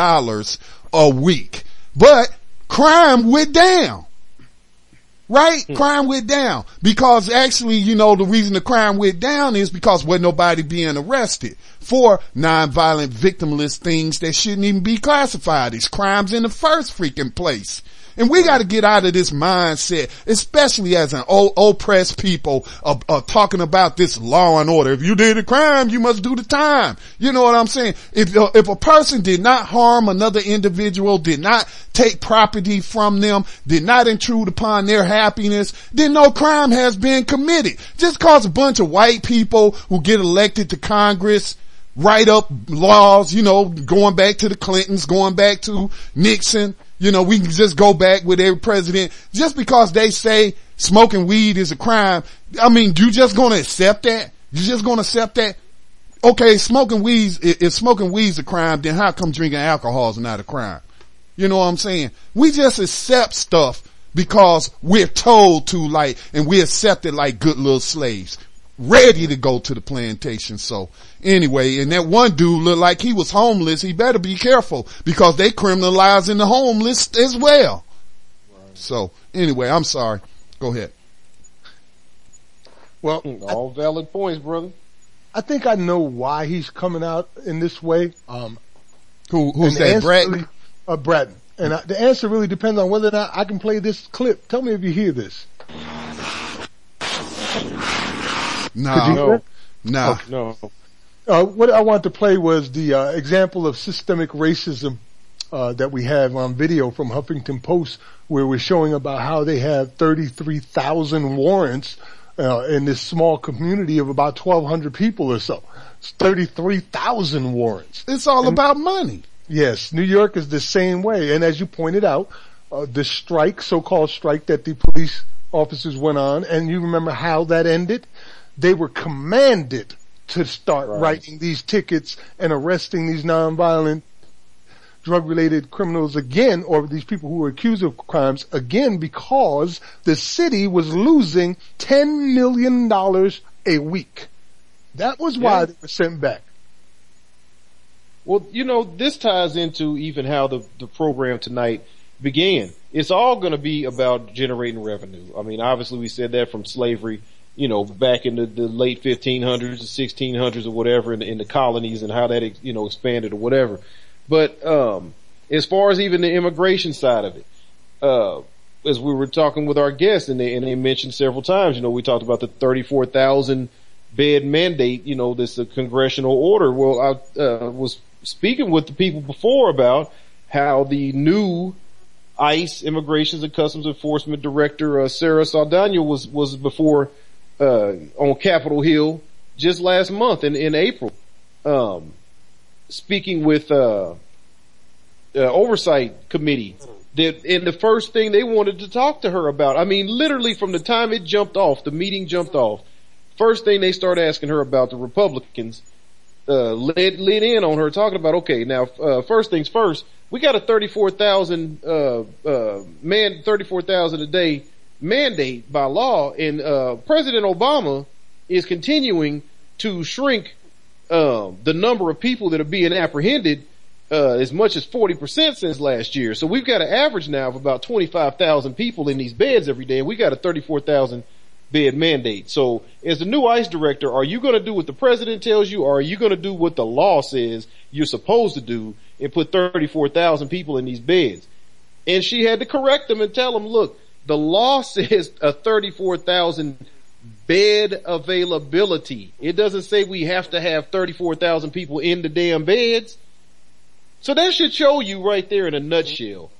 [SPEAKER 3] a week. But crime went down. Right? Hmm. Crime went down. Because actually, you know, the reason the crime went down is because wasn't nobody being arrested for nonviolent victimless things that shouldn't even be classified as crimes in the first freaking place. And we got to get out of this mindset, especially as an oppressed people, of, talking about this law and order. If you did a crime, you must do the time. You know what I'm saying? If if a person did not harm another individual, did not take property from them, did not intrude upon their happiness, then no crime has been committed. Just cause a bunch of white people who get elected to Congress write up laws, you know, going back to the Clintons, going back to Nixon. You know, we can just go back with every president just because they say smoking weed is a crime. I mean, you just gonna accept that? You just gonna accept that? Okay, smoking weed, if smoking weed's a crime, then how come drinking alcohol is not a crime? You know what I'm saying? We just accept stuff because we're told to like, and we accept it like good little slaves, ready to go to the plantation. So anyway, and that one dude looked like he was homeless. He better be careful because they criminalizing the homeless as well. So anyway, I'm sorry. Go ahead.
[SPEAKER 2] Well,
[SPEAKER 4] all valid points, brother.
[SPEAKER 2] I think I know why he's coming out in this way. Um,
[SPEAKER 3] Who, who's that,
[SPEAKER 2] answer
[SPEAKER 3] Brett?
[SPEAKER 2] Really, uh, Bratton. And I, the answer really depends on whether or not I can play this clip. Tell me if you hear this.
[SPEAKER 3] No.
[SPEAKER 2] Could you hear it?
[SPEAKER 3] No.
[SPEAKER 4] No.
[SPEAKER 2] Uh, what I wanted to play was the uh, example of systemic racism uh, that we have on video from Huffington Post where we're showing about how they have 33,000 warrants uh, in this small community of about 1,200 people or so. It's 33,000 warrants.
[SPEAKER 3] It's all
[SPEAKER 2] And-
[SPEAKER 3] about money.
[SPEAKER 2] Yes, New York is the same way. And as you pointed out, uh, the strike, so-called strike that the police officers went on, and you remember how that ended? They were commanded to start writing these tickets and arresting these nonviolent drug-related criminals again, or these people who were accused of crimes again because the city was losing $10 million a week. That was why
[SPEAKER 4] Yeah.
[SPEAKER 2] they were sent back.
[SPEAKER 4] Well, you know, this ties into even how the, the program tonight began. It's all going to be about generating revenue. I mean, obviously we said that from slavery, you know, back in the, the late 1500s, the 1600s or whatever in the, in the colonies and how that, you know, expanded or whatever. But, um, as far as even the immigration side of it, uh, as we were talking with our guests and they, and they mentioned several times, you know, we talked about the 34,000 bed mandate, you know, this uh, congressional order. Well, I uh, was speaking with the people before about how the new ICE Immigrations and Customs Enforcement Director uh, Sarah Saldana was was before uh, on Capitol Hill just last month in in April, um, speaking with uh, uh, oversight committee. That and the first thing they wanted to talk to her about. I mean, literally from the time it jumped off, the meeting jumped off. First thing they start asking her about the Republicans uh, led in on her talking about okay now uh, first things first we got a thirty four thousand uh, uh, man thirty four thousand a day mandate by law and uh, President Obama is continuing to shrink um, the number of people that are being apprehended uh, as much as 40% since last year. So we've got an average now of about 25,000 people in these beds every day and we got a 34,000 bed mandate. So as the new ICE director, are you going to do what the president tells you or are you going to do what the law says you're supposed to do and put 34,000 people in these beds? And she had to correct them and tell them, look, the law says a 34,000 bed availability. It doesn't say we have to have 34,000 people in the damn beds. So that should show you right there in a nutshell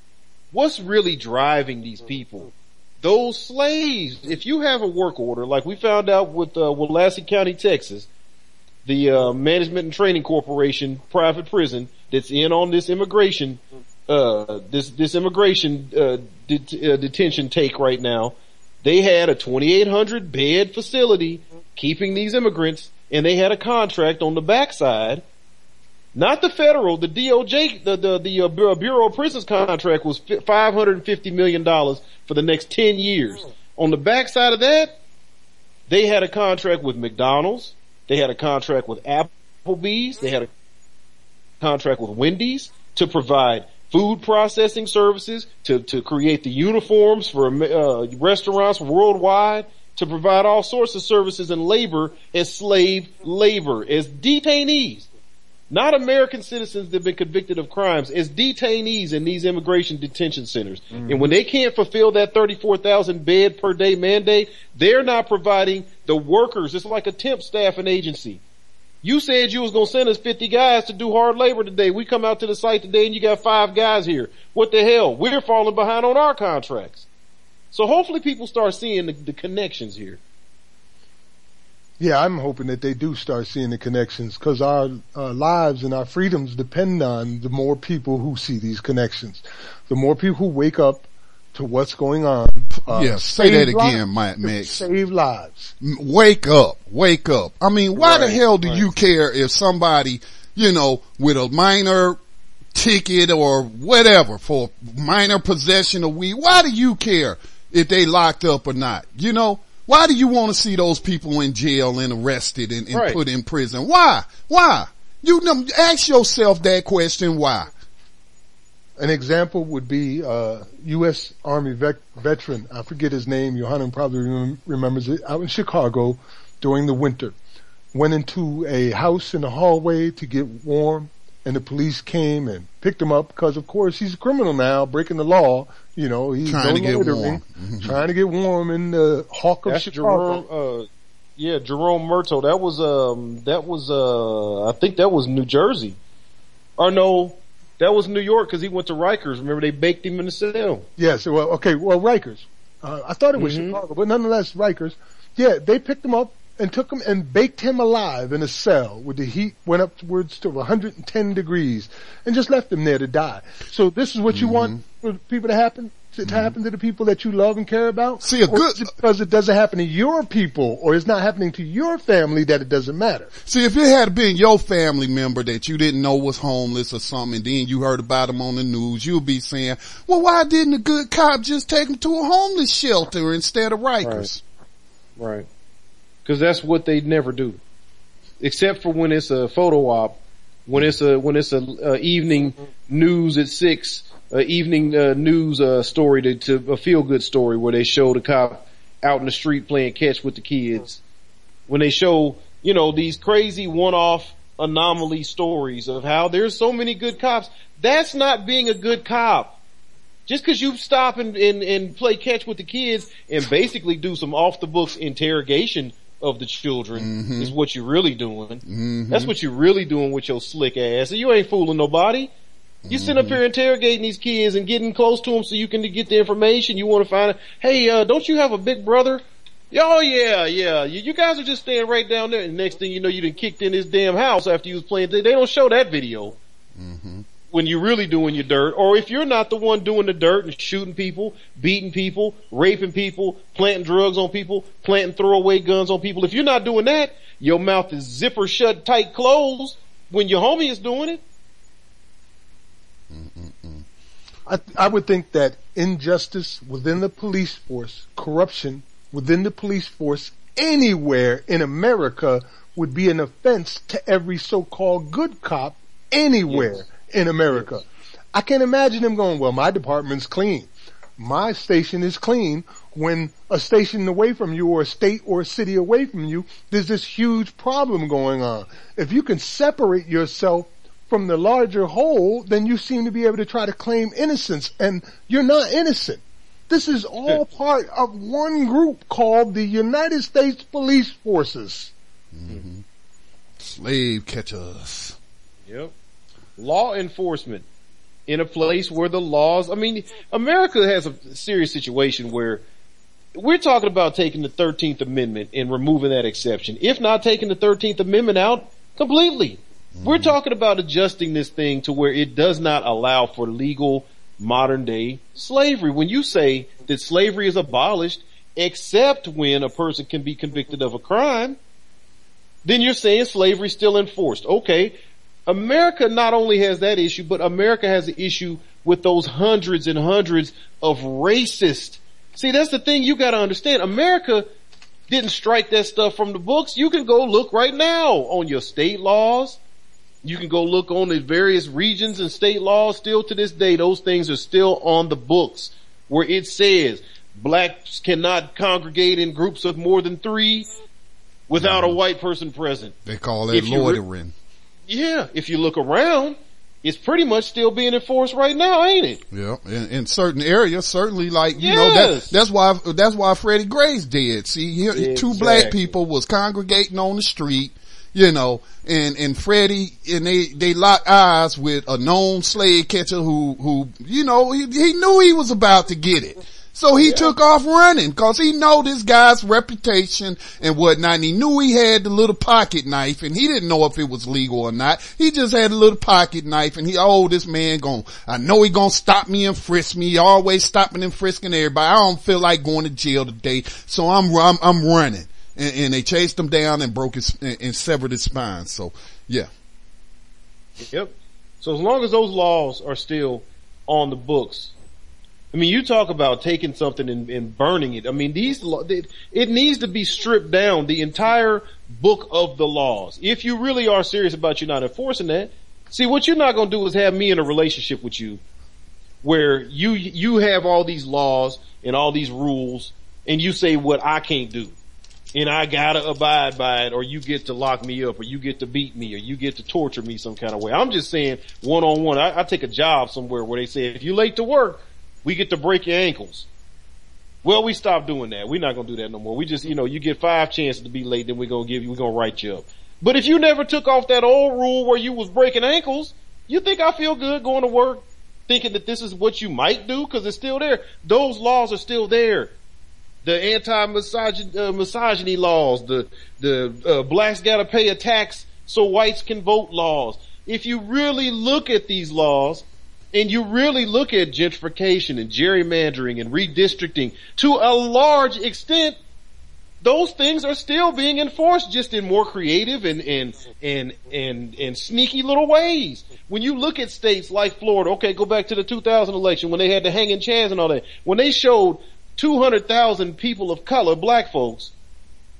[SPEAKER 4] what's really driving these people. Those slaves, if you have a work order, like we found out with uh, Willacy County, Texas, the uh, Management and Training Corporation private prison that's in on this immigration, uh, this this immigration uh, det- uh, detention take right now. They had a 2,800 bed facility keeping these immigrants, and they had a contract on the backside not the federal, the DOJ, the, the, the uh, Bureau of Prisons contract was $550 million for the next 10 years. On the backside of that, they had a contract with McDonald's, they had a contract with Applebee's, they had a contract with Wendy's to provide food processing services, to, to create the uniforms for uh, restaurants worldwide, to provide all sorts of services and labor as slave labor, as detainees not American citizens that have been convicted of crimes, as detainees in these immigration detention centers. And when they can't fulfill that 34,000 bed per day mandate, they're not providing the workers. It's like a temp staffing agency. You said you was gonna send us 50 guys to do hard labor today. We come out to the site today and you got five guys here. What the hell? We're falling behind on our contracts. So hopefully people start seeing the, the connections here.
[SPEAKER 2] Yeah, I'm hoping that they do start seeing the connections because our uh, lives and our freedoms depend on the more people who see these connections. The more people who wake up to what's going on. Uh,
[SPEAKER 3] Yeah, say that again,
[SPEAKER 2] lives.
[SPEAKER 3] Mike.
[SPEAKER 2] Save lives.
[SPEAKER 3] Wake up, wake up. I mean, why the hell do you care if somebody, you know, with a minor ticket or whatever for minor possession of weed, why do you care if they locked up or not? You know, why do you want to see those people in jail and arrested and, and
[SPEAKER 2] Right.
[SPEAKER 3] put in prison? Why? Why? You know, ask yourself that question, why?
[SPEAKER 2] An example would be uh, U.S. Army vet- veteran. I forget his name. Johanna probably rem- remembers it. Out in Chicago during the winter, went into a house in the hallway to get warm, and the police came and picked him up because, of course, he's a criminal now, breaking the law. You know, he's
[SPEAKER 3] Trying to get warm. Mhm.
[SPEAKER 2] trying to get warm in the Hawk of
[SPEAKER 4] That's
[SPEAKER 2] Chicago.
[SPEAKER 4] Jerome, uh, yeah, Jerome Murdough. That was, um, that was, uh, I think that was New Jersey. Or no, That was New York because he went to Rikers. Remember they baked him in the cell.
[SPEAKER 2] Yes, well, okay, well, Rikers. Uh, I thought it was
[SPEAKER 4] Mhm.
[SPEAKER 2] Chicago, but nonetheless, Rikers. Yeah, they picked him up and took him and baked him alive in a cell where the heat went upwards to 110 degrees and just left him there to die. So this is what you want for people to happen? To, to happen to the people that you love and care about?
[SPEAKER 3] See, a
[SPEAKER 2] Or
[SPEAKER 3] good-
[SPEAKER 2] is it because it doesn't happen to your people or it's not happening to your family that it doesn't matter.
[SPEAKER 3] See, if it had been your family member that you didn't know was homeless or something, and then you heard about him on the news, you'd be saying, well, why didn't a good cop just take him to a homeless shelter instead of Rikers?
[SPEAKER 4] Right. Cause that's what they never do. Except for when it's a photo op, when it's a, when it's a, uh, evening news at six, uh, evening, uh, news, uh, story to, to a feel good story where they show the cop out in the street playing catch with the kids. When they show, you know, these crazy one-off anomaly stories of how there's so many good cops. That's not being a good cop. Just cause you stop and, and, and play catch with the kids and basically do some off the books interrogation of the children mm-hmm. is what you're really doing. Mm-hmm. That's what you're really doing with your slick ass. You ain't fooling nobody. You sitting up mm-hmm. here interrogating these kids and getting close to them so you can get the information you want to find. out. Hey, uh, don't you have a big brother? Oh yeah, yeah. You, you guys are just staying right down there. And next thing you know, you done kicked in his damn house after you was playing. They, they don't show that video when you're really doing your dirt, or if you're not the one doing the dirt and shooting people, beating people, raping people, planting drugs on people, planting throwaway guns on people, if you're not doing that, your mouth is zipper shut tight closed when your homie is doing it.
[SPEAKER 2] I, I would think that injustice within the police force, corruption within the police force anywhere in America would be an offense to every so-called good cop anywhere in America. I can't imagine them going, well, my department's clean. My station is clean when a station away from you or a state or a city away from you, there's this huge problem going on. If you can separate yourself from the larger whole, then you seem to be able to try to claim innocence and you're not innocent. This is all part of one group called the United States Police Forces. Mm-hmm.
[SPEAKER 3] Slave catchers.
[SPEAKER 4] Yep. Law enforcement in a place where the laws, I mean, America has a serious situation where we're talking about taking the 13th Amendment and removing that exception. If not taking the 13th Amendment out completely. We're mm-hmm. talking about adjusting this thing to where it does not allow for legal modern day slavery. When you say that slavery is abolished, except when a person can be convicted of a crime, then you're saying slavery is still enforced. Okay. America not only has that issue, but America has an issue with those hundreds and hundreds of racist. See, that's the thing you gotta understand. America didn't strike that stuff from the books. You can go look right now on your state laws. You can go look on the various regions and state laws still to this day. Those things are still on the books where it says blacks cannot congregate in groups of more than three without a white person present.
[SPEAKER 3] They call
[SPEAKER 4] re-
[SPEAKER 3] loitering.
[SPEAKER 4] Yeah, if you look around, it's pretty much still being enforced right now, ain't it?
[SPEAKER 3] Yeah, in, in certain areas, certainly like, you know, that, that's why, that's why Freddie Gray's dead. See, here, two black people was congregating on the street, you know, and, and Freddie, and they, they locked eyes with a known slave catcher who, who, you know, he, he knew he was about to get it. So he took off running cause he know this guy's reputation and whatnot. And he knew he had the little pocket knife and he didn't know if it was legal or not. He just had a little pocket knife and he, oh, this man gon' I know he gonna stop me and frisk me. He always stopping and frisking everybody. I don't feel like going to jail today. So I'm, I'm, I'm running. And, and they chased him down and broke his, and, and severed his spine. So yeah.
[SPEAKER 4] Yep. So as long as those laws are still on the books, I mean, you talk about taking something and, and burning it. I mean, these, it, needs to be stripped down, the entire book of the laws. If you really are serious about you not enforcing that, see what you're not going to do is have me in a relationship with you where you, you have all these laws and all these rules and you say what I can't do and I gotta abide by it or you get to lock me up or you get to beat me or you get to torture me some kind of way. I'm just saying one on one. I, I take a job somewhere where they say if you're late to work, we get to break your ankles. Well, we stopped doing that. We're not gonna do that no more. We just, you know, you get five chances to be late, then we're gonna give you, we're gonna write you up. But if you never took off that old rule where you was breaking ankles, You think I feel good going to work thinking that this is what you might do because it's still there. Those laws are still there. The anti-misogyny uh, misogyny laws, the the uh, blacks got to pay a tax so whites can vote laws. If you really look at these laws, and you really look at gentrification and gerrymandering and redistricting to a large extent, those things are still being enforced just in more creative and, and, and, and, and sneaky little ways. When you look at states like Florida, okay, go back to the 2000 election when they had the hanging chads and all that, when they showed 200,000 people of color, black folks,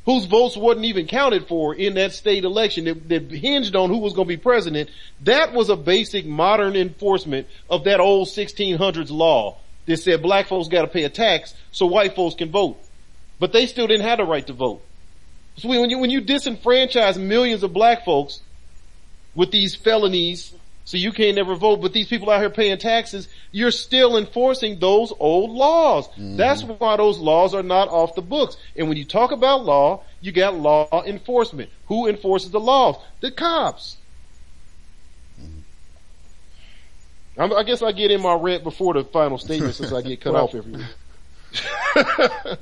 [SPEAKER 4] whose votes wasn't even counted for in that state election that, that hinged on who was going to be president, that was a basic modern enforcement of that old 1600s law that said black folks got to pay a tax so white folks can vote. But they still didn't have the right to vote. So when you, when you disenfranchise millions of black folks with these felonies, so you can't never vote, but these people out here paying taxes, you're still enforcing those old laws. Mm-hmm. That's why those laws are not off the books. And when you talk about law, you got law enforcement. Who enforces the laws? The cops. Mm-hmm. I guess I get in my rant before the final statement since I get cut well, off every week.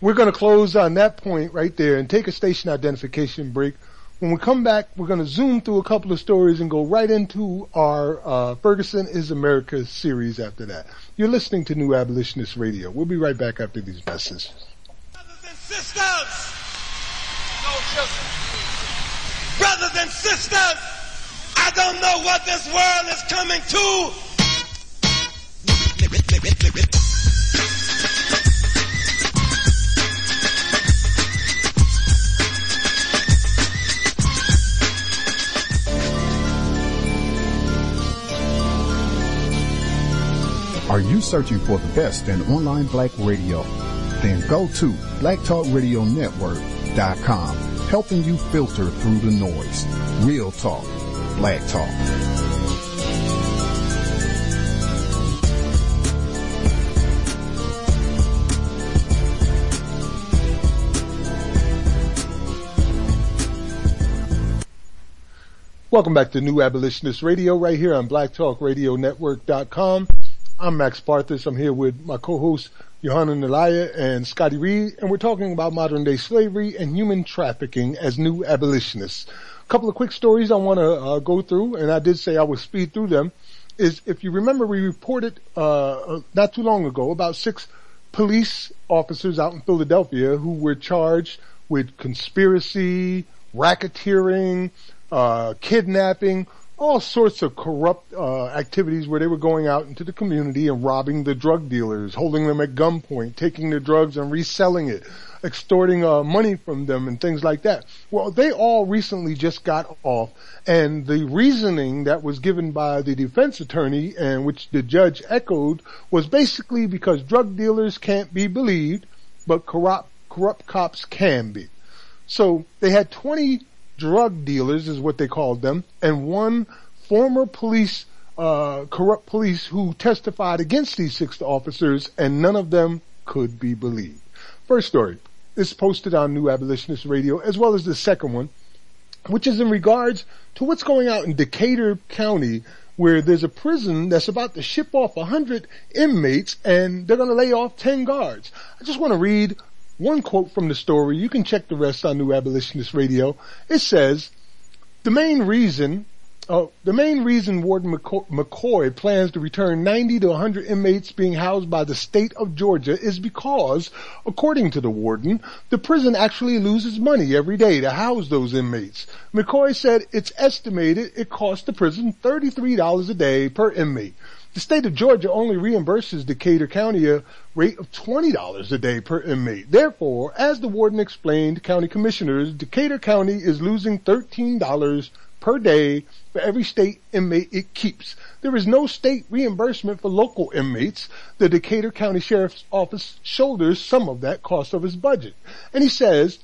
[SPEAKER 2] We're going to close on that point right there and take a station identification break. When we come back, we're going to zoom through a couple of stories and go right into our uh, Ferguson is America series after that. You're listening to New Abolitionist Radio. We'll be right back after these messages.
[SPEAKER 1] Brothers and sisters, brothers and sisters, I don't know what this world is coming to.
[SPEAKER 7] Are you searching for the best in online black radio? Then go to blacktalkradionetwork.com, helping you filter through the noise. Real talk, black talk.
[SPEAKER 2] Welcome back to New Abolitionist Radio right here on blacktalkradionetwork.com. I'm Max Parthas. I'm here with my co-hosts Yohanan Elia and Scotty Reed, and we're talking about modern day slavery and human trafficking as new abolitionists. A couple of quick stories I want to uh, go through, and I did say I would speed through them. Is if you remember, we reported uh, not too long ago about six police officers out in Philadelphia who were charged with conspiracy, racketeering, uh, kidnapping, all sorts of corrupt uh, activities where they were going out into the community and robbing the drug dealers, holding them at gunpoint, taking their drugs and reselling it, extorting uh, money from them and things like that. Well, they all recently just got off, and the reasoning that was given by the defense attorney and which the judge echoed was basically because drug dealers can't be believed, but corrupt corrupt cops can be. So they had 20 drug dealers is what they called them, and one former police, uh, corrupt police who testified against these six officers, and none of them could be believed. First story is posted on New Abolitionist Radio, as well as the second one, which is in regards to what's going out in Decatur County, where there's a prison that's about to ship off 100 inmates and they're going to lay off 10 guards. I just want to read one quote from the story. You can check the rest on New Abolitionist Radio. It says, the main reason uh, the main reason Warden McCoy plans to return 90 to 100 inmates being housed by the state of Georgia is because, according to the warden, the prison actually loses money every day to house those inmates. McCoy said it's estimated it costs the prison $33 a day per inmate. The state of Georgia only reimburses Decatur County a rate of $20 a day per inmate. Therefore, as the warden explained, to county commissioners, Decatur County is losing $13 per day for every state inmate it keeps. There is no state reimbursement for local inmates. The Decatur County Sheriff's Office shoulders some of that cost of his budget. And he says,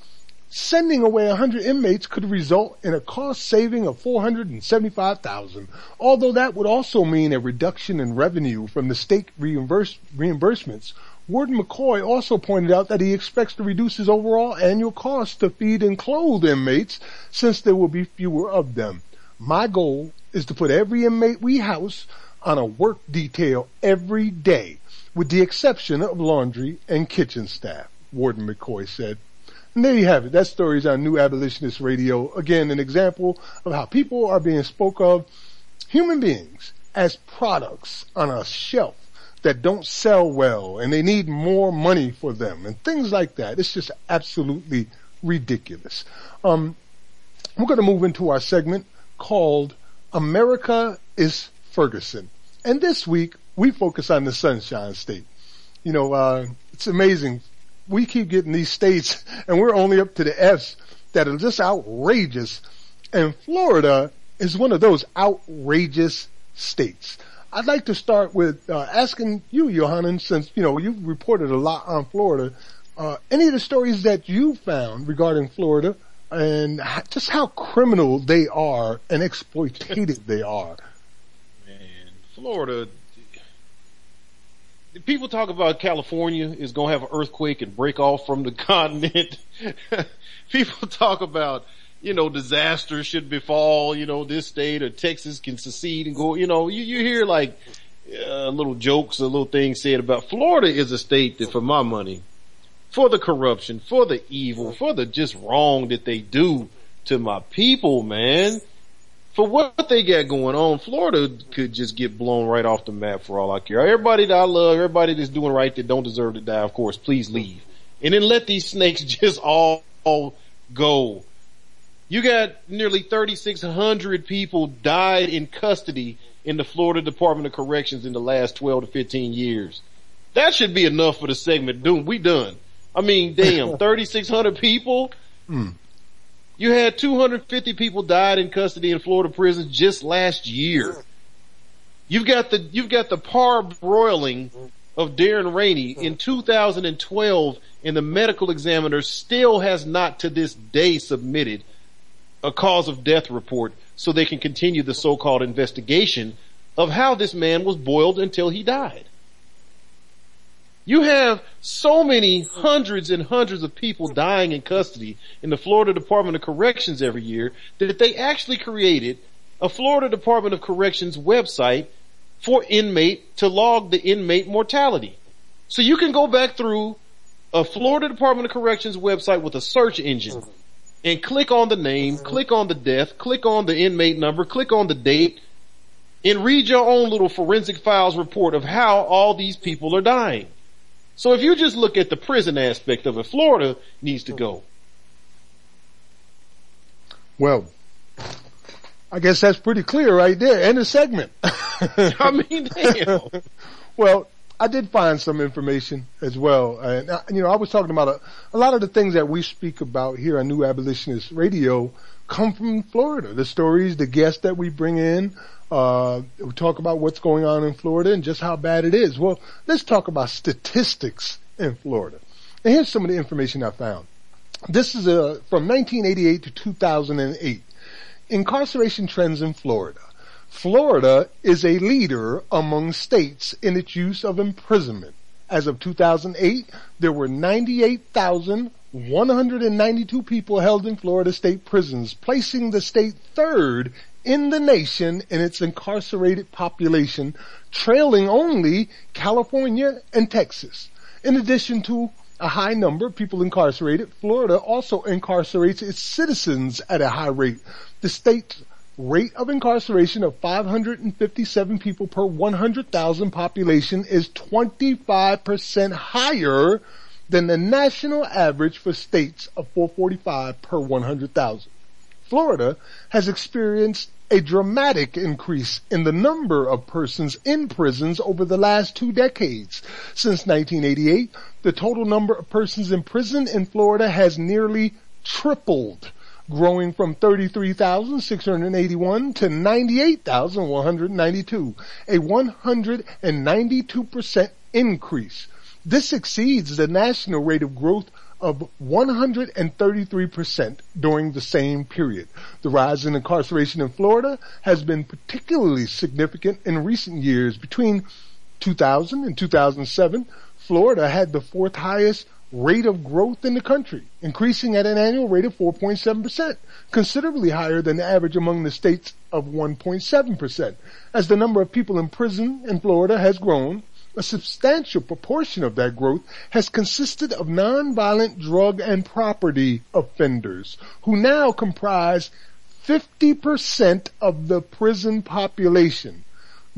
[SPEAKER 2] Sending away 100 inmates could result in a cost saving of 475,000, although that would also mean a reduction in revenue from the state reimburse, reimbursements. Warden McCoy also pointed out that he expects to reduce his overall annual cost to feed and clothe inmates since there will be fewer of them. My goal is to put every inmate we house on a work detail every day, with the exception of laundry and kitchen staff, Warden McCoy said. And there you have it. That story is on New Abolitionist Radio. Again, an example of how people are being spoke of, human beings, as products on a shelf that don't sell well and they need more money for them and things like that. It's just absolutely ridiculous. Um, we're going to move into our segment called America is Ferguson. And this week we focus on the Sunshine State. You know, uh, it's amazing we keep getting these states and we're only up to the F's that are just outrageous. And Florida is one of those outrageous states. I'd like to start with uh, asking you, Yohanan, since you know you've reported a lot on Florida. Uh, any of the stories that you found regarding Florida and just how criminal they are and exploitative they are?
[SPEAKER 4] Man, Florida people talk about California is going to have an earthquake and break off from the continent. people talk about, you know, disasters should befall, you know, this state or Texas can secede and go, you know, you, you hear like uh, little jokes or little things said about Florida is a state that for my money, for the corruption, for the evil, for the just wrong that they do to my people, man for what they got going on, Florida could just get blown right off the map for all I care. Everybody that I love, everybody that's doing right that don't deserve to die, of course, please leave. And then let these snakes just all, all go. You got nearly 3,600 people died in custody in the Florida Department of Corrections in the last 12 to 15 years. That should be enough for the segment. Doom, we done. I mean, damn, 3,600 people? Mm. You had 250 people died in custody in Florida prisons just last year. You've got the, you've got the parboiling of Darren Rainey in 2012 and the medical examiner still has not to this day submitted a cause of death report so they can continue the so-called investigation of how this man was boiled until he died. You have so many hundreds and hundreds of people dying in custody in the Florida Department of Corrections every year that they actually created a Florida Department of Corrections website for inmate to log the inmate mortality. So you can go back through a Florida Department of Corrections website with a search engine and click on the name, click on the death, click on the inmate number, click on the date, and read your own little forensic files report of how all these people are dying. So if you just look at the prison aspect of it, Florida needs to go.
[SPEAKER 2] Well, I guess that's pretty clear right there. End of segment.
[SPEAKER 4] I mean, damn.
[SPEAKER 2] well, I did find some information as well. And, uh, you know, I was talking about a, a lot of the things that we speak about here on New Abolitionist Radio come from Florida. The stories, the guests that we bring in, uh, we talk about what's going on in Florida and just how bad it is. Well, let's talk about statistics in Florida. And here's some of the information I found. This is uh, from 1988 to 2008. Incarceration trends in Florida. Florida is a leader among states in its use of imprisonment. As of 2008, there were 98,192 people held in Florida state prisons, placing the state third in the nation in its incarcerated population, trailing only California and Texas. In addition to a high number of people incarcerated, Florida also incarcerates its citizens at a high rate. The state's rate of incarceration of 557 people per 100,000 population is 25% higher than the national average for states of 445 per 100,000. Florida has experienced a dramatic increase in the number of persons in prisons over the last two decades. Since 1988, the total number of persons in prison in Florida has nearly tripled, growing from 33,681 to 98,192, a 192% increase. This exceeds the national rate of growth of 133% during the same period. The rise in incarceration in Florida has been particularly significant in recent years. Between 2000 and 2007, Florida had the fourth highest rate of growth in the country, increasing at an annual rate of 4.7%, considerably higher than the average among the states of 1.7%. As the number of people in prison in Florida has grown, a substantial proportion of that growth has consisted of nonviolent drug and property offenders who now comprise 50% of the prison population.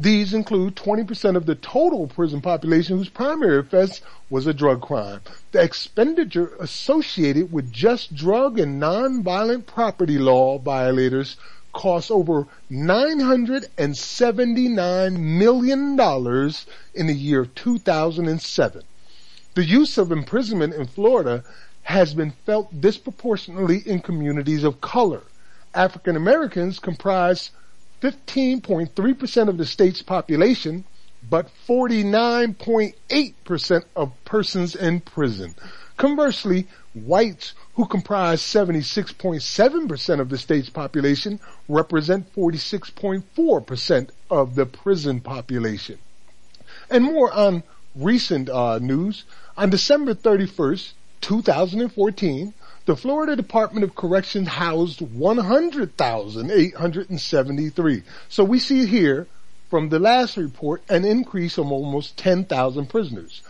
[SPEAKER 2] These include 20% of the total prison population whose primary offense was a drug crime. The expenditure associated with just drug and nonviolent property law violators cost over $979 million in the year 2007. The use of imprisonment in Florida has been felt disproportionately in communities of color. African Americans comprise 15.3% of the state's population, but 49.8% of persons in prison. Conversely, whites who comprise 76.7% of the state's population represent 46.4% of the prison population. And more on recent uh, news, on December 31st, 2014, the Florida Department of Corrections housed 100,873. So we see here from the last report an increase of almost 10,000 prisoners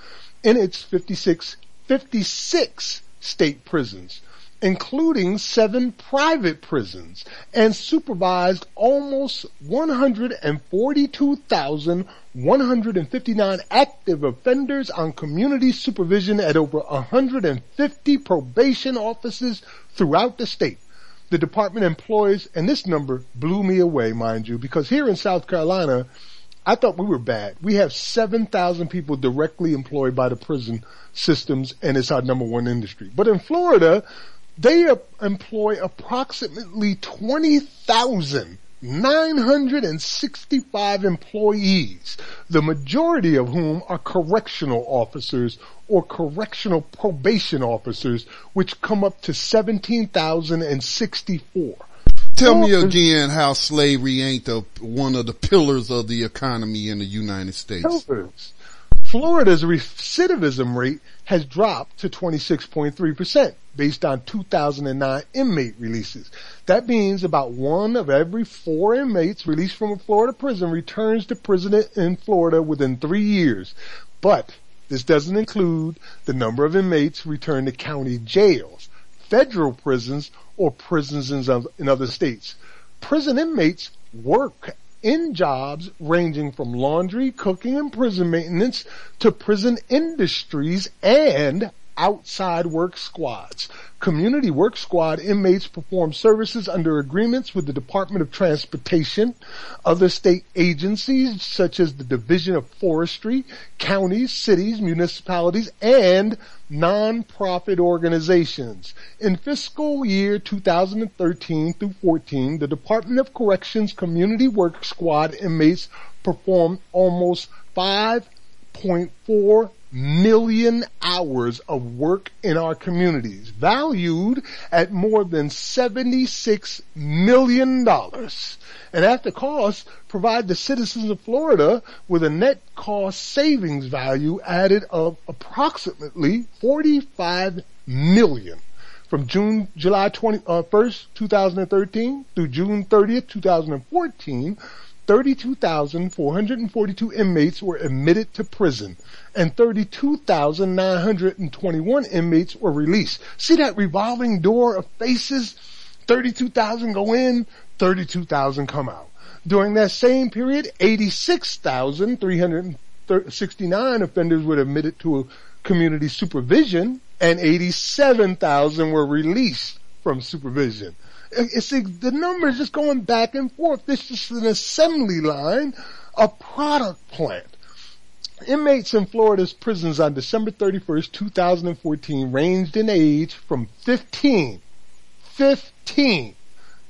[SPEAKER 2] in its 56, 56 state prisons including seven private prisons, and supervised almost 142,159 active offenders on community supervision at over 150 probation offices throughout the state. The department employs, and this number blew me away, mind you, because here in South Carolina, I thought we were bad. We have 7,000 people directly employed by the prison systems and it's our number one industry. But in Florida, they employ approximately 20,965 employees, the majority of whom are correctional officers or correctional probation officers, which come up to 17,064.
[SPEAKER 3] Tell me again how slavery ain't the, one of the pillars of the economy in the United States.
[SPEAKER 2] Florida's recidivism rate has dropped to 26.3% based on 2009 inmate releases. That means about one of every four inmates released from a Florida prison returns to prison in Florida within three years. But this doesn't include the number of inmates returned to county jails, federal prisons, or prisons in other states. Prison inmates work in jobs ranging from laundry, cooking, and prison maintenance to prison industries and outside work squads. Community work squad inmates perform services under agreements with the Department of Transportation, other state agencies such as the Division of Forestry, counties, cities, municipalities, and nonprofit organizations. In fiscal year 2013 through 14, the Department of Corrections Community Work Squad inmates performed almost 5.4 million hours of work in our communities, valued at more than $76 million. And after costs, provide the citizens of Florida with a net cost savings value added of approximately 45 million from June, July 20, uh, 1st, 2013 through June 30th, 2014, 32,442 inmates were admitted to prison and 32,921 inmates were released. See that revolving door of faces? 32,000 go in, 32,000 come out. During that same period, 86,369 offenders were admitted to community supervision and 87,000 were released from supervision. It's the numbers just going back and forth. This is an assembly line, a product plant. Inmates in Florida's prisons on December 31st, 2014 ranged in age from 15, 15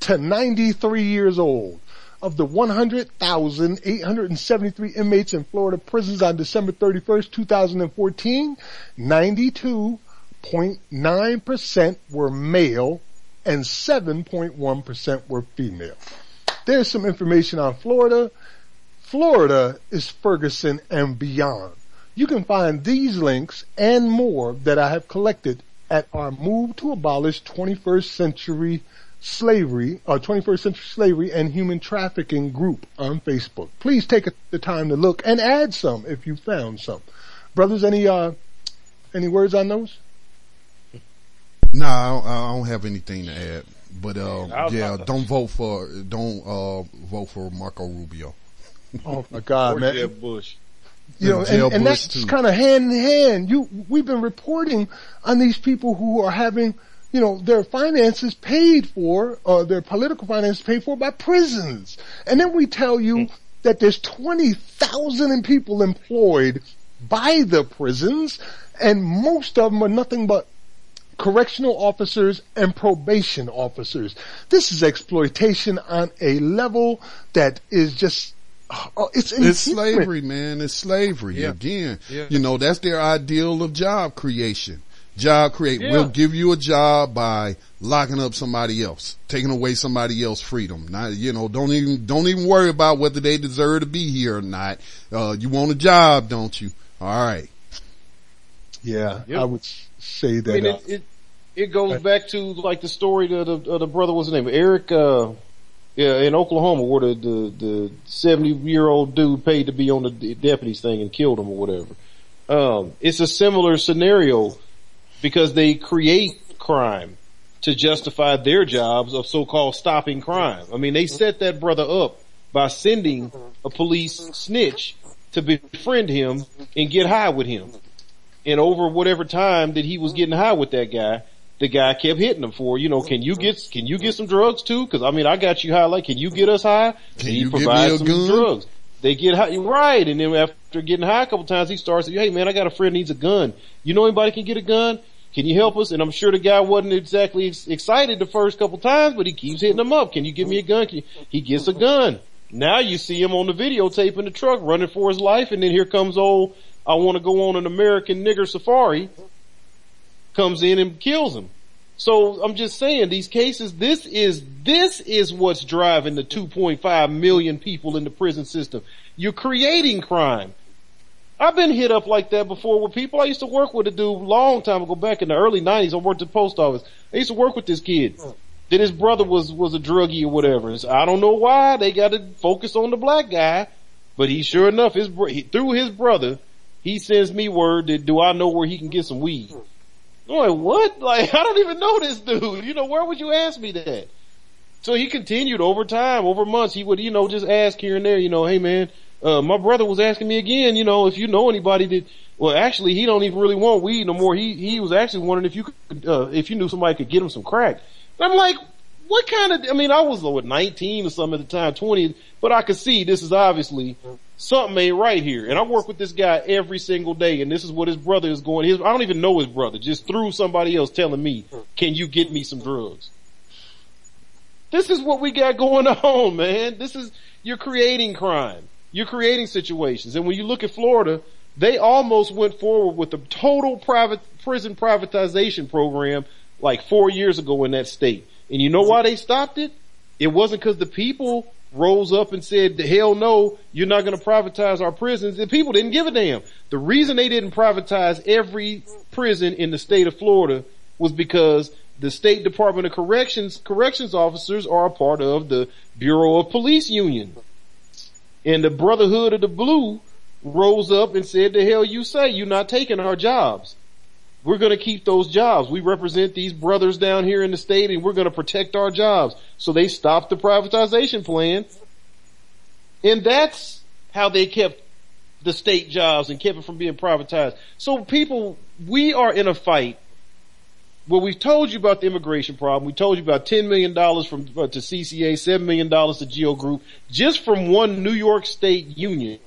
[SPEAKER 2] to 93 years old. Of the 100,873 inmates in Florida prisons on December 31st, 2014, 92.9% were male and 7.1% were female. There's some information on Florida Florida is Ferguson and beyond. You can find these links and more that I have collected at our Move to Abolish 21st Century Slavery, or 21st Century Slavery and Human Trafficking group on Facebook. Please take the time to look and add some if you found some. Brothers, any, uh, any words on those?
[SPEAKER 3] No, I don't, I don't have anything to add. But uh, yeah,
[SPEAKER 4] I'll-
[SPEAKER 3] don't vote for don't uh, vote for Marco Rubio.
[SPEAKER 2] Oh my God,
[SPEAKER 4] Or
[SPEAKER 2] man.
[SPEAKER 4] Jeb Bush.
[SPEAKER 2] You know, and, and that's
[SPEAKER 3] too.
[SPEAKER 2] kind of hand in hand. You, we've been reporting on these people who are having, you know, their finances paid for, or their political finances paid for by prisons. And then we tell you that there's 20,000 people employed by the prisons, and most of them are nothing but correctional officers and probation officers. This is exploitation on a level that is just, oh, it's
[SPEAKER 3] It's slavery, man. It's slavery.
[SPEAKER 4] Yeah.
[SPEAKER 3] Again,
[SPEAKER 4] Yeah.
[SPEAKER 3] you know, that's their ideal of job creation. Job create.
[SPEAKER 4] Yeah.
[SPEAKER 3] We'll give you a job by locking up somebody else, taking away somebody else's freedom. Not, you know, don't even, don't even worry about whether they deserve to be here or not. Uh, you want a job, don't you? All right.
[SPEAKER 2] Yeah,
[SPEAKER 4] Yep.
[SPEAKER 2] I would s- say that.
[SPEAKER 4] I mean, it, it, it goes back to like the story of the, of the brother, what's his name? Eric, uh, yeah, in Oklahoma where the, the, the 70 year old dude paid to be on the d- deputies thing and killed him or whatever. Um, it's a similar scenario because they create crime to justify their jobs of so-called stopping crime. I mean, they set that brother up by sending a police snitch to befriend him and get high with him. And over whatever time that he was getting high with that guy, the guy kept hitting him for, you know, can you get, can you get some drugs too? Cause I mean, I got you high, like, can you get us high?
[SPEAKER 3] Can you
[SPEAKER 4] he
[SPEAKER 3] give me
[SPEAKER 4] provides
[SPEAKER 3] a
[SPEAKER 4] some
[SPEAKER 3] gun?
[SPEAKER 4] drugs. They get high, right. And then after getting high a couple times, he starts, hey man, I got a friend needs a gun. You know anybody can get a gun? Can you help us? And I'm sure the guy wasn't exactly ex- excited the first couple times, but he keeps hitting him up. Can you give me a gun? Can you- He gets a gun. Now you see him on the videotape in the truck running for his life and then here comes old, I want to go on an American nigger safari, comes in and kills him. So I'm just saying these cases, this is, this is what's driving the 2.5 million people in the prison system. You're creating crime. I've been hit up like that before with people I used to work with a dude long time ago back in the early nineties. I worked at the post office. I used to work with this kid. That his brother was, was a druggie or whatever. So I don't know why they got to focus on the black guy, but he sure enough, his, he, through his brother, he sends me word that do I know where he can get some weed? Like, what? Like, I don't even know this dude. You know, where would you ask me that? So he continued over time, over months. He would, you know, just ask here and there, you know, hey man, uh, my brother was asking me again, you know, if you know anybody that, well actually he don't even really want weed no more. He, he was actually wondering if you could, uh, if you knew somebody could get him some crack. And I'm like, what kind of, I mean, I was, what, 19 or something at the time, 20, but I could see this is obviously something ain't right here. And I work with this guy every single day and this is what his brother is going, his, I don't even know his brother, just through somebody else telling me, can you get me some drugs? This is what we got going on, man. This is, you're creating crime. You're creating situations. And when you look at Florida, they almost went forward with a total private prison privatization program like four years ago in that state. And you know why they stopped it? It wasn't because the people rose up and said, hell no, you're not going to privatize our prisons. The people didn't give a damn. The reason they didn't privatize every prison in the state of Florida was because the State Department of Corrections, corrections officers are a part of the Bureau of Police Union. And the Brotherhood of the Blue rose up and said, the hell you say, you're not taking our jobs. We're going to keep those jobs. We represent these brothers down here in the state and we're going to protect our jobs. So they stopped the privatization plan. And that's how they kept the state jobs and kept it from being privatized. So people, we are in a fight well, we've told you about the immigration problem. We told you about $10 million from, uh, to CCA, $7 million to GEO Group, just from one New York State union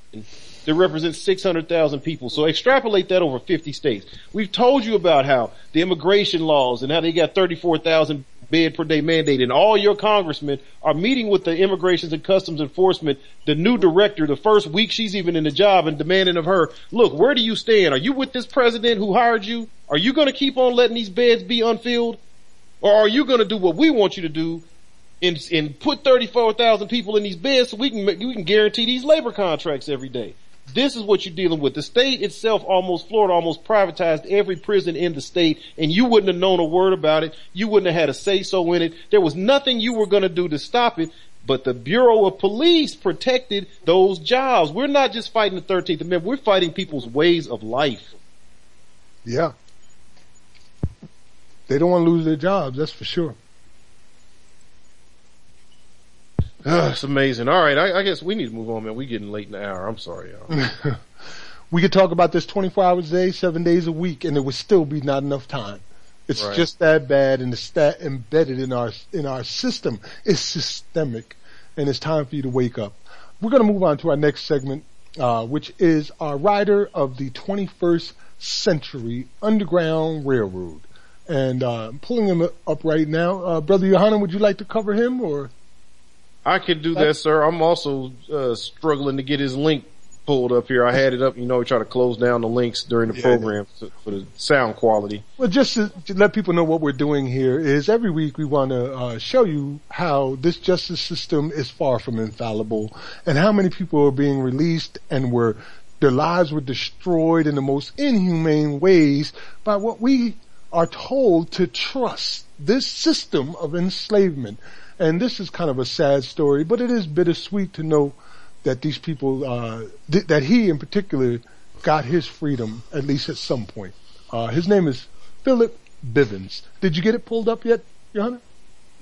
[SPEAKER 4] that represents 600,000 people. So extrapolate that over 50 states. We've told you about how the immigration laws and how they got 34,000 bed per day mandate and all your congressmen are meeting with the immigrations and customs enforcement, the new director, the first week she's even in the job and demanding of her, look, where do you stand? Are you with this president who hired you? Are you going to keep on letting these beds be unfilled? Or are you going to do what we want you to do and, and put 34,000 people in these beds so we can, we can guarantee these labor contracts every day? This is what you're dealing with. The state itself almost, Florida almost privatized every prison in the state and you wouldn't have known a word about it. You wouldn't have had a say so in it. There was nothing you were going to do to stop it. But the Bureau of Police protected those jobs. We're not just fighting the 13th Amendment. We're fighting people's ways of life.
[SPEAKER 2] Yeah. They don't want to lose their jobs. That's for sure.
[SPEAKER 4] It's amazing. All right. I, I, guess we need to move on, man. We're getting late in the hour. I'm sorry, y'all.
[SPEAKER 2] we could talk about this 24 hours a day, seven days a week, and it would still be not enough time. It's right. just that bad and it's that embedded in our, in our system. It's systemic and it's time for you to wake up. We're going to move on to our next segment, uh, which is our rider of the 21st century Underground Railroad. And, uh, I'm pulling him up right now. Uh, Brother Yohanan, would you like to cover him or?
[SPEAKER 4] I can do that, sir. I'm also uh, struggling to get his link pulled up here. I had it up. You know, we try to close down the links during the yeah, program for the sound quality.
[SPEAKER 2] Well, just to, to, let people know what we're doing here is every week we want to uh, show you how this justice system is far from infallible and how many people are being released and were their lives were destroyed in the most inhumane ways by what we are told to trust this system of enslavement. And this is kind of a sad story, but it is bittersweet to know that these people, uh, th- that he in particular got his freedom, at least at some point. Uh, his name is Philip Bivens. Did you get it pulled up yet, Yohanan?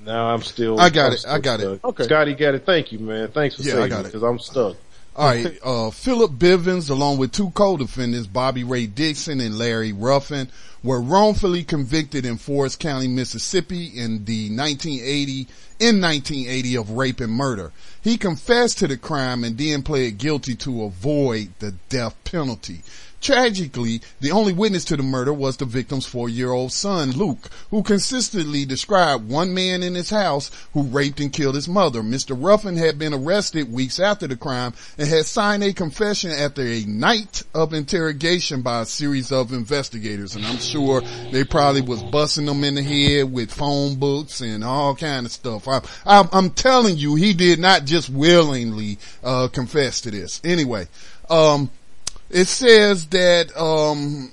[SPEAKER 4] No, I'm still.
[SPEAKER 3] I got
[SPEAKER 4] I'm
[SPEAKER 3] it. I got stuck.
[SPEAKER 4] it. Okay. Scotty got it. Thank you, man. Thanks for yeah, saying it because I'm stuck.
[SPEAKER 3] All right, uh, Philip Bivens, along with two co-defendants, Bobby Ray Dixon and Larry Ruffin, were wrongfully convicted in Forrest County, Mississippi in the 1980, in 1980 of rape and murder. He confessed to the crime and then pled guilty to avoid the death penalty. Tragically, the only witness to the murder was the victim's four-year-old son, Luke, who consistently described one man in his house who raped and killed his mother. Mr. Ruffin had been arrested weeks after the crime and had signed a confession after a night of interrogation by a series of investigators. And I'm sure they probably was busting them in the head with phone books and all kind of stuff. I, I, I'm telling you, he did not just willingly, uh, confess to this. Anyway, um, it says that, um,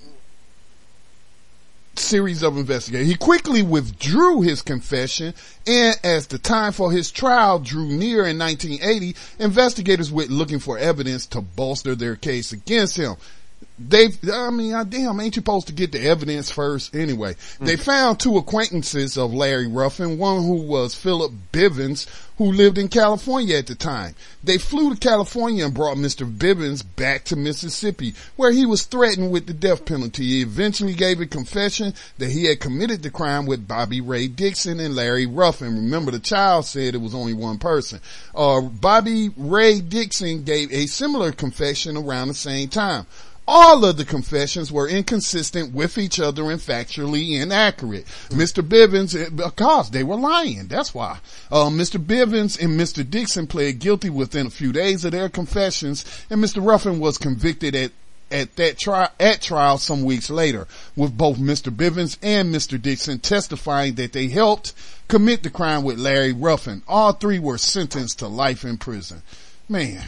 [SPEAKER 3] series of investigators. He quickly withdrew his confession and as the time for his trial drew near in 1980, investigators went looking for evidence to bolster their case against him they, I mean, I, damn, ain't you supposed to get the evidence first anyway? Mm-hmm. They found two acquaintances of Larry Ruffin, one who was Philip Bivens, who lived in California at the time. They flew to California and brought Mr. Bivens back to Mississippi, where he was threatened with the death penalty. He eventually gave a confession that he had committed the crime with Bobby Ray Dixon and Larry Ruffin. Remember, the child said it was only one person. Uh, Bobby Ray Dixon gave a similar confession around the same time. All of the confessions were inconsistent with each other and factually inaccurate. Mr. Bivens, eh, because they were lying. That's why. Uh, Mr. Bivens and Mr. Dixon pled guilty within a few days of their confessions and Mr. Ruffin was convicted at at that trial, at trial some weeks later, with both Mr. Bivens and Mr. Dixon testifying that they helped commit the crime with Larry Ruffin. All three were sentenced to life in prison. Man,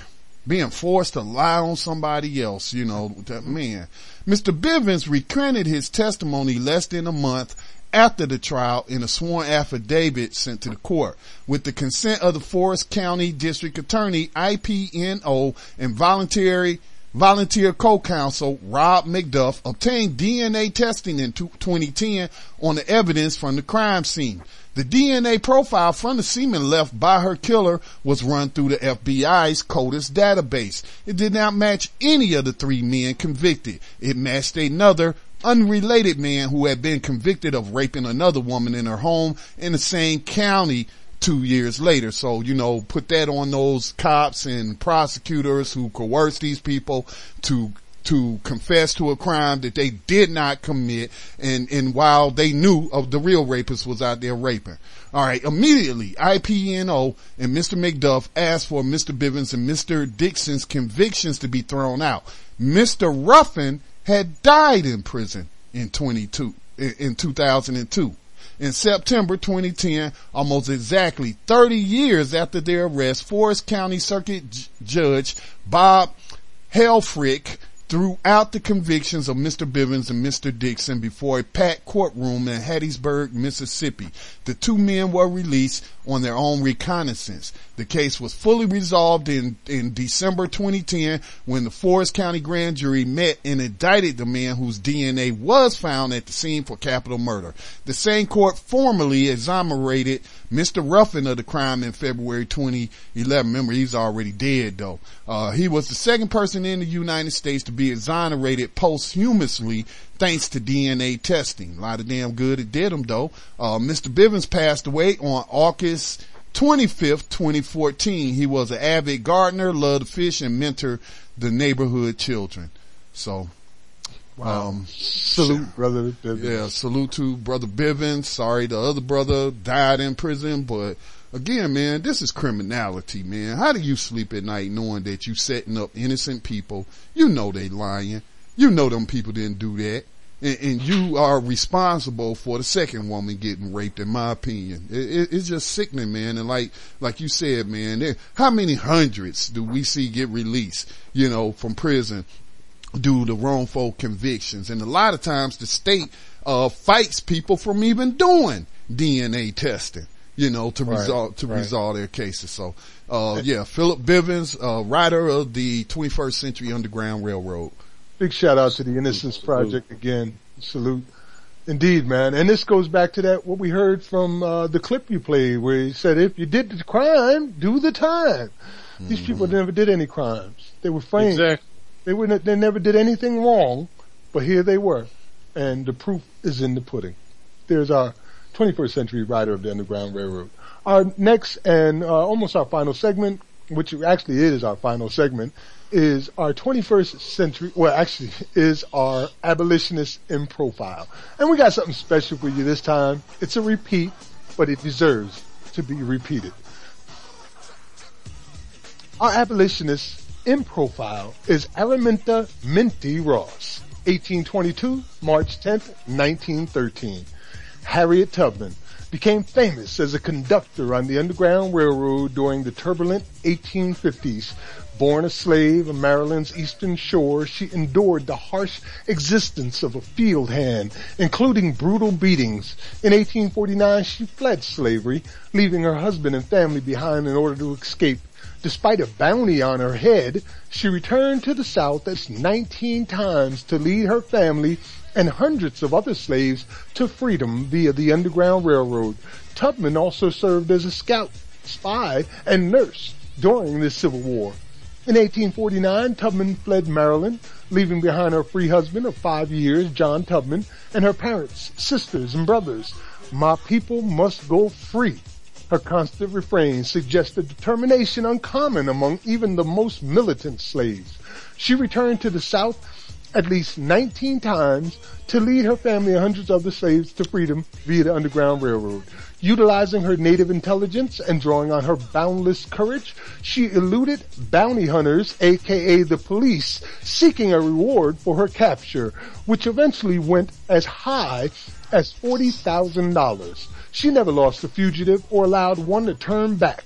[SPEAKER 3] being forced to lie on somebody else, you know, that man. Mr. Bivens recanted his testimony less than a month after the trial in a sworn affidavit sent to the court. With the consent of the Forrest County District Attorney, IPNO, and voluntary volunteer co-counsel Rob McDuff obtained DNA testing in 2010 on the evidence from the crime scene. The DNA profile from the semen left by her killer was run through the FBI's CODIS database. It did not match any of the three men convicted. It matched another unrelated man who had been convicted of raping another woman in her home in the same county two years later. So, you know, put that on those cops and prosecutors who coerced these people to to confess to a crime that they did not commit and, and while they knew of the real rapist was out there raping. Alright, immediately IPNO and Mr. McDuff asked for Mr. Bivens and Mr. Dixon's convictions to be thrown out. Mr. Ruffin had died in prison in 22, in 2002. In September 2010, almost exactly 30 years after their arrest, Forrest County Circuit J- Judge Bob Helfrich throughout the convictions of Mr. Bivens and Mr. Dixon before a packed courtroom in Hattiesburg, Mississippi. The two men were released on their own reconnaissance. The case was fully resolved in, in December 2010 when the Forrest County grand jury met and indicted the man whose DNA was found at the scene for capital murder. The same court formally exonerated Mr. Ruffin of the crime in February 2011. Remember, he's already dead though. Uh, he was the second person in the United States to be exonerated posthumously thanks to DNA testing. A lot of damn good it did him though. Uh, Mr. Bivens passed away on August 25th, 2014. He was an avid gardener, loved to fish and mentor the neighborhood children. So,
[SPEAKER 2] Wow.
[SPEAKER 3] um,
[SPEAKER 2] Salute, brother. Bivens.
[SPEAKER 3] yeah, salute to brother Bivens. Sorry, the other brother died in prison, but again, man, this is criminality, man. How do you sleep at night knowing that you setting up innocent people? You know they lying. You know them people didn't do that. And, and you are responsible for the second woman getting raped, in my opinion. It, it, it's just sickening, man. And like, like you said, man, there, how many hundreds do we see get released, you know, from prison due to wrongful convictions. And a lot of times the state, uh, fights people from even doing DNA testing, you know, to
[SPEAKER 2] Right,
[SPEAKER 3] resolve, to
[SPEAKER 2] right.
[SPEAKER 3] resolve their cases. So, uh, yeah, Philip Bivens, uh, writer of the 21st Century Underground Railroad.
[SPEAKER 2] Big shout out to the Innocence Project again. Salute. Indeed, man. And this goes back to that, what we heard from, uh, the clip you played where he said, if you did the crime, do the time. These people never did any crimes. They were framed.
[SPEAKER 4] Exactly.
[SPEAKER 2] They were, they never did anything wrong, but here they were. And the proof is in the pudding. There's our 21st century rider of the Underground Railroad. Our next and, uh, almost our final segment, which actually is our final segment, is our 21st century, well actually is our abolitionist in profile. And we got something special for you this time. It's a repeat, but it deserves to be repeated. Our abolitionist in profile is Araminta Minty Ross, 1822, March 10th, 1913. Harriet Tubman became famous as a conductor on the Underground Railroad during the turbulent 1850s. Born a slave on Maryland's eastern shore, she endured the harsh existence of a field hand, including brutal beatings. In 1849, she fled slavery, leaving her husband and family behind in order to escape. Despite a bounty on her head, she returned to the South as 19 times to lead her family and hundreds of other slaves to freedom via the Underground Railroad. Tubman also served as a scout, spy, and nurse during the Civil War. In 1849, Tubman fled Maryland, leaving behind her free husband of five years, John Tubman, and her parents, sisters, and brothers. My people must go free. Her constant refrain suggested determination uncommon among even the most militant slaves. She returned to the South at least 19 times to lead her family and hundreds of other slaves to freedom via the Underground Railroad. Utilizing her native intelligence and drawing on her boundless courage, she eluded bounty hunters, aka the police, seeking a reward for her capture, which eventually went as high as $40,000. She never lost a fugitive or allowed one to turn back.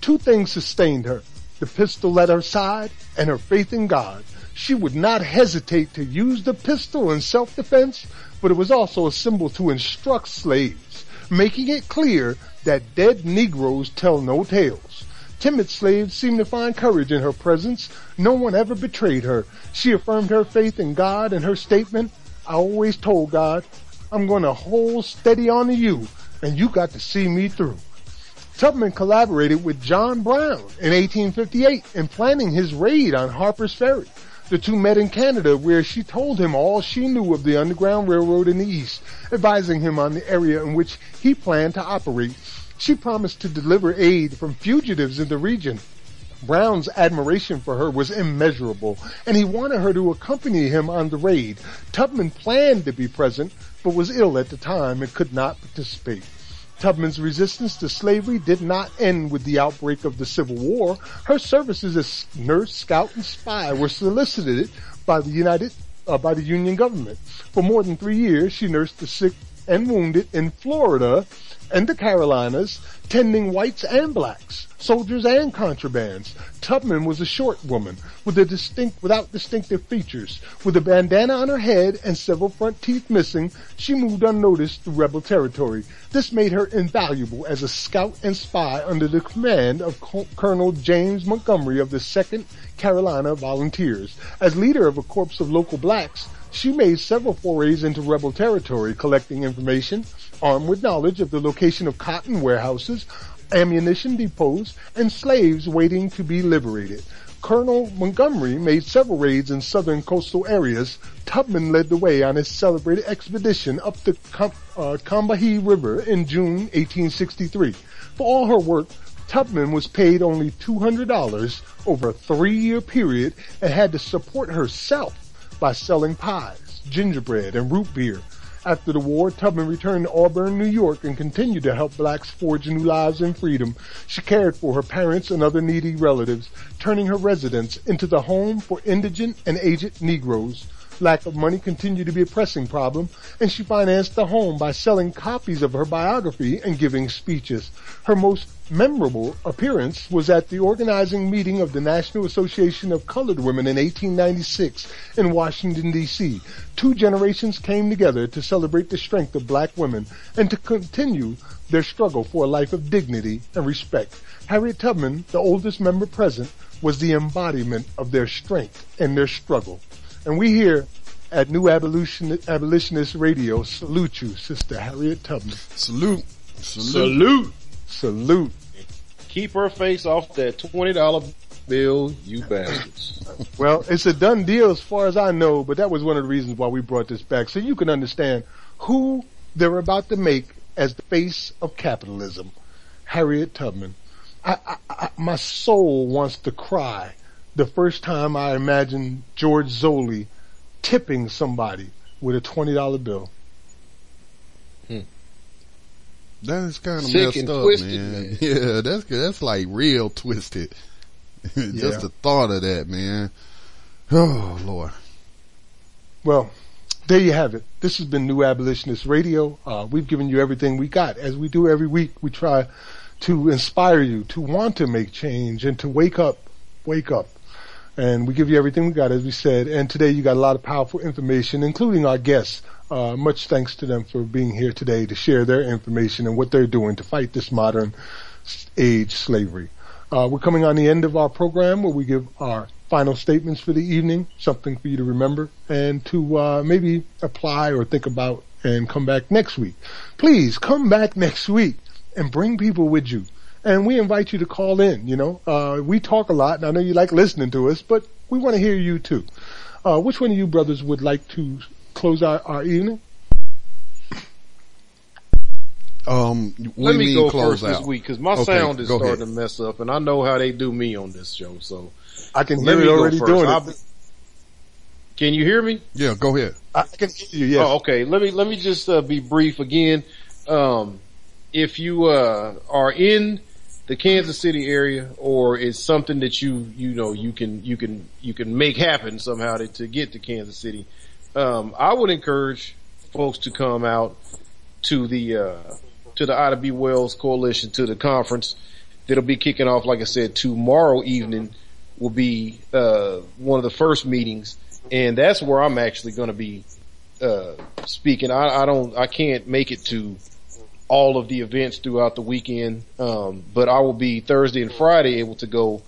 [SPEAKER 2] Two things sustained her. The pistol at her side and her faith in God. She would not hesitate to use the pistol in self-defense, but it was also a symbol to instruct slaves, making it clear that dead Negroes tell no tales. Timid slaves seemed to find courage in her presence. No one ever betrayed her. She affirmed her faith in God and her statement, I always told God, I'm going to hold steady on to you, and you got to see me through. Tubman collaborated with John Brown in 1858 in planning his raid on Harper's Ferry. The two met in Canada where she told him all she knew of the Underground Railroad in the East, advising him on the area in which he planned to operate. She promised to deliver aid from fugitives in the region. Brown's admiration for her was immeasurable, and he wanted her to accompany him on the raid. Tubman planned to be present, but was ill at the time and could not participate. Tubman's resistance to slavery did not end with the outbreak of the Civil War. Her services as nurse, scout, and spy were solicited by the United, uh, by the Union government. For more than three years, she nursed the sick and wounded in Florida and the Carolinas, tending whites and blacks, soldiers and contrabands. Tubman was a short woman with a distinct, without distinctive features. With a bandana on her head and several front teeth missing, she moved unnoticed through rebel territory. This made her invaluable as a scout and spy under the command of Co- Colonel James Montgomery of the 2nd Carolina Volunteers. As leader of a corps of local blacks, she made several forays into rebel territory, collecting information, armed with knowledge of the location of cotton warehouses, ammunition depots, and slaves waiting to be liberated. Colonel Montgomery made several raids in southern coastal areas. Tubman led the way on his celebrated expedition up the Com- uh, Combahee River in June 1863. For all her work, Tubman was paid only $200 over a three-year period and had to support herself by selling pies, gingerbread, and root beer. After the war, Tubman returned to Auburn, New York and continued to help blacks forge new lives in freedom. She cared for her parents and other needy relatives, turning her residence into the home for indigent and aged Negroes. Lack of money continued to be a pressing problem, and she financed the home by selling copies of her biography and giving speeches. Her most memorable appearance was at the organizing meeting of the National Association of Colored Women in 1896 in Washington, D.C. Two generations came together to celebrate the strength of black women and to continue their struggle for a life of dignity and respect. Harriet Tubman, the oldest member present, was the embodiment of their strength and their struggle. And we here at New Abolition, Abolitionist Radio salute you, Sister Harriet Tubman.
[SPEAKER 3] Salute.
[SPEAKER 4] Salute.
[SPEAKER 2] Salute.
[SPEAKER 4] Keep her face off that twenty dollar bill, you bastards.
[SPEAKER 2] Well, it's a done deal as far as I know, but that was one of the reasons why we brought this back, so you can understand who they're about to make as the face of capitalism. Harriet Tubman. I, I, I, my soul wants to cry the first time I imagined George Zoley tipping somebody with a $20 bill.
[SPEAKER 3] That is kind of
[SPEAKER 4] Sick
[SPEAKER 3] messed
[SPEAKER 4] and
[SPEAKER 3] up,
[SPEAKER 4] twisted,
[SPEAKER 3] man.
[SPEAKER 4] man.
[SPEAKER 3] Yeah, that's that's like real twisted. Just
[SPEAKER 2] Yeah.
[SPEAKER 3] the thought of that, man. Oh Lord.
[SPEAKER 2] Well, there you have it. This has been New Abolitionist Radio. Uh, we've given you everything we got. As we do every week, we try to inspire you to want to make change and to wake up, wake up. And we give you everything we got, as we said. And today you got a lot of powerful information, including our guests. Uh, much thanks to them for being here today to share their information and what they're doing to fight this modern age slavery. Uh, we're coming on the end of our program where we give our final statements for the evening, something for you to remember and to uh, maybe apply or think about and come back next week. Please come back next week and bring people with you. And we invite you to call in, you know. Uh, we talk a lot and I know you like listening to us, but we want to hear you too. Uh, which one of you brothers would like to close our, our evening?
[SPEAKER 3] Um,
[SPEAKER 4] Let me go
[SPEAKER 3] close
[SPEAKER 4] first this week because my
[SPEAKER 3] Okay,
[SPEAKER 4] sound is starting
[SPEAKER 3] ahead.
[SPEAKER 4] to mess up, and I know how they do me on this show. So
[SPEAKER 2] I can
[SPEAKER 4] let
[SPEAKER 2] hear
[SPEAKER 4] me
[SPEAKER 2] it already
[SPEAKER 4] first.
[SPEAKER 2] doing
[SPEAKER 4] I'll
[SPEAKER 2] it.
[SPEAKER 4] Can you hear me?
[SPEAKER 3] Yeah, go ahead.
[SPEAKER 2] I can hear you, yes.
[SPEAKER 4] Oh, okay. Let me let me just uh, be brief again. Um, if you uh, are in the Kansas City area, or it's something that you you know you can you can you can make happen somehow to, to get to Kansas City, um, I would encourage folks to come out to the uh, to the Ida B. Wells Coalition to the conference that'll be kicking off. Like I said, tomorrow evening will be uh, one of the first meetings, and that's where I'm actually going to be uh, speaking. I, I don't, I can't make it to all of the events throughout the weekend, um, but I will be Thursday and Friday able to go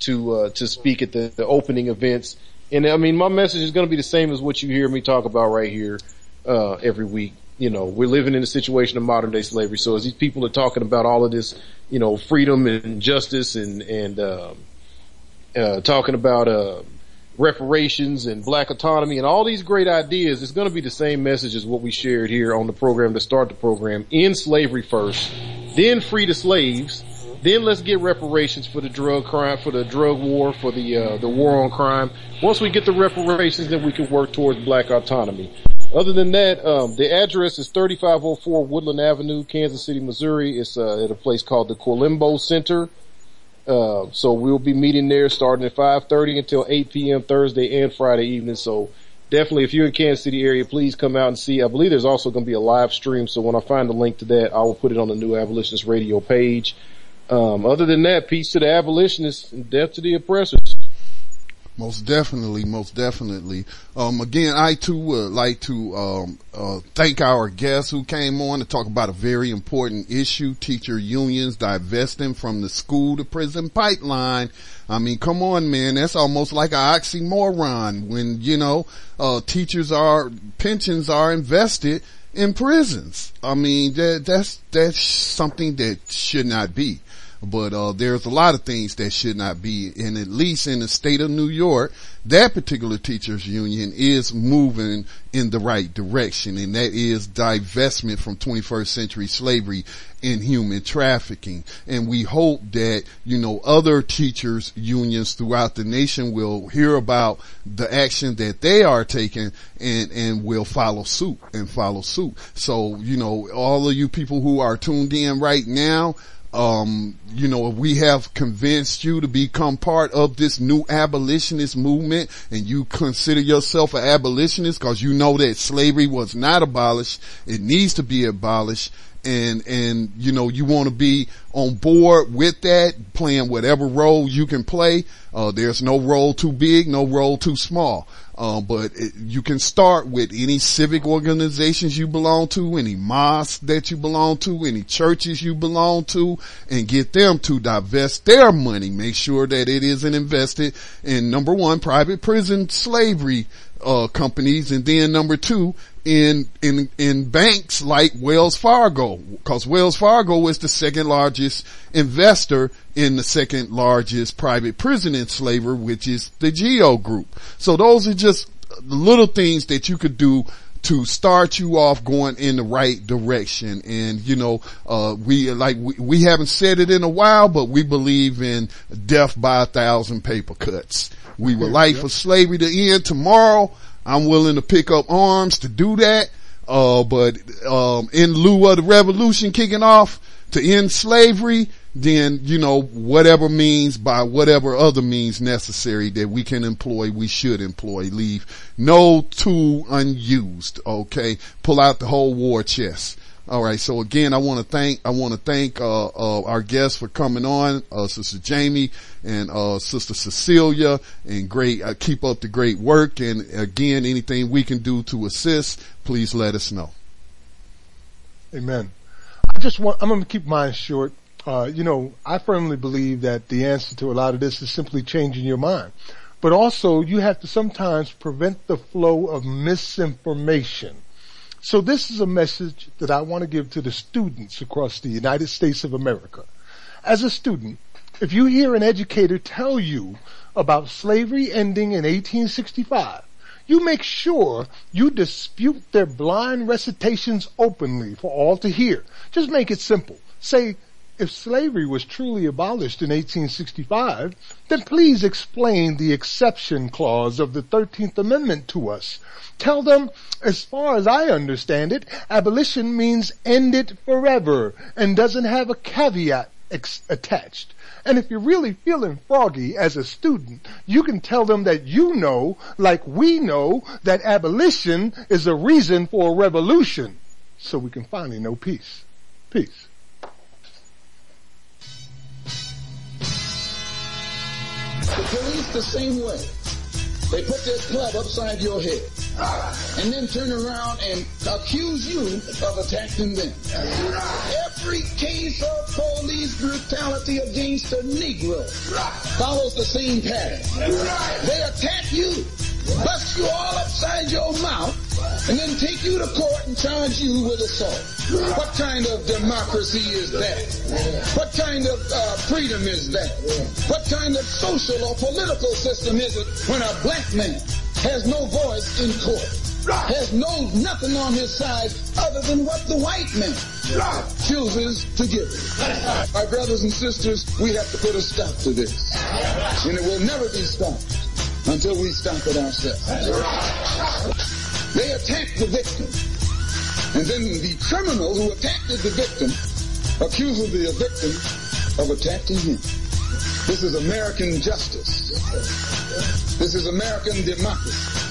[SPEAKER 4] to uh, to speak at the, the opening events. And I mean, my message is going to be the same as what you hear me talk about right here uh, every week. You know, we're living in a situation of modern day slavery. So as these people are talking about all of this, you know, freedom and justice and and um, uh, talking about uh, reparations and black autonomy and all these great ideas, it's going to be the same message as what we shared here on the program to start the program. End slavery first, then free the slaves, then let's get reparations for the drug crime, for the drug war, for the uh, the war on crime. Once we get the reparations, then we can work towards black autonomy. Other than that, um, the address is 3504 Woodland Avenue, Kansas City, Missouri. It's uh, at a place called the Colimbo Center. Uh, so we'll be meeting there starting at 5.30 until 8 p.m. Thursday and Friday evening. So definitely if you're in Kansas City area, please come out and see. I believe there's also going to be a live stream. So when I find the link to that, I will put it on the new abolitionist radio page. Um, other than that, peace to the abolitionists and death to the oppressors.
[SPEAKER 3] Most definitely, most definitely. Um, again, I too would like to um, uh, thank our guests who came on to talk about a very important issue: teacher unions divesting from the school to prison pipeline. I mean, come on, man, that's almost like an oxymoron when you know uh, teachers are pensions are invested in prisons. I mean, that that's that's something that should not be. But uh, there's a lot of things that should not be, and at least in the state of New York, that particular teachers union is moving in the right direction, and that is divestment from 21st century slavery and human trafficking. And we hope that, you know, other teachers unions throughout the nation will hear about the action that they are taking and, and will follow suit and follow suit. So, you know, all of you people who are tuned in right now, um, you know, if we have convinced you to become part of this new abolitionist movement and you consider yourself an abolitionist because you know that slavery was not abolished, it needs to be abolished and, and, you know, you want to be on board with that, playing whatever role you can play. Uh, there's no role too big, no role too small. Uh, but it, you can start with any civic organizations you belong to, any mosques that you belong to, any churches you belong to, and get them to divest their money. Make sure that it isn't invested in number one, private prison slavery uh, companies, and then number two, in in in banks like Wells Fargo, because Wells Fargo is the second largest investor in the second largest private prison enslaver, which is the GEO Group. So those are just little things that you could do to start you off going in the right direction. And, you know, uh, we, like, we, we haven't said it in a while, but we believe in death by a thousand paper cuts. We would like for slavery to end tomorrow. I'm willing to pick up arms to do that. Uh, but, um, in lieu of the revolution kicking off to end slavery, then, you know, whatever means by whatever other means necessary that we can employ, we should employ. Leave no tool unused. Okay. Pull out the whole war chest. All right. So again, I want to thank, I want to thank, uh, uh, our guests for coming on, uh, Sister Jamie and, uh, Sister Cecilia and great, uh, keep up the great work. And again, anything we can do to assist, please let us know.
[SPEAKER 2] Amen. I just want, I'm going to keep mine short. Uh, you know, I firmly believe that the answer to a lot of this is simply changing your mind. But also you have to sometimes prevent the flow of misinformation. So this is a message that I want to give to the students across the United States of America. As a student, if you hear an educator tell you about slavery ending in 1865, you make sure you dispute their blind recitations openly for all to hear. Just make it simple. Say, if slavery was truly abolished in 1865, then please explain the exception clause of the 13th Amendment to us. Tell them, as far as I understand it, abolition means end it forever and doesn't have a caveat ex- attached. And if you're really feeling froggy as a student, you can tell them that you know, like we know, that abolition is a reason for a revolution. So we can finally know peace. Peace.
[SPEAKER 17] The police the same way. They put their club upside your head and then turn around and accuse you of attacking them. Every case of police brutality against a Negro follows the same pattern. They attack you, bust you all upside your mouth, and then take you to court and charge you with assault. What kind of democracy is that? What kind of uh, freedom is that? What kind of social or political system is it when a black man has no voice in court? Has no nothing on his side other than what the white man chooses to give him. My brothers and sisters, we have to put a stop to this. And it will never be stopped until we stop it ourselves. They attack the victim. And then the criminal who attacked the victim accuses the victim of attacking him. This is American justice. This is American democracy.